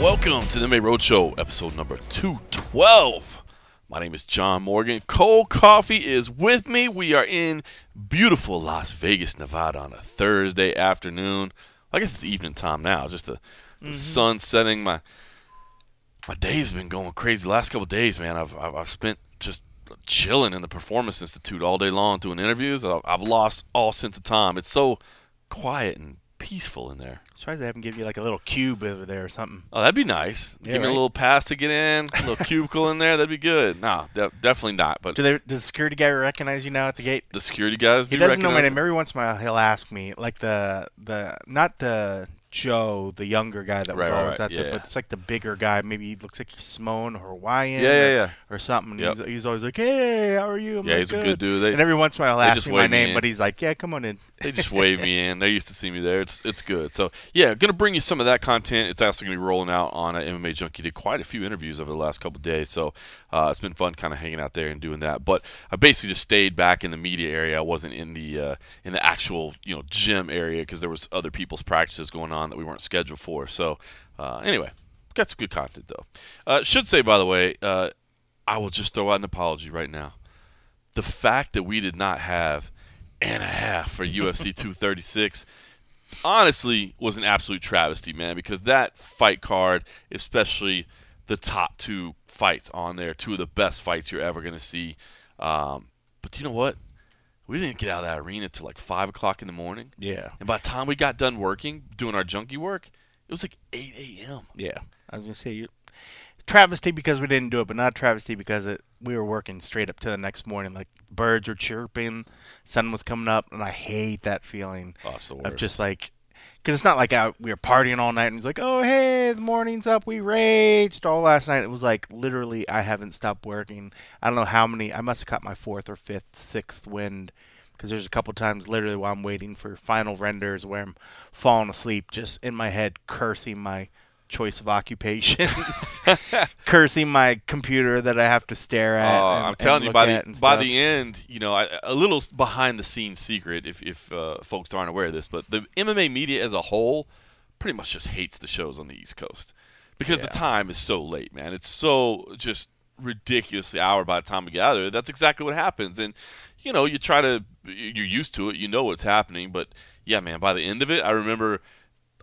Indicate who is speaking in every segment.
Speaker 1: Welcome to the MMA Roadshow, episode number 212. My name is John Morgan. Cold Coffee is with me. We are in beautiful Las Vegas, Nevada on a Thursday afternoon. I guess it's evening time now. Just the, the mm-hmm. sun setting. My my day's been going crazy. The last couple days, man, I've, I've I've spent just chilling in the Performance Institute all day long doing interviews. I've, I've lost all sense of time. It's so quiet and peaceful in there.
Speaker 2: Surprised they haven't given you like a little cube over there or something.
Speaker 1: Oh, that'd be nice.
Speaker 2: Yeah,
Speaker 1: Give me a little pass to get in, a little cubicle in there. That'd be good. No, de- definitely not. But
Speaker 2: Do they, does the security guy recognize you now at the gate?
Speaker 1: the security guys do
Speaker 2: He doesn't know my name. Every once in a while, he'll ask me, like the the not the Joe, the younger guy that was
Speaker 1: Right,
Speaker 2: always
Speaker 1: right.
Speaker 2: at the,
Speaker 1: Yeah.
Speaker 2: but it's like the bigger guy. Maybe he looks like he's Samoan or Hawaiian.
Speaker 1: Yeah, yeah,
Speaker 2: or,
Speaker 1: yeah.
Speaker 2: Or something.
Speaker 1: Yep.
Speaker 2: He's, he's always like, "Hey, how are you?" I'm
Speaker 1: Yeah,
Speaker 2: like,
Speaker 1: he's a good dude. They-
Speaker 2: and every once in a while,
Speaker 1: they
Speaker 2: he'll ask me my name, but he's like, "Yeah, come on in."
Speaker 1: They just wave me in. They're used to see me there. It's it's good. So yeah, gonna bring you some of that content. It's also gonna be rolling out on uh, MMA Junkie. Did quite a few interviews over the last couple of days, so uh, it's been fun kind of hanging out there and doing that. But I basically just stayed back in the media area. I wasn't in the uh, in the actual you know gym area because there was other people's practices going on that we weren't scheduled for. So uh, anyway, got some good content though. Uh, should say by the way, uh, I will just throw out an apology right now. The fact that we did not have and a half for UFC 236 honestly was an absolute travesty, man, because that fight card, especially the top two fights on there, two of the best fights you're ever going to see. Um, but you know what? We didn't get out of that arena till like 5 o'clock in the morning.
Speaker 2: Yeah,
Speaker 1: And by the time we got done working, doing our junkie work, it was like 8 a.m.
Speaker 2: yeah. I was gonna say you. Travesty because we didn't do it, but not travesty because it we were working straight up to the next morning. Like birds were chirping, sun was coming up, and I hate that feeling.
Speaker 1: Oh,
Speaker 2: of just like because it's not like we were partying all night and it's like oh hey the morning's up. We raged all last night. It was like literally i haven't stopped working. I don't know how many i must have caught my fourth or fifth sixth wind because there's a couple times literally while i'm waiting for final renders where i'm falling asleep just in my head cursing my choice of occupations cursing my computer that i have to stare at
Speaker 1: Oh,
Speaker 2: and-
Speaker 1: I'm telling you, by the by the end, you know, I, a little behind the scenes secret, if if uh, folks aren't aware of this, but the MMA media as a whole pretty much just hates the shows on the East Coast because the time is so late, man. It's so just ridiculously hour by the time we get out of there. That's exactly what happens, and you know, you try to, you're used to it, you know what's happening, but yeah, man. By the end of it, I remember.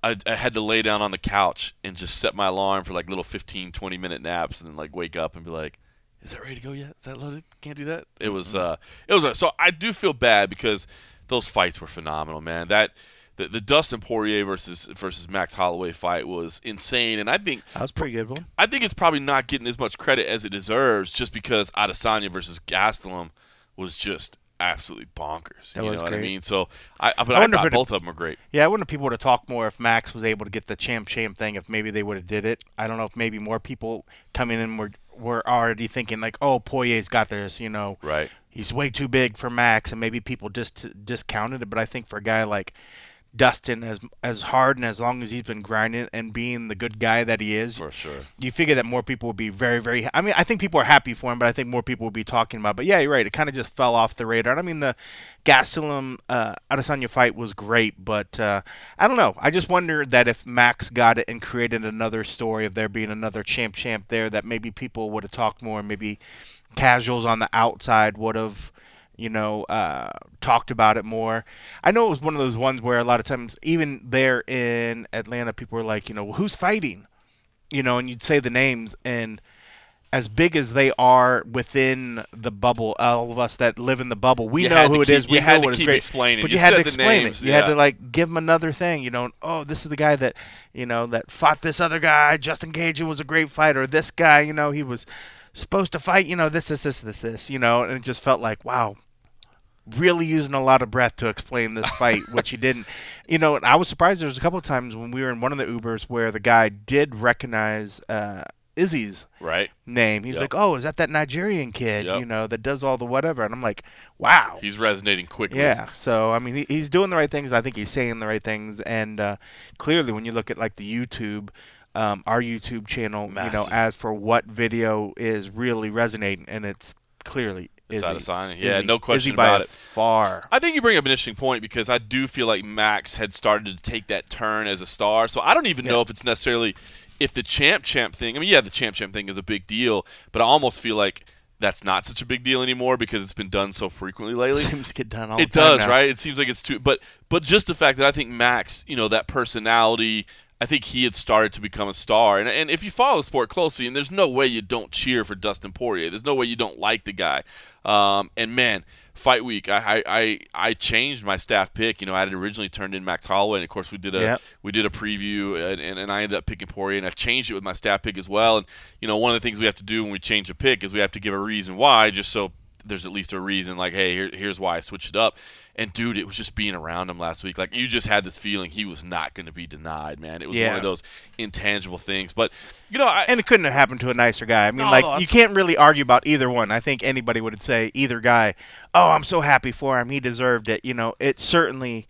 Speaker 1: I, I had to lay down on the couch and just set my alarm for like little 15, 20 minute naps and then like wake up and be like, is that ready to go yet? Is that loaded? Can't do that. It was uh, it was so I do feel bad because those fights were phenomenal, man. That the, the Dustin Poirier versus versus Max Holloway fight was insane, and I think
Speaker 2: that was pretty good one
Speaker 1: I think it's probably not getting as much credit as it deserves just because Adesanya versus Gastelum was just absolutely bonkers.
Speaker 2: That
Speaker 1: you
Speaker 2: was
Speaker 1: know what I
Speaker 2: great.
Speaker 1: mean? So I, I but
Speaker 2: I
Speaker 1: I,
Speaker 2: wonder if
Speaker 1: thought both of them were great.
Speaker 2: Yeah, I wonder if people would have talked more if Max was able to get the champ champ thing. If maybe they would have did it. I don't know if maybe more people coming in were were already thinking like, oh, Poirier's got this. You know,
Speaker 1: Right.
Speaker 2: he's way too big for Max, and maybe people just discounted it. But I think for a guy like Dustin, as as hard and as long as he's been grinding and being the good guy that he is,
Speaker 1: For sure.
Speaker 2: you figure that more people would be very, very. I mean, I think people are happy for him, but I think more people would be talking about. it. But yeah, you're right. It kind of just fell off the radar. And I mean, the Gastelum uh, Adesanya fight was great, but uh, I don't know. I just wonder that if Max got it and created another story of there being another champ champ there, that maybe people would have talked more. Maybe casuals on the outside would have you know, uh, talked about it more. I know it was one of those ones where a lot of times, even there in Atlanta, people were like, you know, who's fighting? You know, and you'd say the names, and as big as they are within the bubble, all of us that live in the bubble, we
Speaker 1: You
Speaker 2: know who
Speaker 1: to
Speaker 2: it
Speaker 1: keep-
Speaker 2: is. We
Speaker 1: had
Speaker 2: know
Speaker 1: to
Speaker 2: what is
Speaker 1: keep
Speaker 2: great.
Speaker 1: explaining.
Speaker 2: But
Speaker 1: You
Speaker 2: you, had to explain
Speaker 1: names,
Speaker 2: it. You had to like give them another thing. You know, oh, this is the guy that you know that fought this other guy. Justin Gaethje was a great fighter. This guy, you know, he was supposed to fight. You know, this, this, this, this, this. You know, and it just felt like wow, really using a lot of breath to explain this fight, which he didn't. You know, and I was surprised. There was a couple of times when we were in one of the Ubers where the guy did recognize uh, Izzy's
Speaker 1: Right.
Speaker 2: name. He's
Speaker 1: Yep.
Speaker 2: like, "Oh, is that that Nigerian kid?
Speaker 1: Yep.
Speaker 2: You know, that does all the whatever." And I'm like, "Wow."
Speaker 1: He's resonating quickly.
Speaker 2: Yeah, so I mean, he, he's doing the right things. I think he's saying the right things, and uh, clearly, when you look at like the YouTube um, our YouTube channel. You know, as for what video is really resonating, and it's clearly
Speaker 1: It's out of signing. Yeah, no question about it.
Speaker 2: Far.
Speaker 1: I think you bring up an interesting point because I do feel like Max had started to take that turn as a star. So I don't even know if it's necessarily if the champ champ thing. I mean, yeah, the champ champ thing is a big deal, but I almost feel like that's not such a big deal anymore because it's been done so frequently lately.
Speaker 2: Seems to get done all
Speaker 1: it
Speaker 2: the time
Speaker 1: does,
Speaker 2: now.
Speaker 1: right? It seems like it's too, but but just the fact that I think Max, you know, that personality. I think he had started to become a star, and and if you follow the sport closely, and there's no way you don't cheer for Dustin Poirier. There's no way you don't like the guy. Um, and man, fight week, I, I I I changed my staff pick. You know, I had originally turned in Max Holloway, and of course we did a
Speaker 2: Yep.
Speaker 1: we did a preview, and, and, and I ended up picking Poirier, and I've changed it with my staff pick as well. And you know, one of the things we have to do when we change a pick is we have to give a reason why, just so there's at least a reason. Like, hey, here, here's why I switched it up. And dude, it was just being around him last week. Like you just had this feeling he was not going to be denied, man. It was one of those intangible things. But you know, I,
Speaker 2: And it couldn't have happened to a nicer guy. I mean,
Speaker 1: No,
Speaker 2: like
Speaker 1: no,
Speaker 2: you can't really argue about either one. I think anybody would say either guy. Oh, I'm so happy for him. He deserved it. You know, it certainly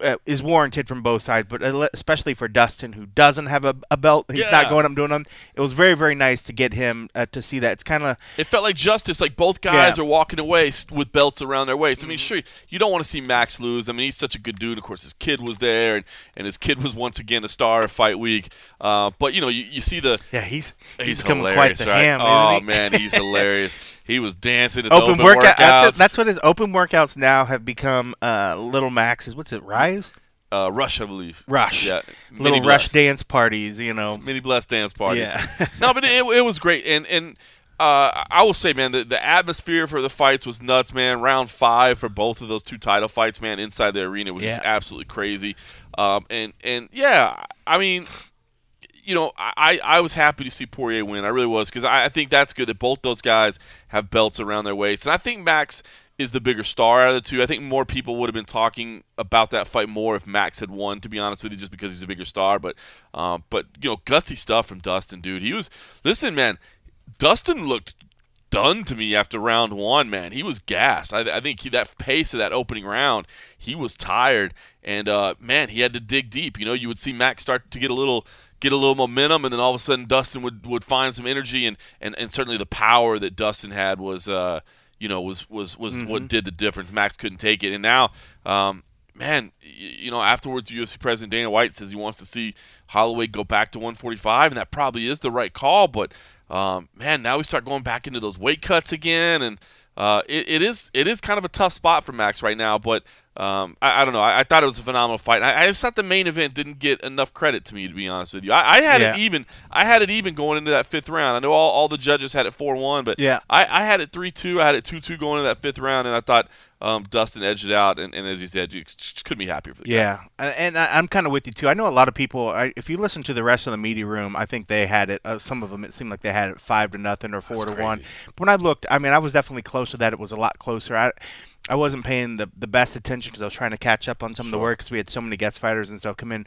Speaker 2: uh, is warranted from both sides, but especially for Dustin, who doesn't have a, a belt. He's
Speaker 1: Yeah.
Speaker 2: not going up doing them. It was very, very nice to get him uh, to see that. It's kind of
Speaker 1: It felt like justice. Like both guys
Speaker 2: Yeah.
Speaker 1: are walking away with belts around their waist. I
Speaker 2: Mm-hmm.
Speaker 1: mean, sure, you don't want to see Max lose. I mean, he's such a good dude. Of course, his kid was there, and, and his kid was once again a star of Fight Week. Uh, but you know, you, you see the
Speaker 2: yeah. He's
Speaker 1: he's,
Speaker 2: he's
Speaker 1: hilarious,
Speaker 2: quite the
Speaker 1: right?
Speaker 2: ham.
Speaker 1: oh
Speaker 2: he?
Speaker 1: man, he's hilarious. He was dancing at the
Speaker 2: open,
Speaker 1: open
Speaker 2: workout.
Speaker 1: workouts.
Speaker 2: That's, it. that's what his open workouts now have become. Uh, little Max's. What's it? Rise.
Speaker 1: uh, Rush, I believe.
Speaker 2: Rush.
Speaker 1: Yeah,
Speaker 2: Little rush dance parties. You know.
Speaker 1: mini blessed dance parties.
Speaker 2: Yeah.
Speaker 1: no, but it, it was great, and and uh, I will say, man, the, the atmosphere for the fights was nuts, man. Round five for both of those two title fights, man, inside the arena was just absolutely crazy. Um, and and yeah, I mean, you know, I, I was happy to see Poirier win. I really was because I, I think that's good that both those guys have belts around their waist, and I think Max is the bigger star out of the two. I think more people would have been talking about that fight more if Max had won. To be honest with you, just because he's a bigger star. But um, but you know, gutsy stuff from Dustin, dude. He was listen, man. Dustin looked done to me after round one, man. He was gassed. I, I think he, that pace of that opening round, he was tired, and uh, man, he had to dig deep. You know, you would see Max start to get a little get a little momentum, and then all of a sudden Dustin would, would find some energy, and, and, and certainly the power that Dustin had was uh, you know was was was what did the difference. Max couldn't take it, and now. Um, Man, you know, afterwards, UFC President Dana White says he wants to see Holloway go back to 145, and that probably is the right call. But um, man, now we start going back into those weight cuts again, and uh, it, it is it is kind of a tough spot for Max right now. But um, I, I don't know. I, I thought it was a phenomenal fight. I, I just thought the main event didn't get enough credit to me, to be honest with you. I, I had
Speaker 2: Yeah.
Speaker 1: it even. I had it even going into that fifth round. I know all, all the judges had it four one, but
Speaker 2: Yeah.
Speaker 1: I, I had it three two. I had it two two going into that fifth round, and I thought um, Dustin edged it out. And, and as you said, you couldn't be happier for the guy.
Speaker 2: Yeah, and, I'm kind of with you too. I know a lot of people. I, if you listen to the rest of the media room, I think they had it. Uh, some of them, it seemed like they had it five to nothing or four
Speaker 1: That's
Speaker 2: to one. But when I looked, I mean, I was definitely close to that. It was a lot closer. I, I wasn't paying the the best attention because I was trying to catch up on some of the work because we had so many guest fighters and stuff come in.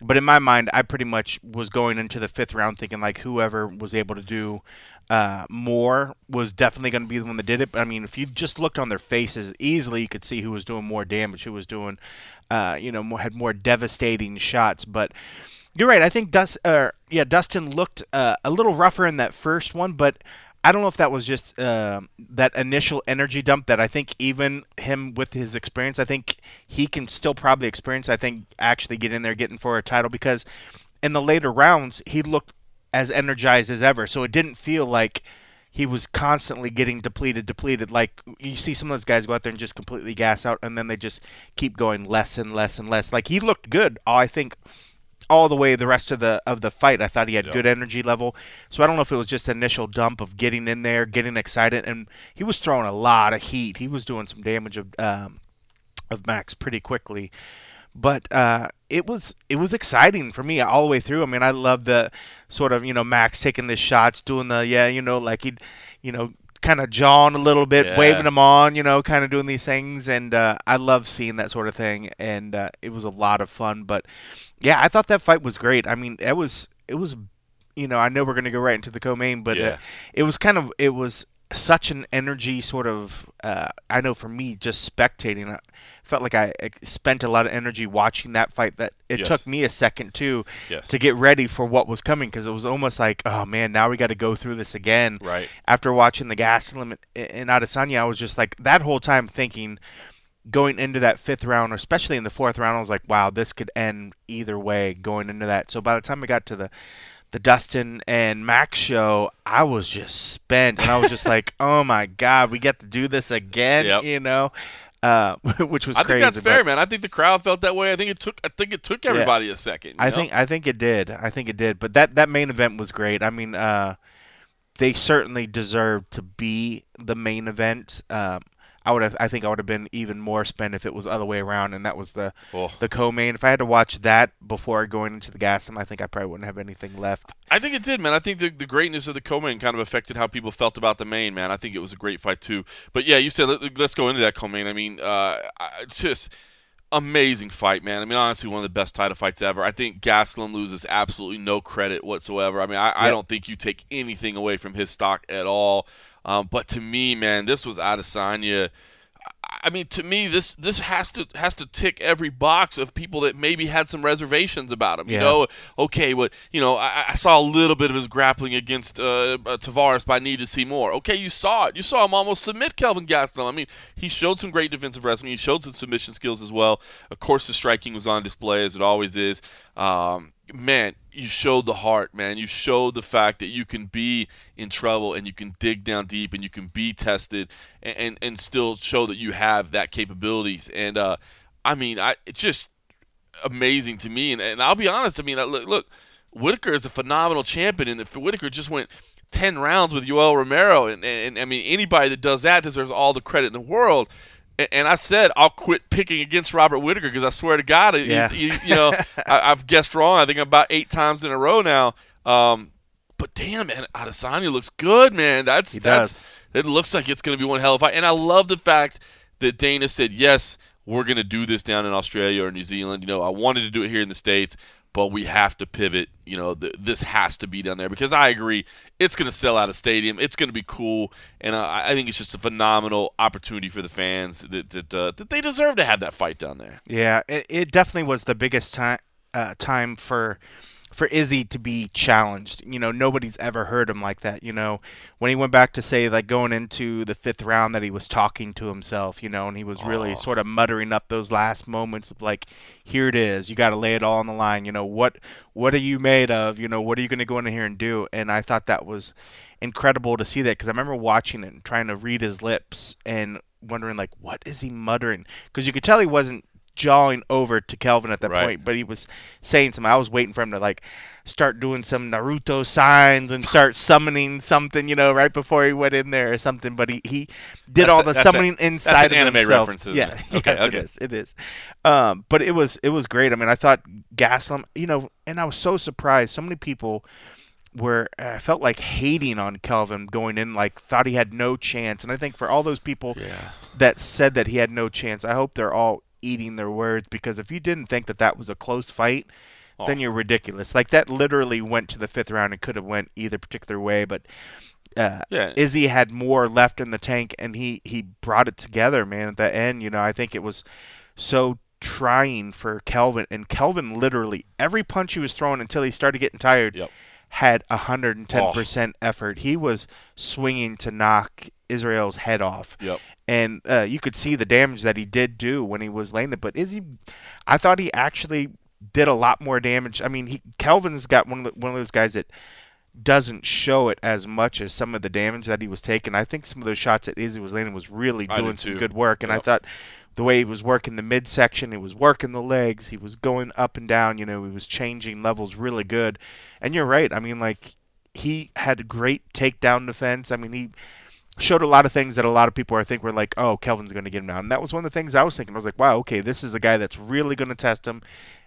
Speaker 2: But in my mind, I pretty much was going into the fifth round thinking like whoever was able to do uh, more was definitely going to be the one that did it. But I mean, if you just looked on their faces, easily you could see who was doing more damage, who was doing, uh, you know, more, had more devastating shots. But you're right. I think Dust, uh, yeah, Dustin looked uh, a little rougher in that first one, but. I don't know if that was just uh, that initial energy dump that I think even him with his experience, I think he can still probably experience. I think actually get in there getting for a title because in the later rounds he looked as energized as ever. So it didn't feel like he was constantly getting depleted, depleted. Like you see some of those guys go out there and just completely gas out, and then they just keep going less and less and less. Like he looked good. I think all the way the rest of the of the fight. I thought he had
Speaker 1: Yeah.
Speaker 2: good energy level. So I don't know if it was just initial dump of getting in there, getting excited, and he was throwing a lot of heat. He was doing some damage of um, of Max pretty quickly. But uh, it was it was exciting for me all the way through. I mean, I love the sort of you know Max taking the shots, doing the yeah, you know, like he, you know, kind of jawing a little bit,
Speaker 1: Yeah.
Speaker 2: waving them on, you know, kind of doing these things, and uh, I love seeing that sort of thing, and uh, it was a lot of fun. But yeah, I thought that fight was great. I mean, it was it was, you know, I know we're gonna go right into the co-main, but uh, it was kind of it was such an energy sort of. Uh, I know for me, just spectating, I felt like I spent a lot of energy watching that fight. That it
Speaker 1: Yes.
Speaker 2: took me a second too
Speaker 1: Yes.
Speaker 2: to get ready for what was coming because it was almost like, oh man, now we got to go through this again.
Speaker 1: Right.
Speaker 2: After watching the Gastelum in Adesanya, I was just like that whole time thinking, going into that fifth round, or especially in the fourth round, I was like, wow, this could end either way going into that. So by the time I got to the the Dustin and Max show, I was just spent, and I was just like, oh my god, we get to do this again,
Speaker 1: Yep.
Speaker 2: you know. Uh, which was
Speaker 1: I
Speaker 2: crazy.
Speaker 1: think that's fair, man. I think the crowd felt that way. I think it took. I think it took everybody a second. you
Speaker 2: I
Speaker 1: know?
Speaker 2: think I think it did. I think it did. But that that main event was great. I mean, uh, they certainly deserved to be the main event. Um, I would have. I think I would have been even more spent if it was the other way around, and that was the
Speaker 1: Oh.
Speaker 2: the co-main. If I had to watch that before going into the Gastelum, I think I probably wouldn't have anything left.
Speaker 1: I think it did, man. I think the, the greatness of the co-main kind of affected how people felt about the main, man. I think it was a great fight too. But yeah, you said let, us go into that co-main. I mean, uh, it's just amazing fight, man. I mean, honestly, one of the best title fights ever. I think Gastelum loses absolutely no credit whatsoever. I mean, I, I don't think you take anything away from his stock at all. Um, but to me, man, this was Adesanya. I mean, to me, this this has to has to tick every box of people that maybe had some reservations about him. You know, okay, what you know, I, I saw a little bit of his grappling against uh, uh, Tavares, but I need to see more. Okay, you saw it. You saw him almost submit Kelvin Gastelum. I mean, he showed some great defensive wrestling. He showed some submission skills as well. Of course, the striking was on display as it always is. Um, man, you showed the heart, man. You showed the fact that you can be in trouble and you can dig down deep and you can be tested and and, and still show that you have that capabilities. And uh, I mean, I it's just amazing to me. And, and I'll be honest. I mean, I- look, look, Whittaker is a phenomenal champion, and if Whittaker just went. 10 rounds with Yoel Romero and, and, and I mean anybody that does that deserves all the credit in the world and, I said I'll quit picking against Robert Whittaker because I swear to God, he's,
Speaker 2: Yeah.
Speaker 1: he, you know, I, I've guessed wrong. I think about eight times in a row now. Um, but damn, man, Adesanya looks good, man. That's
Speaker 2: He
Speaker 1: that's
Speaker 2: does.
Speaker 1: it looks like it's going to be one hell of a fight. And I love the fact that Dana said, yes, we're going to do this down in Australia or New Zealand. You know, I wanted to do it here in the States, but we have to pivot. You know, th- this has to be down there because I agree, it's going to sell out a stadium. It's going to be cool, and I I think it's just a phenomenal opportunity for the fans that that, uh, that they deserve to have that fight down there.
Speaker 2: Yeah, it, it definitely was the biggest time uh, time for for Izzy to be challenged. You know, nobody's ever heard him like that. You know, when he went back to say like going into the fifth round that he was talking to himself. You know, and he was really
Speaker 1: Oh.
Speaker 2: sort of muttering up those last moments of like, here it is. You got to lay it all on the line. You know what what are you made of? You know what are you going to go in here and do? And I thought that was incredible to see that because I remember watching it and trying to read his lips and wondering like what is he muttering because you could tell he wasn't jawing over to Kelvin at that
Speaker 1: Right.
Speaker 2: point, but he was saying something. I was waiting for him to like start doing some Naruto signs and start summoning something, you know, right before he went in there or something. But he, he did
Speaker 1: That's
Speaker 2: all the
Speaker 1: a-
Speaker 2: summoning
Speaker 1: that's
Speaker 2: inside
Speaker 1: an
Speaker 2: of
Speaker 1: anime
Speaker 2: himself.
Speaker 1: reference,
Speaker 2: yeah,
Speaker 1: it? Okay,
Speaker 2: yes,
Speaker 1: okay.
Speaker 2: is. It is. Um, but it was it was great. I mean, I thought Gastelum, you know, and I was so surprised. So many people were I felt like hating on Kelvin going in, like thought he had no chance. And I think for all those people
Speaker 1: Yeah.
Speaker 2: that said that he had no chance, I hope they're all eating their words because if you didn't think that that was a close fight, then
Speaker 1: Oh.
Speaker 2: you're ridiculous. Like that literally went to the fifth round and could have went either particular way, but uh,
Speaker 1: Yeah.
Speaker 2: Izzy had more left in the tank and he he brought it together, man. At the end, you know, I think it was so trying for Kelvin and Kelvin literally every punch he was throwing until he started getting tired
Speaker 1: Yep.
Speaker 2: had 110% effort. He was swinging to knock Israel's head off.
Speaker 1: Yep.
Speaker 2: And uh, you could see the damage that he did do when he was laying it. But Izzy, I thought he actually did a lot more damage. I mean, he Kelvin's got one of the, one of those guys that doesn't show it as much as some of the damage that he was taking. I think some of those shots that Izzy was landing was really doing some good work. And I thought the way he was working the midsection, he was working the legs, he was going up and down. You know, he was changing levels really good. And you're right. I mean, like he had great takedown defense. I mean, he showed a lot of things that a lot of people I think were like, "Oh, Kelvin's going to get him down." And that was one of the things I was thinking. I was like, "Wow, okay, this is a guy that's really going to test him.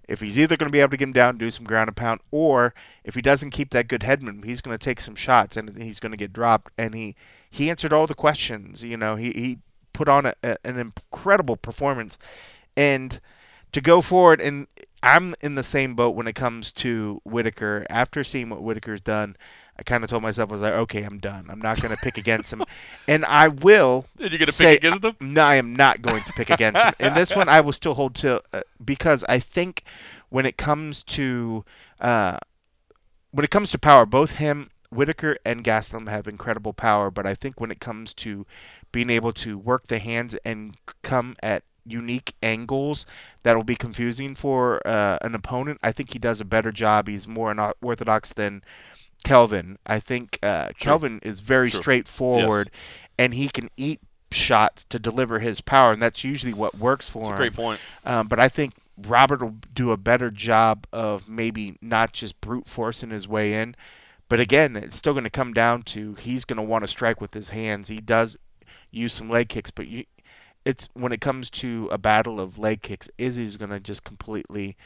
Speaker 2: If he's either going to be able to get him down, do some ground and pound, or if he doesn't keep that good headman, he's going to take some shots and he's going to get dropped." And he he answered all the questions. You know, he he put on a, a, an incredible performance, and to go forward and I'm in the same boat when it comes to Whittaker. After seeing what Whittaker's done, I kind of told myself I was like, okay, I'm done. I'm not going to pick against him, and I will.
Speaker 1: Did you going to pick against him?
Speaker 2: No, I am not going to pick against him. In this one, I will still hold to uh, because I think when it comes to uh, when it comes to power, both him, Whittaker, and Gastelum have incredible power. But I think when it comes to being able to work the hands and come at unique angles that will be confusing for uh, an opponent, I think he does a better job. He's more unorthodox than Kelvin. I think uh. Kelvin is very
Speaker 1: True.
Speaker 2: straightforward, and he can eat shots to deliver his power, and that's usually what works for
Speaker 1: That's a
Speaker 2: him.
Speaker 1: great point.
Speaker 2: Um, but I think Robert will do a better job of maybe not just brute forcing his way in. But again, it's still going to come down to he's going to want to strike with his hands. He does use some leg kicks, but you, it's when it comes to a battle of leg kicks, Izzy's going to just completely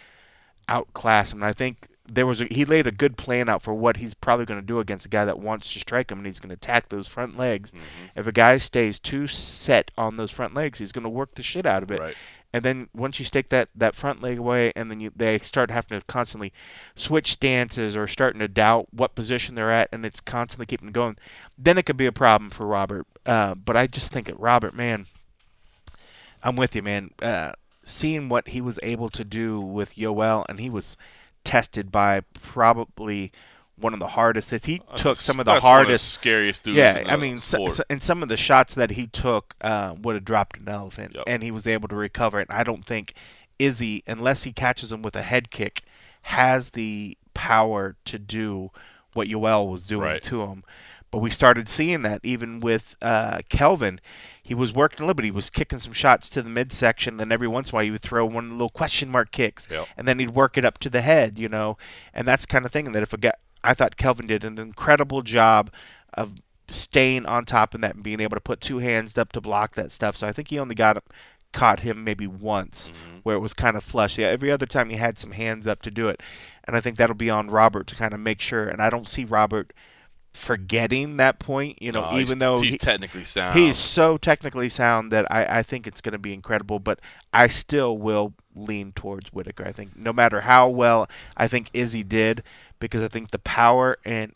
Speaker 2: outclass him. And I think there was a, he laid a good plan out for what he's probably going to do against a guy that wants to strike him, and he's going to attack those front legs.
Speaker 1: Mhm.
Speaker 2: If a guy stays too set on those front legs, he's going to work the shit out of it.
Speaker 1: Right.
Speaker 2: And then once you take that, that front leg away, and then you, they start having to constantly switch stances or starting to doubt what position they're at, and it's constantly keeping going, then it could be a problem for Robert. Uh, but I just think that Robert, man, I'm with you, man. Uh, seeing what he was able to do with Yoel, and he was tested by probably one of the hardest. He
Speaker 1: That's
Speaker 2: took some of the
Speaker 1: that's one
Speaker 2: hardest
Speaker 1: scariest dudes.
Speaker 2: yeah,
Speaker 1: in
Speaker 2: I mean, so,
Speaker 1: sport.
Speaker 2: so, and some of the shots that he took uh, would have dropped an elephant,
Speaker 1: Yep.
Speaker 2: and he was able to recover it. And I don't think Izzy, unless he catches him with a head kick, has the power to do what Yoel was doing
Speaker 1: Right.
Speaker 2: to him. But we started seeing that even with uh, Kelvin. He was working a little bit. He was kicking some shots to the midsection. Then every once in a while, he would throw one little question mark kicks
Speaker 1: Yep.
Speaker 2: and then he'd work it up to the head, you know, and that's kind of thing. that if a guy, I thought Kelvin did an incredible job of staying on top of that and being able to put two hands up to block that stuff. So I think he only got caught him maybe once
Speaker 1: Mhm.
Speaker 2: where it was kind of flush. Yeah, every other time he had some hands up to do it, and I think that'll be on Robert to kind of make sure. And I don't see Robert forgetting that point, you know,
Speaker 1: No, he's-
Speaker 2: even though
Speaker 1: he's
Speaker 2: he-
Speaker 1: technically sound.
Speaker 2: He's so technically sound that I, I think it's going to be incredible, but I still will lean towards Whittaker. I think no matter how well I think Izzy did, because I think the power and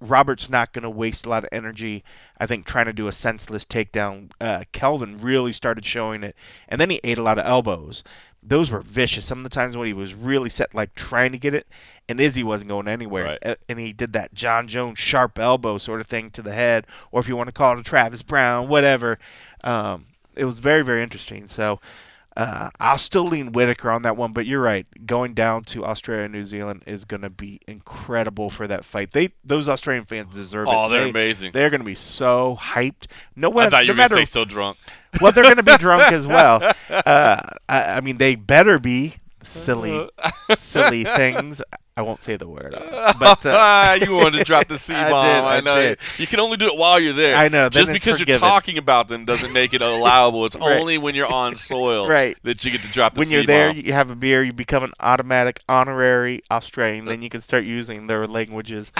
Speaker 2: Robert's not going to waste a lot of energy. I think trying to do a senseless takedown. Uh, Kelvin really started showing it, and then he ate a lot of elbows. Those were vicious. Some of the times when he was really set, like trying to get it, and Izzy wasn't going anywhere.
Speaker 1: Right.
Speaker 2: And he did that Jon Jones sharp elbow sort of thing to the head, or if you want to call it a Travis Browne, whatever. Um, it was very, very interesting. So uh, I'll still lean Whittaker on that one, but you're right. Going down to Australia and New Zealand is going to be incredible for that fight. They those Australian fans deserve it.
Speaker 1: Oh, they're
Speaker 2: They-
Speaker 1: amazing.
Speaker 2: They're going to be so hyped. No,
Speaker 1: I
Speaker 2: one,
Speaker 1: thought you
Speaker 2: no
Speaker 1: were going to say so drunk.
Speaker 2: well, they're going to be drunk as well. Uh, I, I mean, they better be silly, silly things. I won't say the word, but uh,
Speaker 1: you wanted to drop the C bomb. I,
Speaker 2: I
Speaker 1: know. You can only do it while you're there.
Speaker 2: I know, then
Speaker 1: Just because you're talking about them doesn't make it allowable. It's
Speaker 2: Right.
Speaker 1: only when you're on soil
Speaker 2: Right.
Speaker 1: that you get to drop the C bomb.
Speaker 2: when you're
Speaker 1: C-bomb.
Speaker 2: there, you have a beer, you become an automatic honorary Australian. Then you can start using their languages.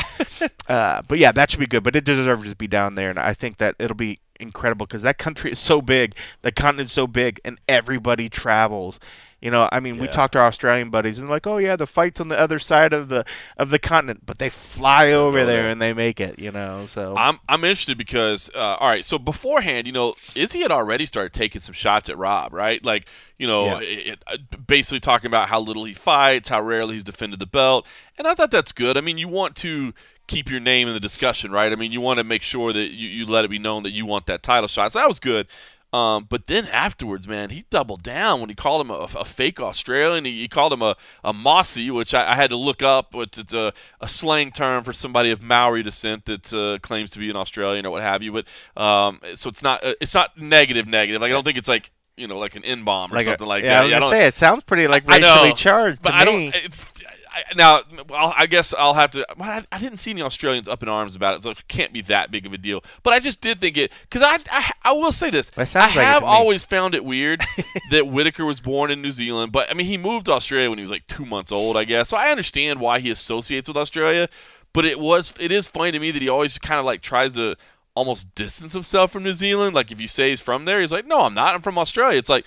Speaker 2: uh, but yeah, that should be good. But it deserves to be down there, and I think that it'll be incredible because that country is so big, the continent's so big, and everybody travels. You know, I mean, we talked to our Australian buddies and like, oh yeah, the fight's on the other side of the of the continent, but they fly over there. and they make it. You know, so
Speaker 1: I'm I'm interested because uh, all right, so beforehand, you know, Izzy had already started taking some shots at Rob, right? Like, you know,
Speaker 2: Yeah.
Speaker 1: it, it- uh, basically talking about how little he fights, how rarely he's defended the belt, and I thought that's good. I mean, you want to keep your name in the discussion, right? I mean, you want to make sure that you, you let it be known that you want that title shot. So that was good. Um, but then afterwards, man, he doubled down when he called him a, a fake Australian. He, he called him a, a Mozzie, which I, I had to look up. Which it's a, a slang term for somebody of Maori descent that uh, claims to be an Australian or what have you. But um, so it's not uh, it's not negative negative. Like I don't think it's like you know like an N bomb or
Speaker 2: like a-
Speaker 1: something like
Speaker 2: yeah,
Speaker 1: that.
Speaker 2: I was
Speaker 1: I
Speaker 2: gonna
Speaker 1: don't-
Speaker 2: say it sounds pretty like
Speaker 1: I know,
Speaker 2: racially charged
Speaker 1: but I
Speaker 2: me.
Speaker 1: don't. I, now, I'll, I guess I'll have to. I, I didn't see any Australians up in arms about it, so it can't be that big of a deal. But I just did think it because I, I, I will say this. I
Speaker 2: like
Speaker 1: have always found it weird that Whittaker was born in New Zealand, but I mean he moved to Australia when he was like two months old, I guess. So I understand why he associates with Australia, but it was it is funny to me that he always kind of like tries to almost distance himself from New Zealand. Like if you say he's from there, he's like, no, I'm not. I'm from Australia. It's like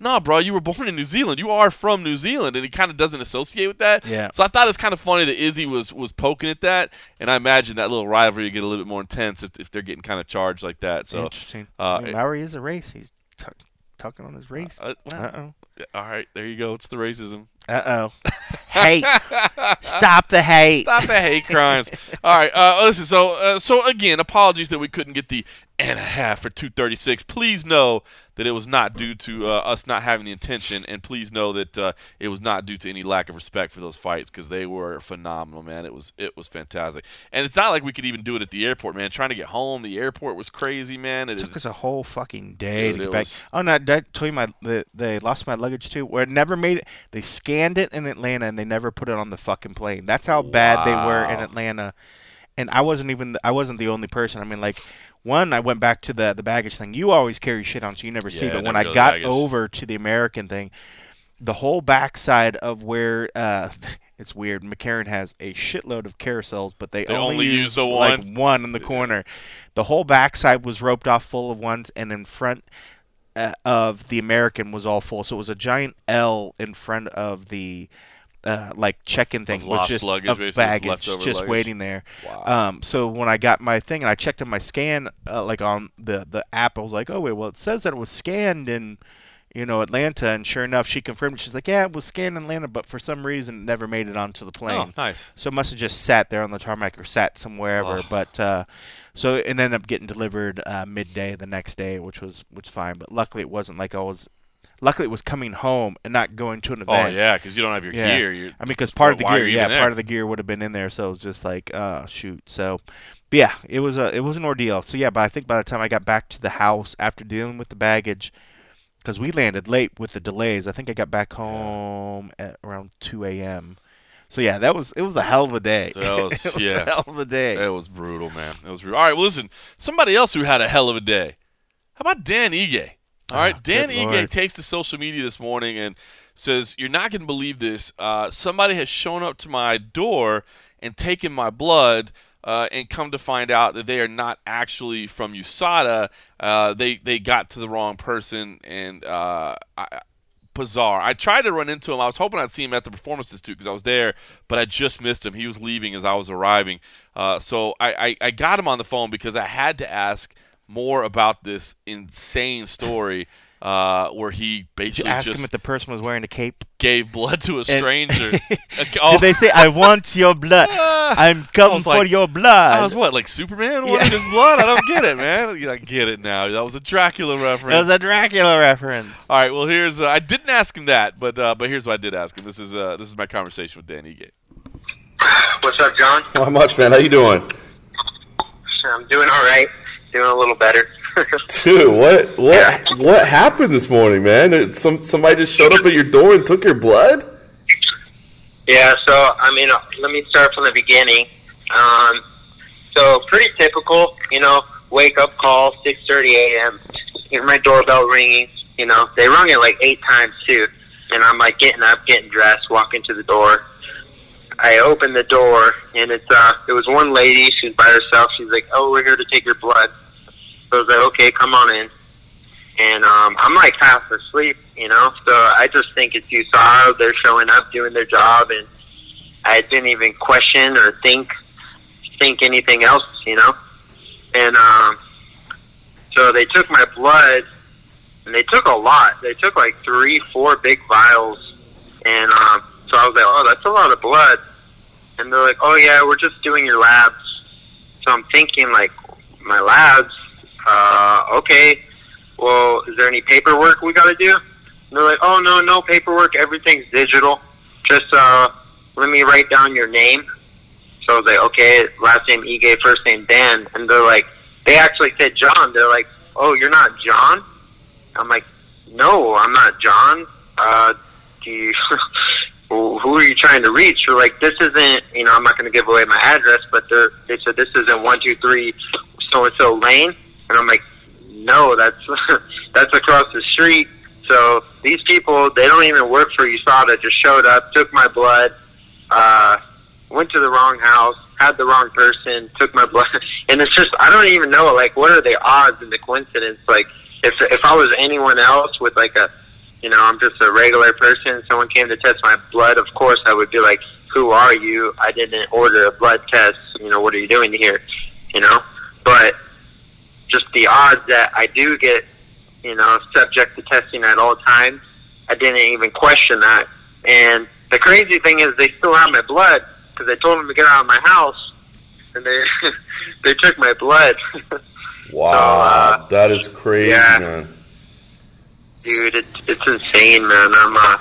Speaker 1: no, bro, you were born in New Zealand. You are from New Zealand, and he kind of doesn't associate with that.
Speaker 2: Yeah.
Speaker 1: So I thought it's kind of funny that Izzy was was poking at that, and I imagine that little rivalry would get a little bit more intense if, if they're getting kind of charged like that. So
Speaker 2: Interesting.
Speaker 1: uh,
Speaker 2: I mean, Lowry is a race. He's t- talking on his race.
Speaker 1: uh, well,
Speaker 2: Uh oh.
Speaker 1: all right, there you go. It's the racism.
Speaker 2: Uh oh. hate. Stop the hate.
Speaker 1: Stop the hate crimes. All right, uh, listen. So, uh, so again, apologies that we couldn't get the and a half for 236. Please know that it was not due to uh, us not having the intention, and please know that uh, it was not due to any lack of respect for those fights because they were phenomenal, man. It was it was fantastic, and it's not like we could even do it at the airport, man. Trying to get home, the airport was crazy, man. It
Speaker 2: It took us a whole fucking day
Speaker 1: Dude,
Speaker 2: to get back.
Speaker 1: was-
Speaker 2: Oh no! I tell you my the, they lost my luggage too? Where it never made it. They scanned it in Atlanta and they never put it on the fucking plane. That's how bad they were in Atlanta. And I wasn't even I wasn't the only person. I mean, like one, I went back to the the baggage thing. You always carry shit on, so you never see.
Speaker 1: Yeah,
Speaker 2: But when I got
Speaker 1: baggage.
Speaker 2: over to the American thing, the whole backside of where uh, it's weird. McCarran has a shitload of carousels, but they,
Speaker 1: They only use
Speaker 2: use
Speaker 1: the
Speaker 2: like
Speaker 1: one?
Speaker 2: one in the corner. The whole backside was roped off full of ones, and in front uh, of the American was all full. So it was a giant L in front of the uh, like check-in thing, was
Speaker 1: lost
Speaker 2: just
Speaker 1: luggage,
Speaker 2: of baggage, just
Speaker 1: luggage.
Speaker 2: waiting there.
Speaker 1: Wow.
Speaker 2: Um, so when I got my thing and I checked in my scan, uh, like on the the app, I was like, oh wait, well it says that it was scanned in, you know, Atlanta, and sure enough, she confirmed. She's like, yeah, it was scanned in Atlanta, but for some reason, it never made it onto the plane.
Speaker 1: oh, nice.
Speaker 2: So it must have just sat there on the tarmac or sat somewhere.
Speaker 1: Oh.
Speaker 2: But uh, so it ended up getting delivered uh, midday the next day, which was which was fine. But luckily, it wasn't like I was. Luckily, it was coming home and not going to an event.
Speaker 1: Oh yeah, because you don't have your
Speaker 2: Yeah.
Speaker 1: gear. You're,
Speaker 2: I mean, because part of the gear, yeah, part of the gear would have been in there. So it was just like, uh, shoot. So, but yeah, it was a it was an ordeal. So yeah, but I think by the time I got back to the house after dealing with the baggage, because we landed late with the delays, I think I got back home at around two a.m. So yeah, that was it was a hell of a day.
Speaker 1: So that was-
Speaker 2: it was
Speaker 1: yeah.
Speaker 2: a hell of a day.
Speaker 1: It was brutal, man. It was brutal. All right, well, listen. Somebody else who had a hell of a day. How about Dan Ige? All right,
Speaker 2: Oh,
Speaker 1: Dan Ige
Speaker 2: Lord.
Speaker 1: takes to social media this morning and says, "You're not going to believe this. Uh, somebody has shown up to my door and taken my blood." Uh, and come to find out that they are not actually from USADA. Uh, they they got to the wrong person, and uh, I, bizarre. I tried to run into him. I was hoping I'd see him at the Performance Institute because I was there, but I just missed him. He was leaving as I was arriving. Uh, so I, I, I got him on the phone because I had to ask more about this insane story uh, where he basically asked
Speaker 2: him if the person was wearing a cape?
Speaker 1: gave blood to a stranger. Oh,
Speaker 2: Did they say, "I want your blood. I'm coming
Speaker 1: was
Speaker 2: for
Speaker 1: like-
Speaker 2: your blood"?
Speaker 1: I was what, like Superman wanting his blood? I don't get it, man. I get it now. That was a Dracula reference.
Speaker 2: That was a Dracula reference.
Speaker 1: All right. Well, here's. Uh, I didn't ask him that, but uh, but here's what I did ask him. This is uh, this is my conversation with Dan Ige.
Speaker 3: What's up, John?
Speaker 4: Not much, man. How you doing?
Speaker 3: I'm doing all right. Doing a little better.
Speaker 4: Dude, what what what happened this morning, man? It- Some somebody just showed up at your door and took your blood?
Speaker 3: yeah, so I mean, uh, let me start from the beginning. Um, so pretty typical, you know, wake up call, 6:30 a.m. Hear my doorbell ringing. You know, they rung it like eight times too, and I'm like getting up, getting dressed, walking to the door. I open the door, and it's uh, it was one lady. She's by herself. She's like, "Oh, we're here to take your blood." So I was like, "Okay, come on in." And um, I'm like half asleep, you know. So I just think it's USADA. They're showing up, doing their job, and I didn't even question or think think anything else, you know. And um, so they took my blood, and they took a lot. They took like three, four big vials, and um, so I was like, "Oh, that's a lot of blood." And they're like, "Oh yeah, we're just doing your labs." So I'm thinking like, my labs. Uh, okay. Well, is there any paperwork we got to do? And they're like, "Oh no, no paperwork. Everything's digital. Just uh, let me write down your name." So I was like, "Okay, last name Ige, first name Dan." And they're like, they actually said John. They're like, "Oh, you're not John?" I'm like, "No, I'm not John. Uh, do you?" Who are you trying to reach? They're like, this isn't, you know, I'm not going to give away my address, but they're, they said this isn't one two three so and so lane, and I'm like, no, that's that's across the street. So these people, they don't even work for USADA. Just showed up, took my blood, uh, went to the wrong house, had the wrong person, took my blood, and it's just I don't even know like what are the odds and the coincidence. Like if if I was anyone else with like a you know, I'm just a regular person. Someone came to test my blood. Of course, I would be like, "Who are you? I didn't order a blood test. You know, what are you doing here?" You know, but just the odds that I do get, you know, subject to testing at all times, I didn't even question that. And the crazy thing is, they still have my blood because I told them to get out of my house, and they they took my blood.
Speaker 4: Wow,
Speaker 3: So, uh,
Speaker 4: that is crazy,
Speaker 3: yeah.
Speaker 4: man.
Speaker 3: Dude, it's it's insane, man. I'm uh,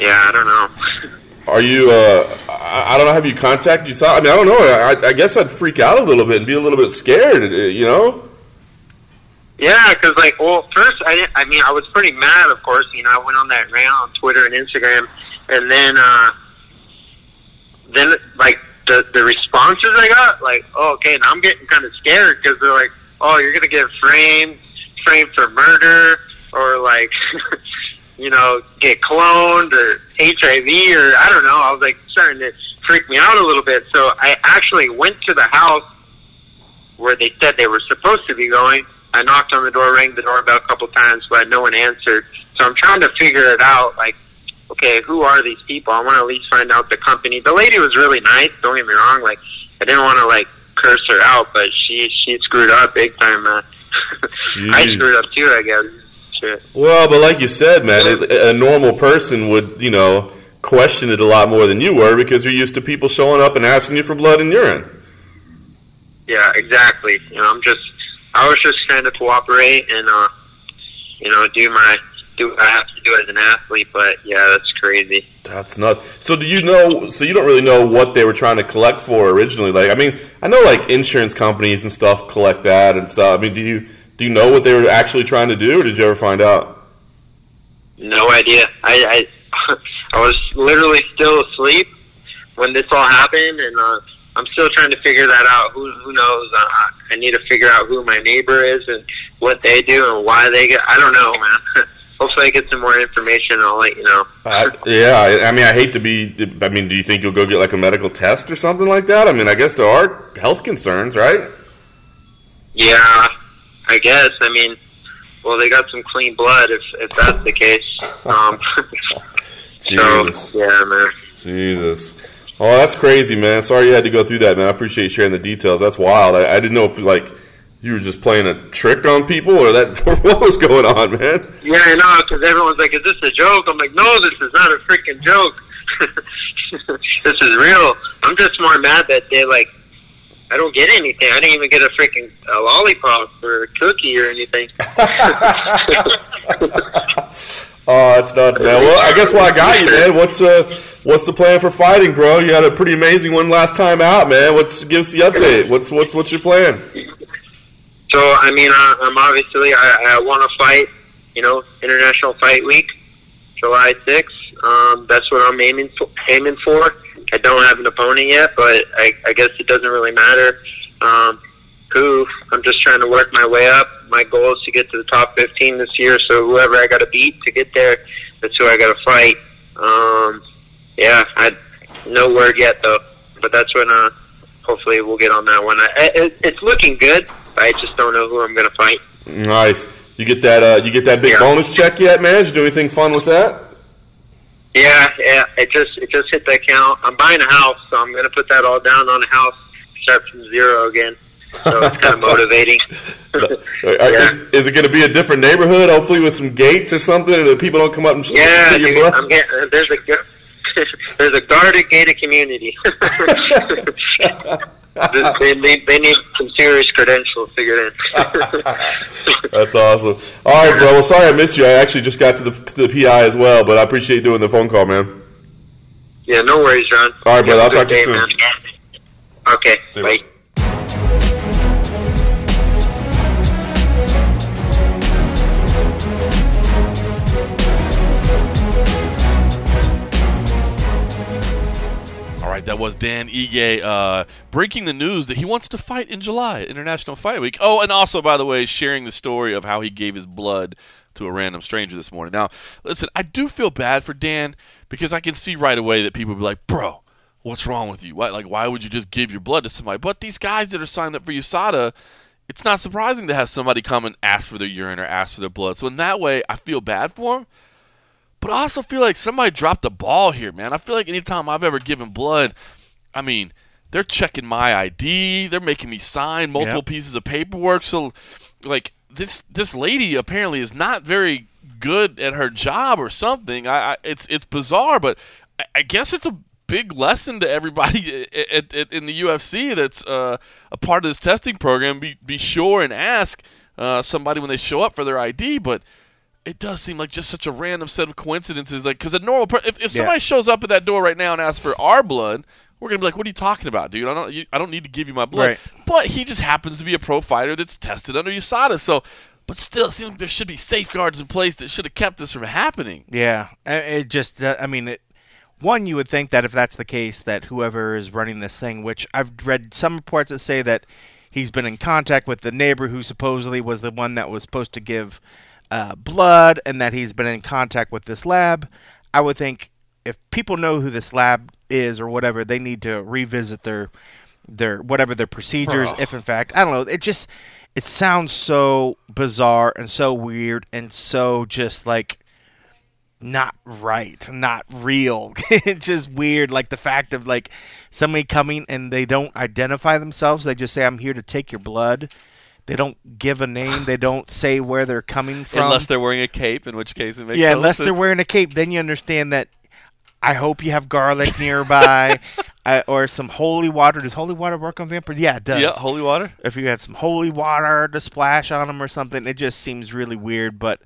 Speaker 3: yeah, I don't know.
Speaker 4: Are you? Uh, I, don't know. Have you contacted you? I mean, I don't know. I, I guess I'd freak out a little bit and be a little bit scared. uh, You know?
Speaker 3: Yeah, because like, well, first I didn't. I mean, I was pretty mad, of course. You know, I went on that rant on Twitter and Instagram, and then, uh then like the the responses I got, like, oh, okay, now I'm getting kind of scared because they're like, oh, you're gonna get framed, framed for murder, or like, you know, get cloned or HIV or I don't know. I was like starting to freak me out a little bit. So I actually went to the house where they said they were supposed to be going. I knocked on the door, rang the doorbell a couple times, but no one answered. So I'm trying to figure it out. Like, okay, who are these people? I want to at least find out the company. The lady was really nice. Don't get me wrong. Like, I didn't want to like curse her out, but she she screwed up big time, man. I screwed up too, I guess. Shit.
Speaker 4: Well, but like you said, man, it, a normal person would, you know, question it a lot more than you were because you're used to people showing up and asking you for blood and urine.
Speaker 3: Yeah, exactly. You know, I'm just, I was just trying to cooperate and, uh, you know, do my, do what I have to do as an athlete. But yeah, that's crazy.
Speaker 4: That's nuts. So do you know? So you don't really know what they were trying to collect for originally? Like, I mean, I know like insurance companies and stuff collect that and stuff. I mean, do you do you know what they were actually trying to do, or did you ever find out?
Speaker 3: No idea. I, I, I was literally still asleep when this all happened, and uh, I'm still trying to figure that out. Who, who knows? Uh, I need to figure out who my neighbor is and what they do and why they get. I don't know, man. Hopefully, I get some more information. and I'll let you know.
Speaker 4: I, yeah, I, I mean, I hate to be. I mean, do you think you'll go get like a medical test or something like that? I mean, I guess there are health concerns, right?
Speaker 3: Yeah, I guess. I mean, well, they got some clean blood if if that's the case. Um,
Speaker 4: Jesus.
Speaker 3: so yeah, man.
Speaker 4: Jesus. Oh, that's crazy, man. Sorry you had to go through that, man. I appreciate sharing the details. That's wild. I, I didn't know if like you were just playing a trick on people or that or what was going on, man.
Speaker 3: Yeah, I know, because everyone's like, "Is this a joke?" I'm like, "No, this is not a freaking joke. this is real." I'm just more mad that they like. I don't get anything. I didn't even get a freaking a lollipop or a cookie or anything.
Speaker 4: Oh, that's nuts, man. Well, I guess why I got you, man. What's uh, what's the plan for fighting, bro? You had a pretty amazing one last time out, man. What's give us the update? What's what's what's your plan?
Speaker 3: So I mean, I, I'm obviously I, I want to fight. You know, International Fight Week, July 6th. Um, that's what I'm aiming for, aiming for. I don't have an opponent yet, but I, I guess it doesn't really matter. Um, who? I'm just trying to work my way up. My goal is to get to the top 15 this year. So whoever I got to beat to get there, that's who I got to fight. Um, yeah, I no word yet though, but that's when uh, hopefully we'll get on that one. I, it, it's looking good. I just don't know who I'm going to fight.
Speaker 4: Nice. You get that uh, you get that big
Speaker 3: Yeah.
Speaker 4: bonus check yet, man? Did you do anything fun with that?
Speaker 3: Yeah, yeah. It just it just hit the account. I'm buying a house, so I'm going to put that all down on a house, start from zero again. So it's kind of motivating.
Speaker 4: Uh,
Speaker 3: Yeah.
Speaker 4: Is, is it going to be a different neighborhood, hopefully with some gates or something, that people don't come up and
Speaker 3: Yeah,
Speaker 4: your?
Speaker 3: I'm getting uh, there's a there's a guarded gated community. They, they, they need some serious credentials to get in.
Speaker 4: That's awesome. All right, bro. Well, sorry I missed you. I actually just got to the to the PI as well, but I appreciate doing the phone call, man.
Speaker 3: yeah, no worries, John.
Speaker 4: All right, brother, I'll talk to you soon.
Speaker 3: man. Okay,
Speaker 4: See
Speaker 3: bye.
Speaker 4: bro.
Speaker 1: Right, that was Dan Ige uh, breaking the news that he wants to fight in July, International Fight Week. Oh, and also, by the way, sharing the story of how he gave his blood to a random stranger this morning. Now, listen, I do feel bad for Dan because I can see right away that people be like, bro, what's wrong with you? Why, like, why would you just give your blood to somebody? But these guys that are signed up for USADA, it's not surprising to have somebody come and ask for their urine or ask for their blood. So in that way, I feel bad for them. But I also feel like somebody dropped the ball here, man. I feel like anytime I've ever given blood, I mean, they're checking my ID, they're making me sign multiple
Speaker 2: Yep.
Speaker 1: pieces of paperwork. So, like this this lady apparently is not very good at her job or something. I, I it's it's bizarre, but I, I guess it's a big lesson to everybody at, at, in the UFC that's uh, a part of this testing program. Be be sure and ask uh, somebody when they show up for their ID, but. It does seem like just such a random set of coincidences, like because a normal, per- if, if somebody shows up at that door right now and asks for our blood, we're gonna be like, "What are you talking about, dude? I don't, you, I don't need to give you my blood."
Speaker 2: Right.
Speaker 1: But he just happens to be a pro fighter that's tested under USADA, so. But still, it seems like there should be safeguards in place that should have kept this from happening.
Speaker 2: Yeah, it just. Uh, I mean, it, one you would think that if that's the case, that whoever is running this thing, which I've read some reports that say that he's been in contact with the neighbor who supposedly was the one that was supposed to give uh, blood, and that he's been in contact with this lab. I would think if people know who this lab is or whatever, they need to revisit their their whatever their procedures. If in fact, I don't know, it just it sounds so bizarre and so weird and so just like not right, not real. it's just weird. Like the fact of like somebody coming and they don't identify themselves. They just say, "I'm here to take your blood." They don't give a name. They don't say where they're coming from.
Speaker 1: Unless they're wearing a cape, in which case it makes
Speaker 2: yeah,
Speaker 1: no
Speaker 2: unless they're wearing a cape, then you understand that. I hope you have garlic nearby, uh, or some holy water. Does holy water work on vampires? Yeah, it does.
Speaker 1: Yeah, holy water.
Speaker 2: if you have some holy water to splash on them or something, it just seems really weird. But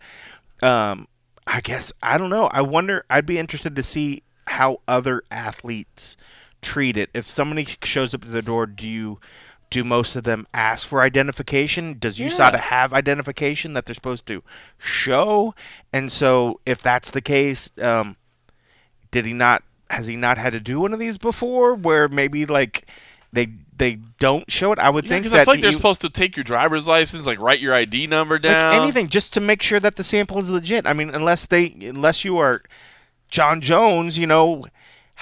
Speaker 2: um, I guess I don't know. I wonder. I'd be interested to see how other athletes treat it. If somebody shows up at the door, do you? Do most of them ask for identification? Does USADA have identification that they're supposed to show? And so, if that's the case, um, did he not? Has he not had to do one of these before? Where maybe like they they don't show it. I would
Speaker 1: Yeah,
Speaker 2: think
Speaker 1: because
Speaker 2: that
Speaker 1: I feel like they're
Speaker 2: you-
Speaker 1: supposed to take your driver's license, like write your ID number
Speaker 2: like
Speaker 1: down.
Speaker 2: anything just to make sure that the sample is legit. I mean, unless they unless you are Jon Jones, you know,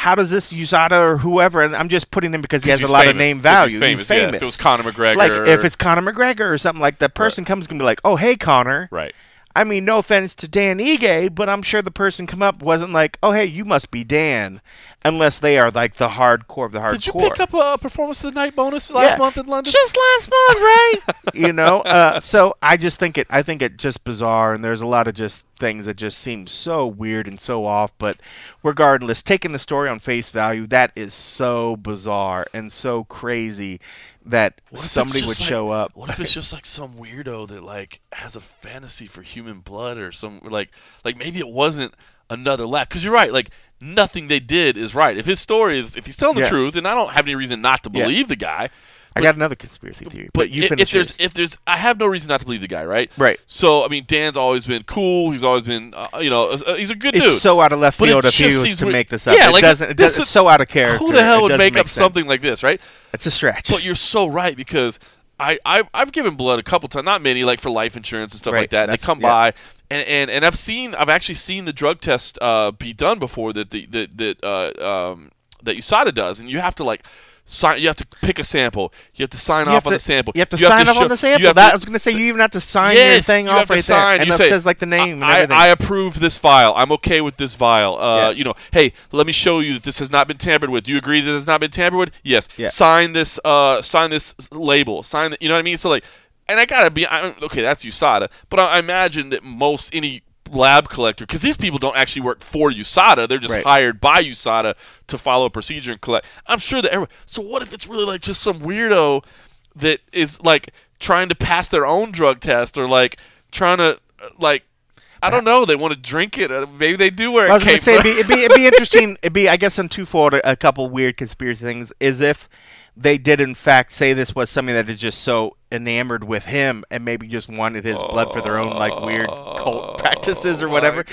Speaker 2: how does this USADA or whoever? And I'm just putting them because he has a
Speaker 1: he's
Speaker 2: lot of name value.
Speaker 1: He's famous. Yeah, if it was Conor McGregor,
Speaker 2: like if it's Conor McGregor or something like that, person comes gonna be like, "Oh, hey, Conor."
Speaker 1: right.
Speaker 2: I mean, no offense to Dan Ige, but I'm sure the person come up wasn't like, "Oh, hey, you must be Dan," unless they are like the hardcore of the hardcore.
Speaker 1: Did you pick up a performance of the night bonus last
Speaker 2: Yeah.
Speaker 1: month in London?
Speaker 2: Just last month, right? you know, uh, so I just think it. I think it just bizarre, and there's a lot of just things that just seem so weird and so off. But regardless, taking the story on face value, that is so bizarre and so crazy that
Speaker 1: What if it's
Speaker 2: somebody would
Speaker 1: like-
Speaker 2: show up.
Speaker 1: What if it's just like some weirdo that like has a fantasy for human blood or some like like maybe it wasn't another lab because you're right like nothing they did is right if his story is if he's telling the
Speaker 2: Yeah.
Speaker 1: truth and I don't have any reason not to
Speaker 2: Yeah.
Speaker 1: believe the guy
Speaker 2: I got another conspiracy theory, but, you
Speaker 1: i-
Speaker 2: finish
Speaker 1: if there's if there's I have no reason not to believe the guy right
Speaker 2: Right.
Speaker 1: so I mean Dan's always been cool he's always been uh, you know uh, he's a good
Speaker 2: It's
Speaker 1: dude
Speaker 2: so out of left
Speaker 1: But
Speaker 2: field if he was to make this up.
Speaker 1: Yeah,
Speaker 2: it
Speaker 1: like,
Speaker 2: doesn't. It
Speaker 1: this
Speaker 2: does,
Speaker 1: is-
Speaker 2: it's so out of character.
Speaker 1: who the hell would
Speaker 2: doesn't
Speaker 1: make up
Speaker 2: sense.
Speaker 1: something like this right
Speaker 2: It's a stretch.
Speaker 1: But you're so right because I, I I've given blood a couple times, not many, like for life insurance and stuff
Speaker 2: Right,
Speaker 1: like that. And they come
Speaker 2: yeah.
Speaker 1: by, and, and, and I've seen I've actually seen the drug test uh, be done before that the that that uh, um, that USADA does, and you have to like sign. You have to pick a sample. You have to sign
Speaker 2: You
Speaker 1: off on
Speaker 2: to-
Speaker 1: the sample.
Speaker 2: You have to sign off
Speaker 1: show-
Speaker 2: on the sample. That,
Speaker 1: to-
Speaker 2: I was going to say you even have to sign your thing
Speaker 1: you
Speaker 2: off
Speaker 1: have to
Speaker 2: right
Speaker 1: sign.
Speaker 2: there, and
Speaker 1: You
Speaker 2: it
Speaker 1: say,
Speaker 2: says like the name and
Speaker 1: I,
Speaker 2: everything.
Speaker 1: I approve this file. I'm okay with this file. Uh,
Speaker 2: Yes.
Speaker 1: You know, hey, let me show you that this has not been tampered with. Do you agree that it has not been tampered with? Yes.
Speaker 2: Yeah.
Speaker 1: Sign this. Uh, sign this label. Sign. The, you know what I mean? So like, and I gotta be I, okay. That's USADA, but I, I imagine that most any lab collector, because these people don't actually work for USADA, they're just
Speaker 2: Right.
Speaker 1: hired by USADA to follow a procedure and collect. I'm sure that. Everyone, so what if it's really like just some weirdo that is like trying to pass their own drug test or like trying to uh, like I don't know. They want to drink it. Uh, maybe they do wear
Speaker 2: I was going to say it'd be, it'd be it'd be interesting. It'd be I guess in twofold a couple weird conspiracy things is if they did in fact say this was something that is just so enamored with him and maybe just wanted his blood for their own like weird cult oh practices or whatever.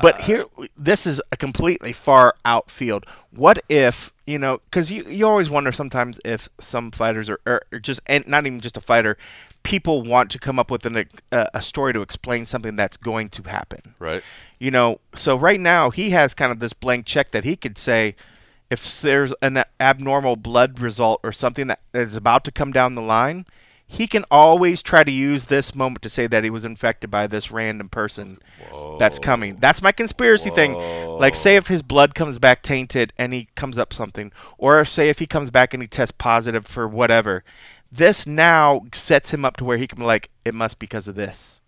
Speaker 2: But here, this is a completely far out field. What if you know? Because you you always wonder sometimes if some fighters are or, or just and not even just a fighter. People want to come up with an, a, a story to explain something that's going to happen
Speaker 1: right.
Speaker 2: you know so right now he has kind of this blank check that he could say if there's an abnormal blood result or something that is about to come down the line he can always try to use this moment to say that he was infected by this random person that's coming. That's my conspiracy thing. Like, say if his blood comes back tainted and he comes up something, or say if he comes back and he tests positive for whatever, this now sets him up to where he can be like, it must be because of this.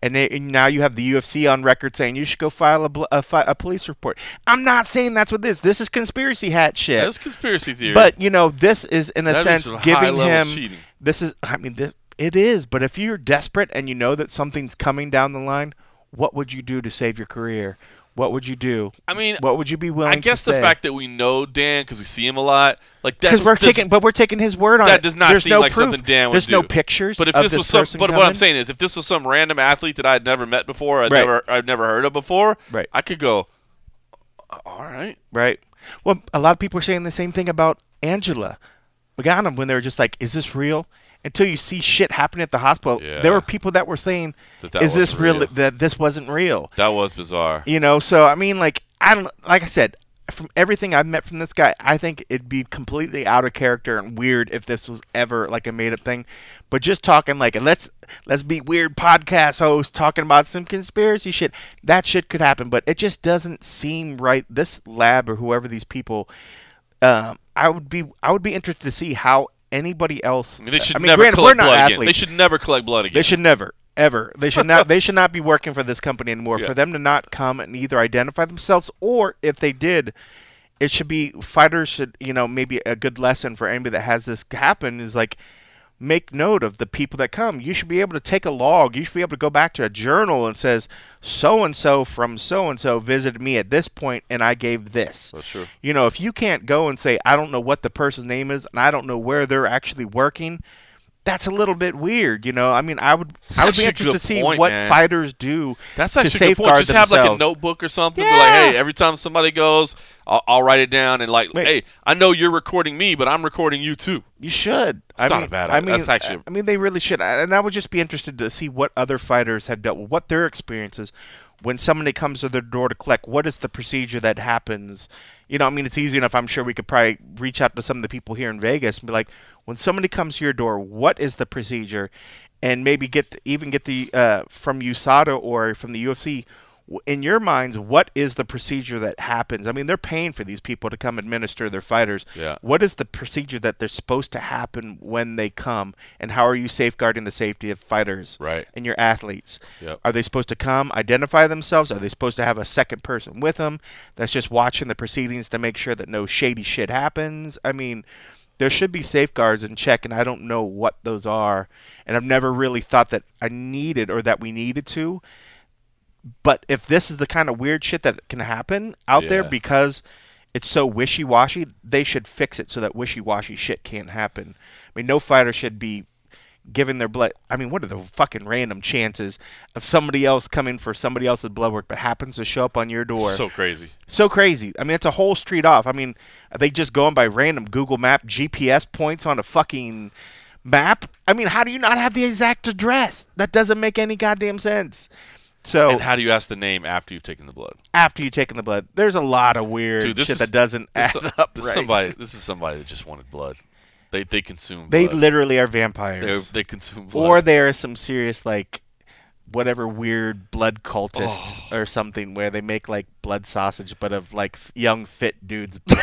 Speaker 2: And, they, and now you have the UFC on record saying you should go file a, bl- a, fi- a police report. I'm not saying that's what this. This is conspiracy hat shit.
Speaker 1: That's conspiracy theory.
Speaker 2: But you know, this is in a
Speaker 1: That
Speaker 2: sense giving him.
Speaker 1: cheating.
Speaker 2: This is. I mean, this, it is. But if you're desperate and you know that something's coming down the line, what would you do to save your career? What would you do?
Speaker 1: I mean,
Speaker 2: What would you be willing? To do?
Speaker 1: I guess the
Speaker 2: say?
Speaker 1: fact that we know Dan because we see him a lot, like
Speaker 2: because we're taking, but we're taking his word on
Speaker 1: that
Speaker 2: it.
Speaker 1: does not
Speaker 2: There's
Speaker 1: seem
Speaker 2: no
Speaker 1: like
Speaker 2: proof.
Speaker 1: something Dan would do.
Speaker 2: There's no pictures.
Speaker 1: But if this
Speaker 2: this
Speaker 1: was some, but what I'm saying is, if this was some random athlete that I'd never met before, I'd
Speaker 2: Right.
Speaker 1: never, I've never heard of before,
Speaker 2: Right.
Speaker 1: I could go, all right,
Speaker 2: Right. Well, a lot of people are saying the same thing about Angela Magana when they were just like, "Is this real?" Until you see shit happening at the hospital,
Speaker 1: Yeah.
Speaker 2: there were people that were saying,
Speaker 1: That that
Speaker 2: "Is this real?
Speaker 1: real.
Speaker 2: That this wasn't real."
Speaker 1: that was bizarre.
Speaker 2: You know, so I mean, like I don't, like I said, from everything I've met from this guy, I think it'd be completely out of character and weird if this was ever like a made up thing. But just talking like let's let's be weird podcast hosts talking about some conspiracy shit. That shit could happen, but it just doesn't seem right. This lab or whoever these people, um, I would be I would be interested to see how anybody else.
Speaker 1: I mean, they should
Speaker 2: I mean,
Speaker 1: never
Speaker 2: granted,
Speaker 1: collect blood again.
Speaker 2: athletes.
Speaker 1: They should never collect blood again.
Speaker 2: They should never, ever. They should not. they should not be working for this company anymore.
Speaker 1: Yeah.
Speaker 2: For them to not come and either identify themselves, or if they did, it should be fighters should. You know, maybe a good lesson for anybody that has this happen is like make note of the people that come. You should be able to take a log. You should be able to go back to a journal and says so and so from so and so visited me at this point and I gave this.
Speaker 1: That's true.
Speaker 2: You know, if you can't go and say I don't know what the person's name is and I don't know where they're actually working, that's a little bit weird. You know, I mean, I would I would be interested to see
Speaker 1: point,
Speaker 2: what
Speaker 1: man.
Speaker 2: fighters do
Speaker 1: That's
Speaker 2: to
Speaker 1: actually a good
Speaker 2: safeguard
Speaker 1: point. Just have like a notebook or something. Be like, hey, every time somebody goes, I'll, I'll write it down and like,
Speaker 2: Wait.
Speaker 1: hey, I know you're recording me, but I'm recording you too.
Speaker 2: You should. I
Speaker 1: It's not
Speaker 2: mean,
Speaker 1: a bad
Speaker 2: I
Speaker 1: idea.
Speaker 2: mean,
Speaker 1: That's actually-
Speaker 2: I mean, they really should. And I would just be interested to see what other fighters have dealt with, what their experiences when somebody comes to their door to collect. What is the procedure that happens? You know, I mean, it's easy enough. I'm sure we could probably reach out to some of the people here in Vegas and be like, when somebody comes to your door, what is the procedure? And maybe get even get the uh, from USADA or from the UFC in your minds, what is the procedure that happens? I mean, they're paying for these people to come administer their fighters.
Speaker 1: Yeah.
Speaker 2: What is the procedure that they're supposed to happen when they come, and how are you safeguarding the safety of fighters
Speaker 1: Right.
Speaker 2: and your athletes?
Speaker 1: Yep.
Speaker 2: Are they supposed to come, identify themselves? Are they supposed to have a second person with them that's just watching the proceedings to make sure that no shady shit happens? I mean, there should be safeguards in check, and I don't know what those are, and I've never really thought that I needed or that we needed to. But if this is the kind of weird shit that can happen out there because it's so wishy washy, they should fix it so that wishy washy shit can't happen. I mean, no fighter should be giving their blood. I mean, what are the fucking random chances of somebody else coming for somebody else's blood work but happens to show up on your door?
Speaker 1: So crazy.
Speaker 2: So crazy. I mean, it's a whole street off. I mean, are they just going by random Google Map GPS points on a fucking map? I mean, how do you not have the exact address? That doesn't make any goddamn sense. So
Speaker 1: And how do you ask the name after you've taken the blood?
Speaker 2: after you've taken the blood, there's a lot of weird
Speaker 1: Dude,
Speaker 2: shit
Speaker 1: is,
Speaker 2: that doesn't add up
Speaker 1: this
Speaker 2: right.
Speaker 1: somebody. This is somebody that just wanted blood. They they consume.
Speaker 2: they
Speaker 1: blood.
Speaker 2: literally are
Speaker 1: They
Speaker 2: vampires,
Speaker 1: they consume blood.
Speaker 2: or they are some serious like whatever weird blood cultists
Speaker 1: Oh.
Speaker 2: or something where they make like blood sausage, but of like f- young fit dudes. blood.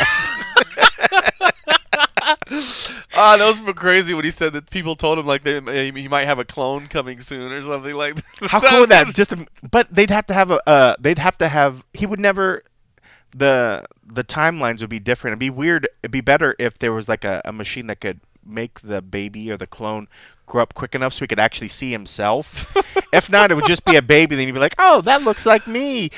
Speaker 1: Ah, that was crazy when he said that people told him like they, he might have a clone coming soon or something like that.
Speaker 2: How cool would that? Just, a, but they'd have to have a. Uh, they'd have to have. He would never. The the timelines would be different. It'd be weird. It'd be better if there was like a, a machine that could make the baby or the clone grow up quick enough so he could actually see himself. if not, it would just be a baby. Then he'd be like, "Oh, that looks like me,"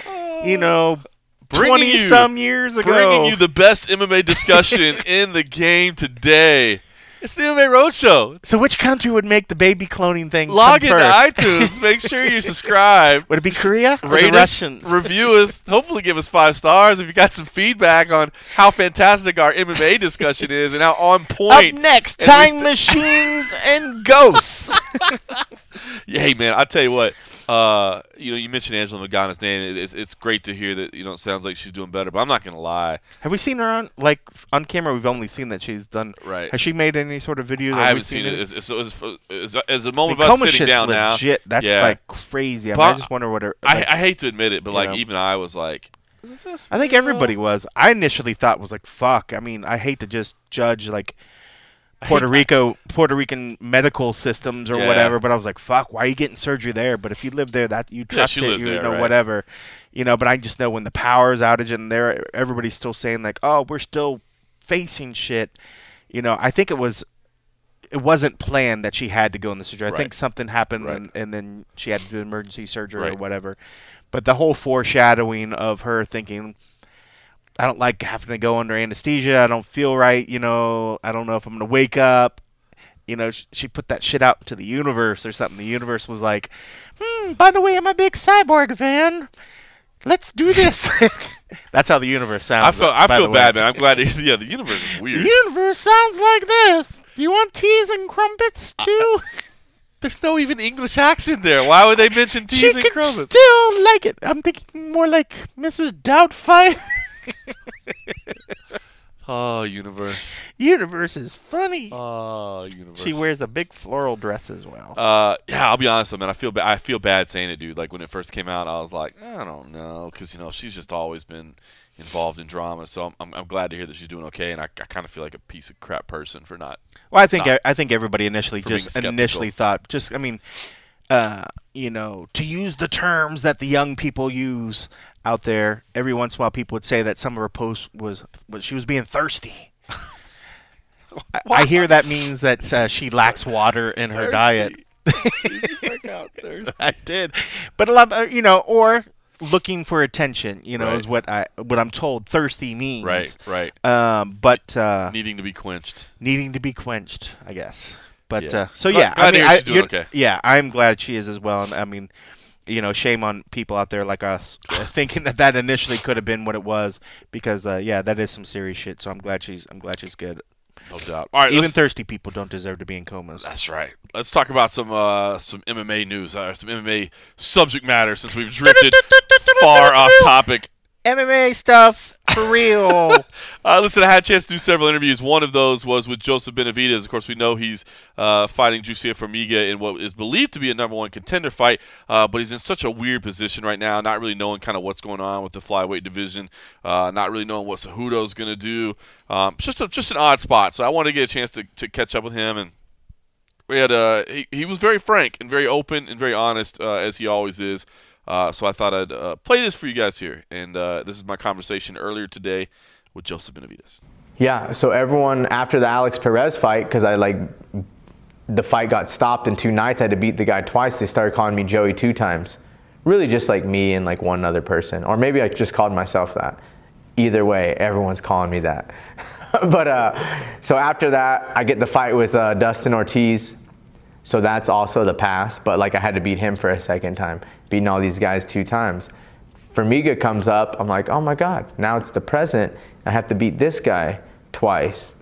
Speaker 2: you know,
Speaker 1: Bringing
Speaker 2: twenty
Speaker 1: you-
Speaker 2: some years ago.
Speaker 1: Bringing you the best MMA discussion in the game today. It's the MMA Roadshow.
Speaker 2: so, which country would make the baby cloning thing?
Speaker 1: Log into iTunes. Make sure you subscribe.
Speaker 2: Would it be Korea
Speaker 1: Rate us,
Speaker 2: Russians?
Speaker 1: review us, hopefully give us five stars. If you got some feedback on how fantastic our MMA discussion is and how on point.
Speaker 2: Up
Speaker 1: next,
Speaker 2: time
Speaker 1: least-
Speaker 2: machines and ghosts.
Speaker 1: Hey man, I tell you what, uh, you know, you mentioned Angela Magana's name. It's, it's great to hear that you know it sounds like she's doing better. But I'm not gonna lie,
Speaker 2: Have we seen her on like on camera? We've only seen that she's done.
Speaker 1: Right.
Speaker 2: Has she made any sort of video? that
Speaker 1: I haven't seen it. It's, it's, it's, it's, it's a moment
Speaker 2: I
Speaker 1: of us sitting down now.
Speaker 2: legit. That's
Speaker 1: Yeah.
Speaker 2: like crazy. I, mean, I just wonder what her.
Speaker 1: I,
Speaker 2: like-
Speaker 1: I hate to admit it, but like
Speaker 2: know.
Speaker 1: even I was like, is this this?
Speaker 2: I think everybody was. I initially thought was like, fuck. I mean, I hate to just judge like Puerto Rico, Puerto Rican medical systems or
Speaker 1: Yeah.
Speaker 2: whatever, but I was like, fuck, why are you getting surgery there? But if you live there, that you trust
Speaker 1: she
Speaker 2: it, you
Speaker 1: there,
Speaker 2: know,
Speaker 1: right.
Speaker 2: whatever, you know. But I just know when the power's outage and there, everybody's still saying like, oh, we're still facing shit. You know, I think it was. It wasn't planned that she had to go in the surgery. I
Speaker 1: Right.
Speaker 2: think something happened,
Speaker 1: Right.
Speaker 2: and, and then she had to do emergency surgery or whatever. But the whole foreshadowing of her thinking, I don't like having to go under anesthesia. I don't feel right. You know, I don't know if I'm gonna wake up. You know, sh- she put that shit out to the universe or something. The universe was like, hmm, by the way, I'm a big cyborg fan. Let's do this. That's how the universe sounds.
Speaker 1: I feel I feel
Speaker 2: way.
Speaker 1: bad, man. I'm glad. To, yeah, the universe is weird.
Speaker 2: The universe sounds like this. Do you want teas and crumpets too?
Speaker 1: There's no even English accent there. Why would they mention teas
Speaker 2: she
Speaker 1: and
Speaker 2: could
Speaker 1: crumpets?
Speaker 2: still like it. I'm thinking more like Mrs. Doubtfire.
Speaker 1: oh, universe.
Speaker 2: universe is funny.
Speaker 1: Oh, universe.
Speaker 2: She wears a big floral dress as well.
Speaker 1: Uh, yeah, I'll be honest, man. I feel bad. I feel bad saying it, dude. Like when it first came out, I was like, I don't know, because you know she's just always been involved in drama. So I'm, I'm, I'm glad to hear that she's doing okay. And I, I kind of feel like a piece of crap person for not.
Speaker 2: well, I think
Speaker 1: not-
Speaker 2: I think everybody initially just initially thought just I mean, uh, you know, to use the terms that the young people use out there. Every once in a while, people would say that some of her posts was, was she was being thirsty. I, I hear that means that uh, she lacks water in her diet. I did, but a lot, of, you know, or looking for attention. You know,
Speaker 1: Right.
Speaker 2: is what I what I'm told. Thirsty means
Speaker 1: Right, right.
Speaker 2: Um, but uh,
Speaker 1: Needing to be quenched.
Speaker 2: needing to be quenched, I guess. But
Speaker 1: Yeah.
Speaker 2: uh, so
Speaker 1: Glad-
Speaker 2: yeah,
Speaker 1: glad
Speaker 2: I mean, I,
Speaker 1: she's doing okay.
Speaker 2: yeah, I'm glad she is as well. And I mean, you know, shame on people out there like us uh, thinking that that initially could have been what it was because uh, yeah, that is some serious shit. So I'm glad she's I'm glad she's good.
Speaker 1: No doubt. All right,
Speaker 2: Even thirsty people don't deserve to be in comas.
Speaker 1: That's right. Let's talk about some uh, some MMA news, uh, some MMA subject matter since we've drifted far off topic.
Speaker 2: MMA stuff for real.
Speaker 1: Uh, listen, I had a chance to do several interviews. One of those was with Joseph Benavidez. Of course, we know he's uh, fighting Jussier Formiga in what is believed to be a number one contender fight, uh, but he's in such a weird position right now, not really knowing kind of what's going on with the flyweight division, uh, not really knowing what Cejudo's going to do. Um, just a, just an odd spot. So I wanted to get a chance to, to catch up with him and we had uh, he, he was very frank and very open and very honest uh, as he always is. Uh, so I thought I'd uh, play this for you guys here, and uh, this is my conversation earlier today with Joseph Benavidez.
Speaker 5: Yeah, so everyone after the Alex Perez fight, because I like the fight got stopped in two nights, I had to beat the guy twice. They started calling me Joey two times. Really, just like me and like one other person, or maybe I just called myself that. Either way, everyone's calling me that. but uh, so after that, I get the fight with uh, Dustin Ortiz. So that's also the past, but like I had to beat him for a second time, beating all these guys two times. Formiga comes up, I'm like, oh my God, now it's the present. I have to beat this guy twice.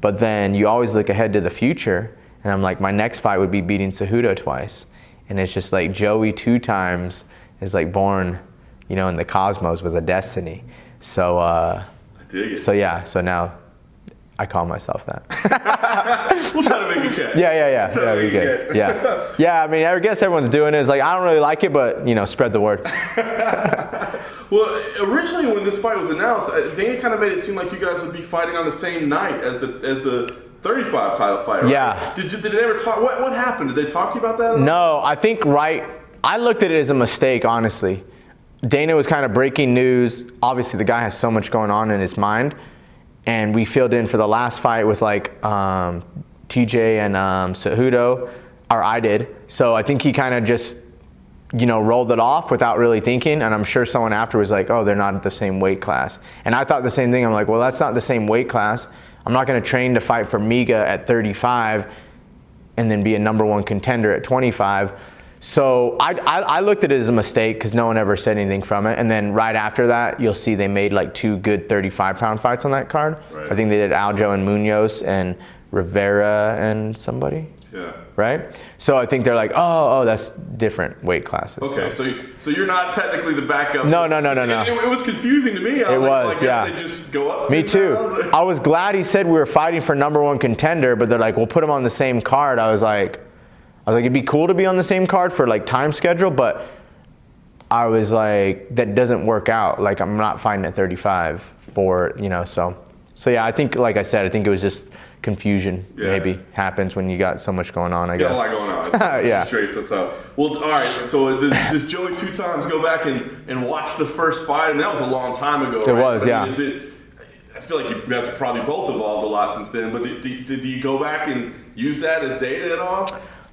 Speaker 5: But then you always look ahead to the future, and I'm like, my next fight would be beating Cejudo twice. And it's just like Joey two times is like born, you know, in the cosmos with a destiny. So, uh, so yeah, so now I call myself that.
Speaker 4: We'll try to make it catch.
Speaker 5: Yeah, yeah, yeah. Yeah, we good. Yeah. Yeah, I mean, I guess everyone's doing it. It's like, I don't really like it, but, you know, spread the word.
Speaker 4: Well, originally when this fight was announced, uh, Dana kind of made it seem like you guys would be fighting on the same night as the as the 35 title fight. Right?
Speaker 5: Yeah.
Speaker 4: Did you did they ever talk? What what happened? Did they talk to you about that?
Speaker 5: No, I think right. I looked at it as a mistake, honestly. Dana was kind of breaking news. Obviously, the guy has so much going on in his mind, and we filled in for the last fight with like um, TJ and um, Cejudo, or I did. So I think he kind of just, you know, rolled it off without really thinking. And I'm sure someone after was like, "Oh, they're not at the same weight class." And I thought the same thing. I'm like, "Well, that's not the same weight class. I'm not going to train to fight Formiga at 35." and then be a number one contender at 25. So I, I, I looked at it as a mistake because no one ever said anything from it. And then right after that, you'll see they made like two good 35 pound fights on that card.
Speaker 4: Right.
Speaker 5: I think they did Aljo and Munhoz and Rivera and somebody.
Speaker 4: Yeah.
Speaker 5: right? So I think they're like, oh, oh, that's different weight classes.
Speaker 4: Okay,
Speaker 5: So-
Speaker 4: so so you're not technically the backup.
Speaker 5: No, no, no, no, no.
Speaker 4: It, it was confusing to me. I
Speaker 5: It
Speaker 4: was like, well,
Speaker 5: was,
Speaker 4: guess
Speaker 5: yeah.
Speaker 4: They just go up.
Speaker 5: Me too.
Speaker 4: pounds?
Speaker 5: I was glad he said we were fighting for number one contender, but they're like, we'll put him on the same card. I was like, I was like, it'd be cool to be on the same card for like time schedule, but I was like, that doesn't work out. Like, I'm not fighting at 35 for you know. So, so yeah, I think, like I said, I think it was just confusion.
Speaker 4: Yeah.
Speaker 5: Maybe happens when you got so much going on. I guess.
Speaker 4: Got a lot going on.
Speaker 5: Yeah.
Speaker 4: Straight so tough. Well, all right. So does, does Joey two times go back and, and watch the first fight? And that was a long time ago.
Speaker 5: It
Speaker 4: right?
Speaker 5: was,
Speaker 4: But I mean,
Speaker 5: yeah.
Speaker 4: Is it? I feel like you guys have probably both evolved a lot since then. But did, did, did you go back and use that as data at all?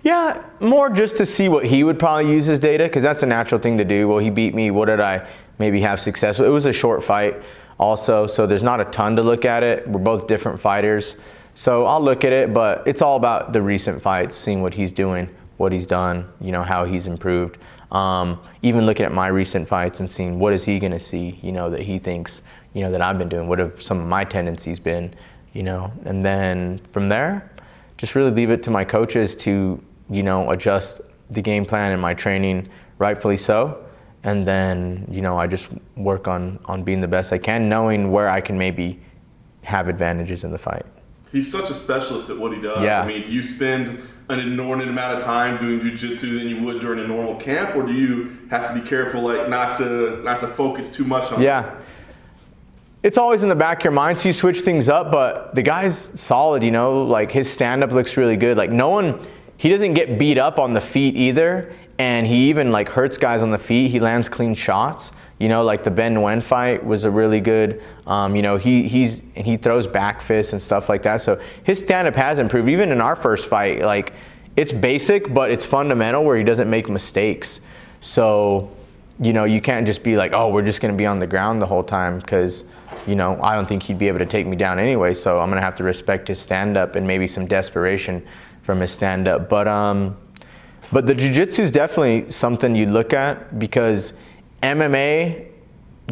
Speaker 5: Yeah, more just to see what he would probably use as data, because that's a natural thing to do. Well, he beat me. What did I maybe have success with? It was a short fight, also, so there's not a ton to look at it. We're both different fighters, so I'll look at it, but it's all about the recent fights, seeing what he's doing, what he's done, you know, how he's improved. Um, even looking at my recent fights and seeing what is he going to see, you know, that he thinks, you know, that I've been doing. What have some of my tendencies been, you know, and then from there, just really leave it to my coaches to, you know, adjust the game plan and my training rightfully so. And then, you know, I just work on, on being the best I can, knowing where I can maybe have advantages in the fight.
Speaker 4: He's such a specialist at what he does.
Speaker 5: Yeah.
Speaker 4: I mean, do you spend an inordinate amount of time doing jujitsu than you would during a normal camp, or do you have to be careful, like not to not to focus too much on? It?
Speaker 5: Yeah. It's always in the back of your mind, so you switch things up, but the guy's solid, you know, like his stand up looks really good. Like no one he doesn't get beat up on the feet either, and he even like hurts guys on the feet. He lands clean shots. You know, like the Ben Nguyen fight was a really good. Um, you know, he he's and he throws back fists and stuff like that. So his stand up has improved. Even in our first fight, like it's basic, but it's fundamental where he doesn't make mistakes. So you know, you can't just be like, oh, we're just going to be on the ground the whole time because, you know, I don't think he'd be able to take me down anyway. So I'm going to have to respect his stand up and maybe some desperation from his stand up. But, um, but the jiu-jitsu is definitely something you look at because MMA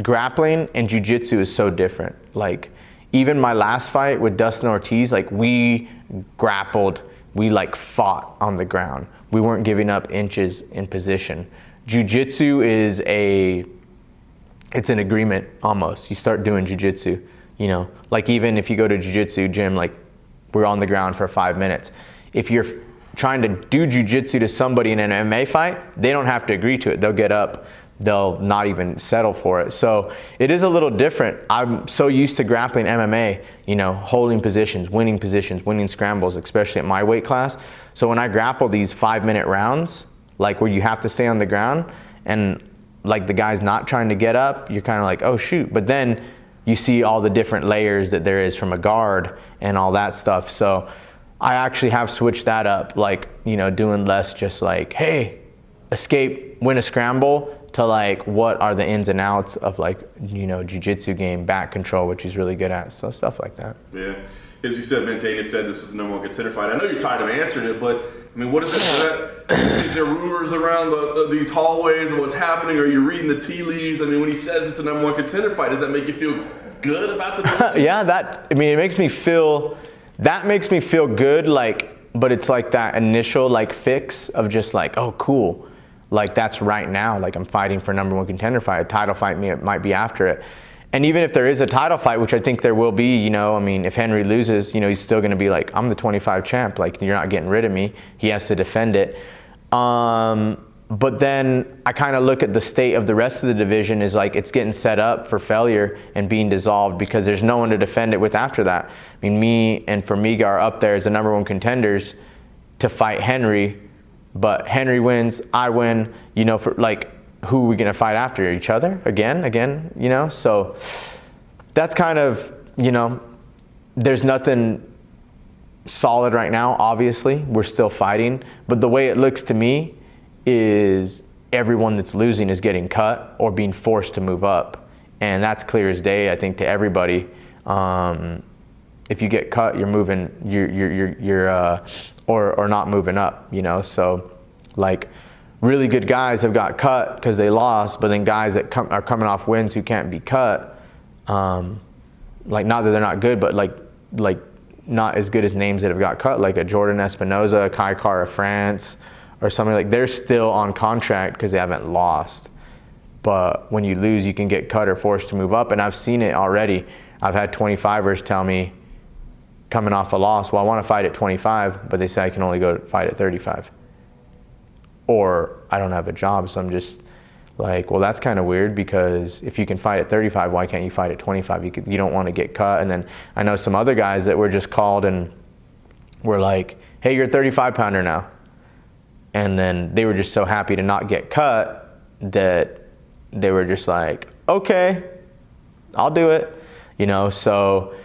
Speaker 5: grappling and jiu-jitsu is so different. Like even my last fight with Dustin Ortiz, like we grappled, we like fought on the ground. We weren't giving up inches in position. Jiu-jitsu is a it's an agreement almost. You start doing jiu-jitsu, you know, like even if you go to jiu-jitsu gym, like we're on the ground for five minutes. If you're trying to do jiu-jitsu to somebody in an MMA fight, they don't have to agree to it. They'll get up, they'll not even settle for it. So it is a little different. I'm so used to grappling MMA, you know, holding positions, winning positions, winning scrambles, especially at my weight class. So when I grapple these five minute rounds, like where you have to stay on the ground and like the guy's not trying to get up, you're kind of like, oh shoot. But then you see all the different layers that there is from a guard and all that stuff. So I actually have switched that up, like, you know, doing less just like, hey, escape, win a scramble, to like, what are the ins and outs of like, you know, jujitsu game, back control, which he's really good at. So stuff like that.
Speaker 4: Yeah. As you said, Dana said this was the number one contender fight. I know you're tired of answering it, but I mean, what is it? Is there rumors around the, the, these hallways of what's happening? Are you reading the tea leaves? I mean, when he says it's a number one contender fight, does that make you feel good about the
Speaker 5: yeah, that I mean, it makes me feel that makes me feel good. Like, but it's like that initial like fix of just like, oh, cool. Like that's right now. Like I'm fighting for number one contender fight. A title fight me it might be after it. And even if there is a title fight, which I think there will be, you know, I mean, if Henry loses, you know, he's still going to be like, I'm the 25 champ. Like you're not getting rid of me. He has to defend it. Um, but then I kind of look at the state of the rest of the division is like it's getting set up for failure and being dissolved because there's no one to defend it with after that. I mean, me and Formiga are up there as the number one contenders to fight Henry, but Henry wins, I win. You know, for like who are we gonna fight after each other again, again? You know, so that's kind of you know, there's nothing solid right now. Obviously, we're still fighting, but the way it looks to me is everyone that's losing is getting cut or being forced to move up, and that's clear as day. I think to everybody. Um, if you get cut, you're moving, you're you're you're, you're uh, or or not moving up. You know, so like really good guys have got cut because they lost, but then guys that come, are coming off wins who can't be cut, um, like not that they're not good, but like like not as good as names that have got cut, like a Jordan Espinosa, Kai Kara France, or something like. They're still on contract because they haven't lost. But when you lose, you can get cut or forced to move up. And I've seen it already. I've had 25ers tell me, coming off a loss, well, I want to fight at 25, but they say I can only go fight at 35. Or I don't have a job, so I'm just like, well, that's kind of weird because if you can fight at 35, why can't you fight at 25? You, could, you don't want to get cut. And then I know some other guys that were just called and were like, hey, you're a 35 pounder now. And then they were just so happy to not get cut that they were just like, okay, I'll do it. You know, so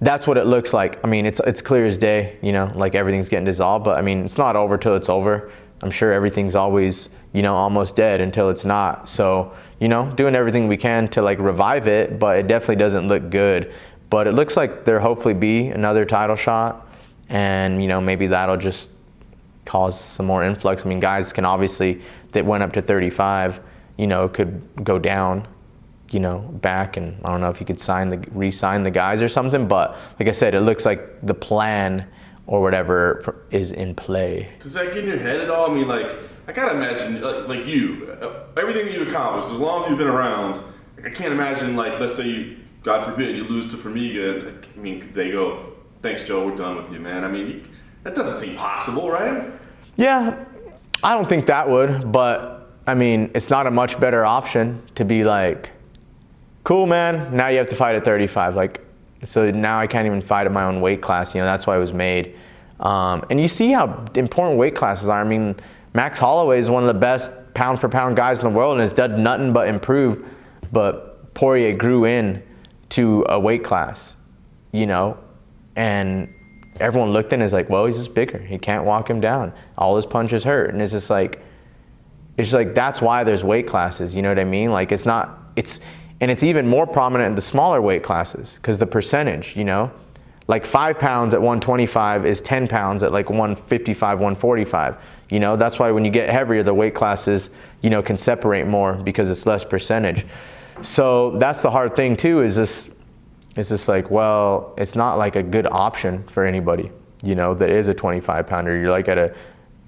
Speaker 5: that's what it looks like. I mean, it's it's clear as day. You know, like everything's getting dissolved, but I mean, it's not over till it's over. I'm sure everything's always you know almost dead until it's not. So you know, doing everything we can to like revive it, but it definitely doesn't look good. But it looks like there hopefully be another title shot, and you know maybe that'll just cause some more influx. I mean, guys can obviously that went up to 35, you know, could go down you know, back, and I don't know if you could sign the re-sign the guys or something. But like I said, it looks like the plan or whatever is in play.
Speaker 4: Does that get in your head at all? I mean, like I gotta imagine, like, like you, uh, everything you accomplished, as long as you've been around, I can't imagine, like, let's say you, God forbid, you lose to Formiga. I mean, they go, "Thanks, Joe, we're done with you, man." I mean, that doesn't seem possible, right?
Speaker 5: Yeah, I don't think that would, but I mean, it's not a much better option to be like cool, man. Now you have to fight at 35. Like, so now I can't even fight at my own weight class. You know, that's why it was made. Um, and you see how important weight classes are. I mean, Max Holloway is one of the best pound for pound guys in the world and has done nothing but improve. But Poirier grew in to a weight class, you know, and everyone looked in and is like, well, he's just bigger. He can't walk him down. All his punches hurt. And it's just like, it's just like, that's why there's weight classes. You know what I mean? Like, it's not, it's, and it's even more prominent in the smaller weight classes because the percentage, you know, like five pounds at 125 is 10 pounds at like 155, 145. You know, that's why when you get heavier, the weight classes, you know, can separate more because it's less percentage. So that's the hard thing too. Is this, is just like, well, it's not like a good option for anybody. You know, that is a 25 pounder. You're like at a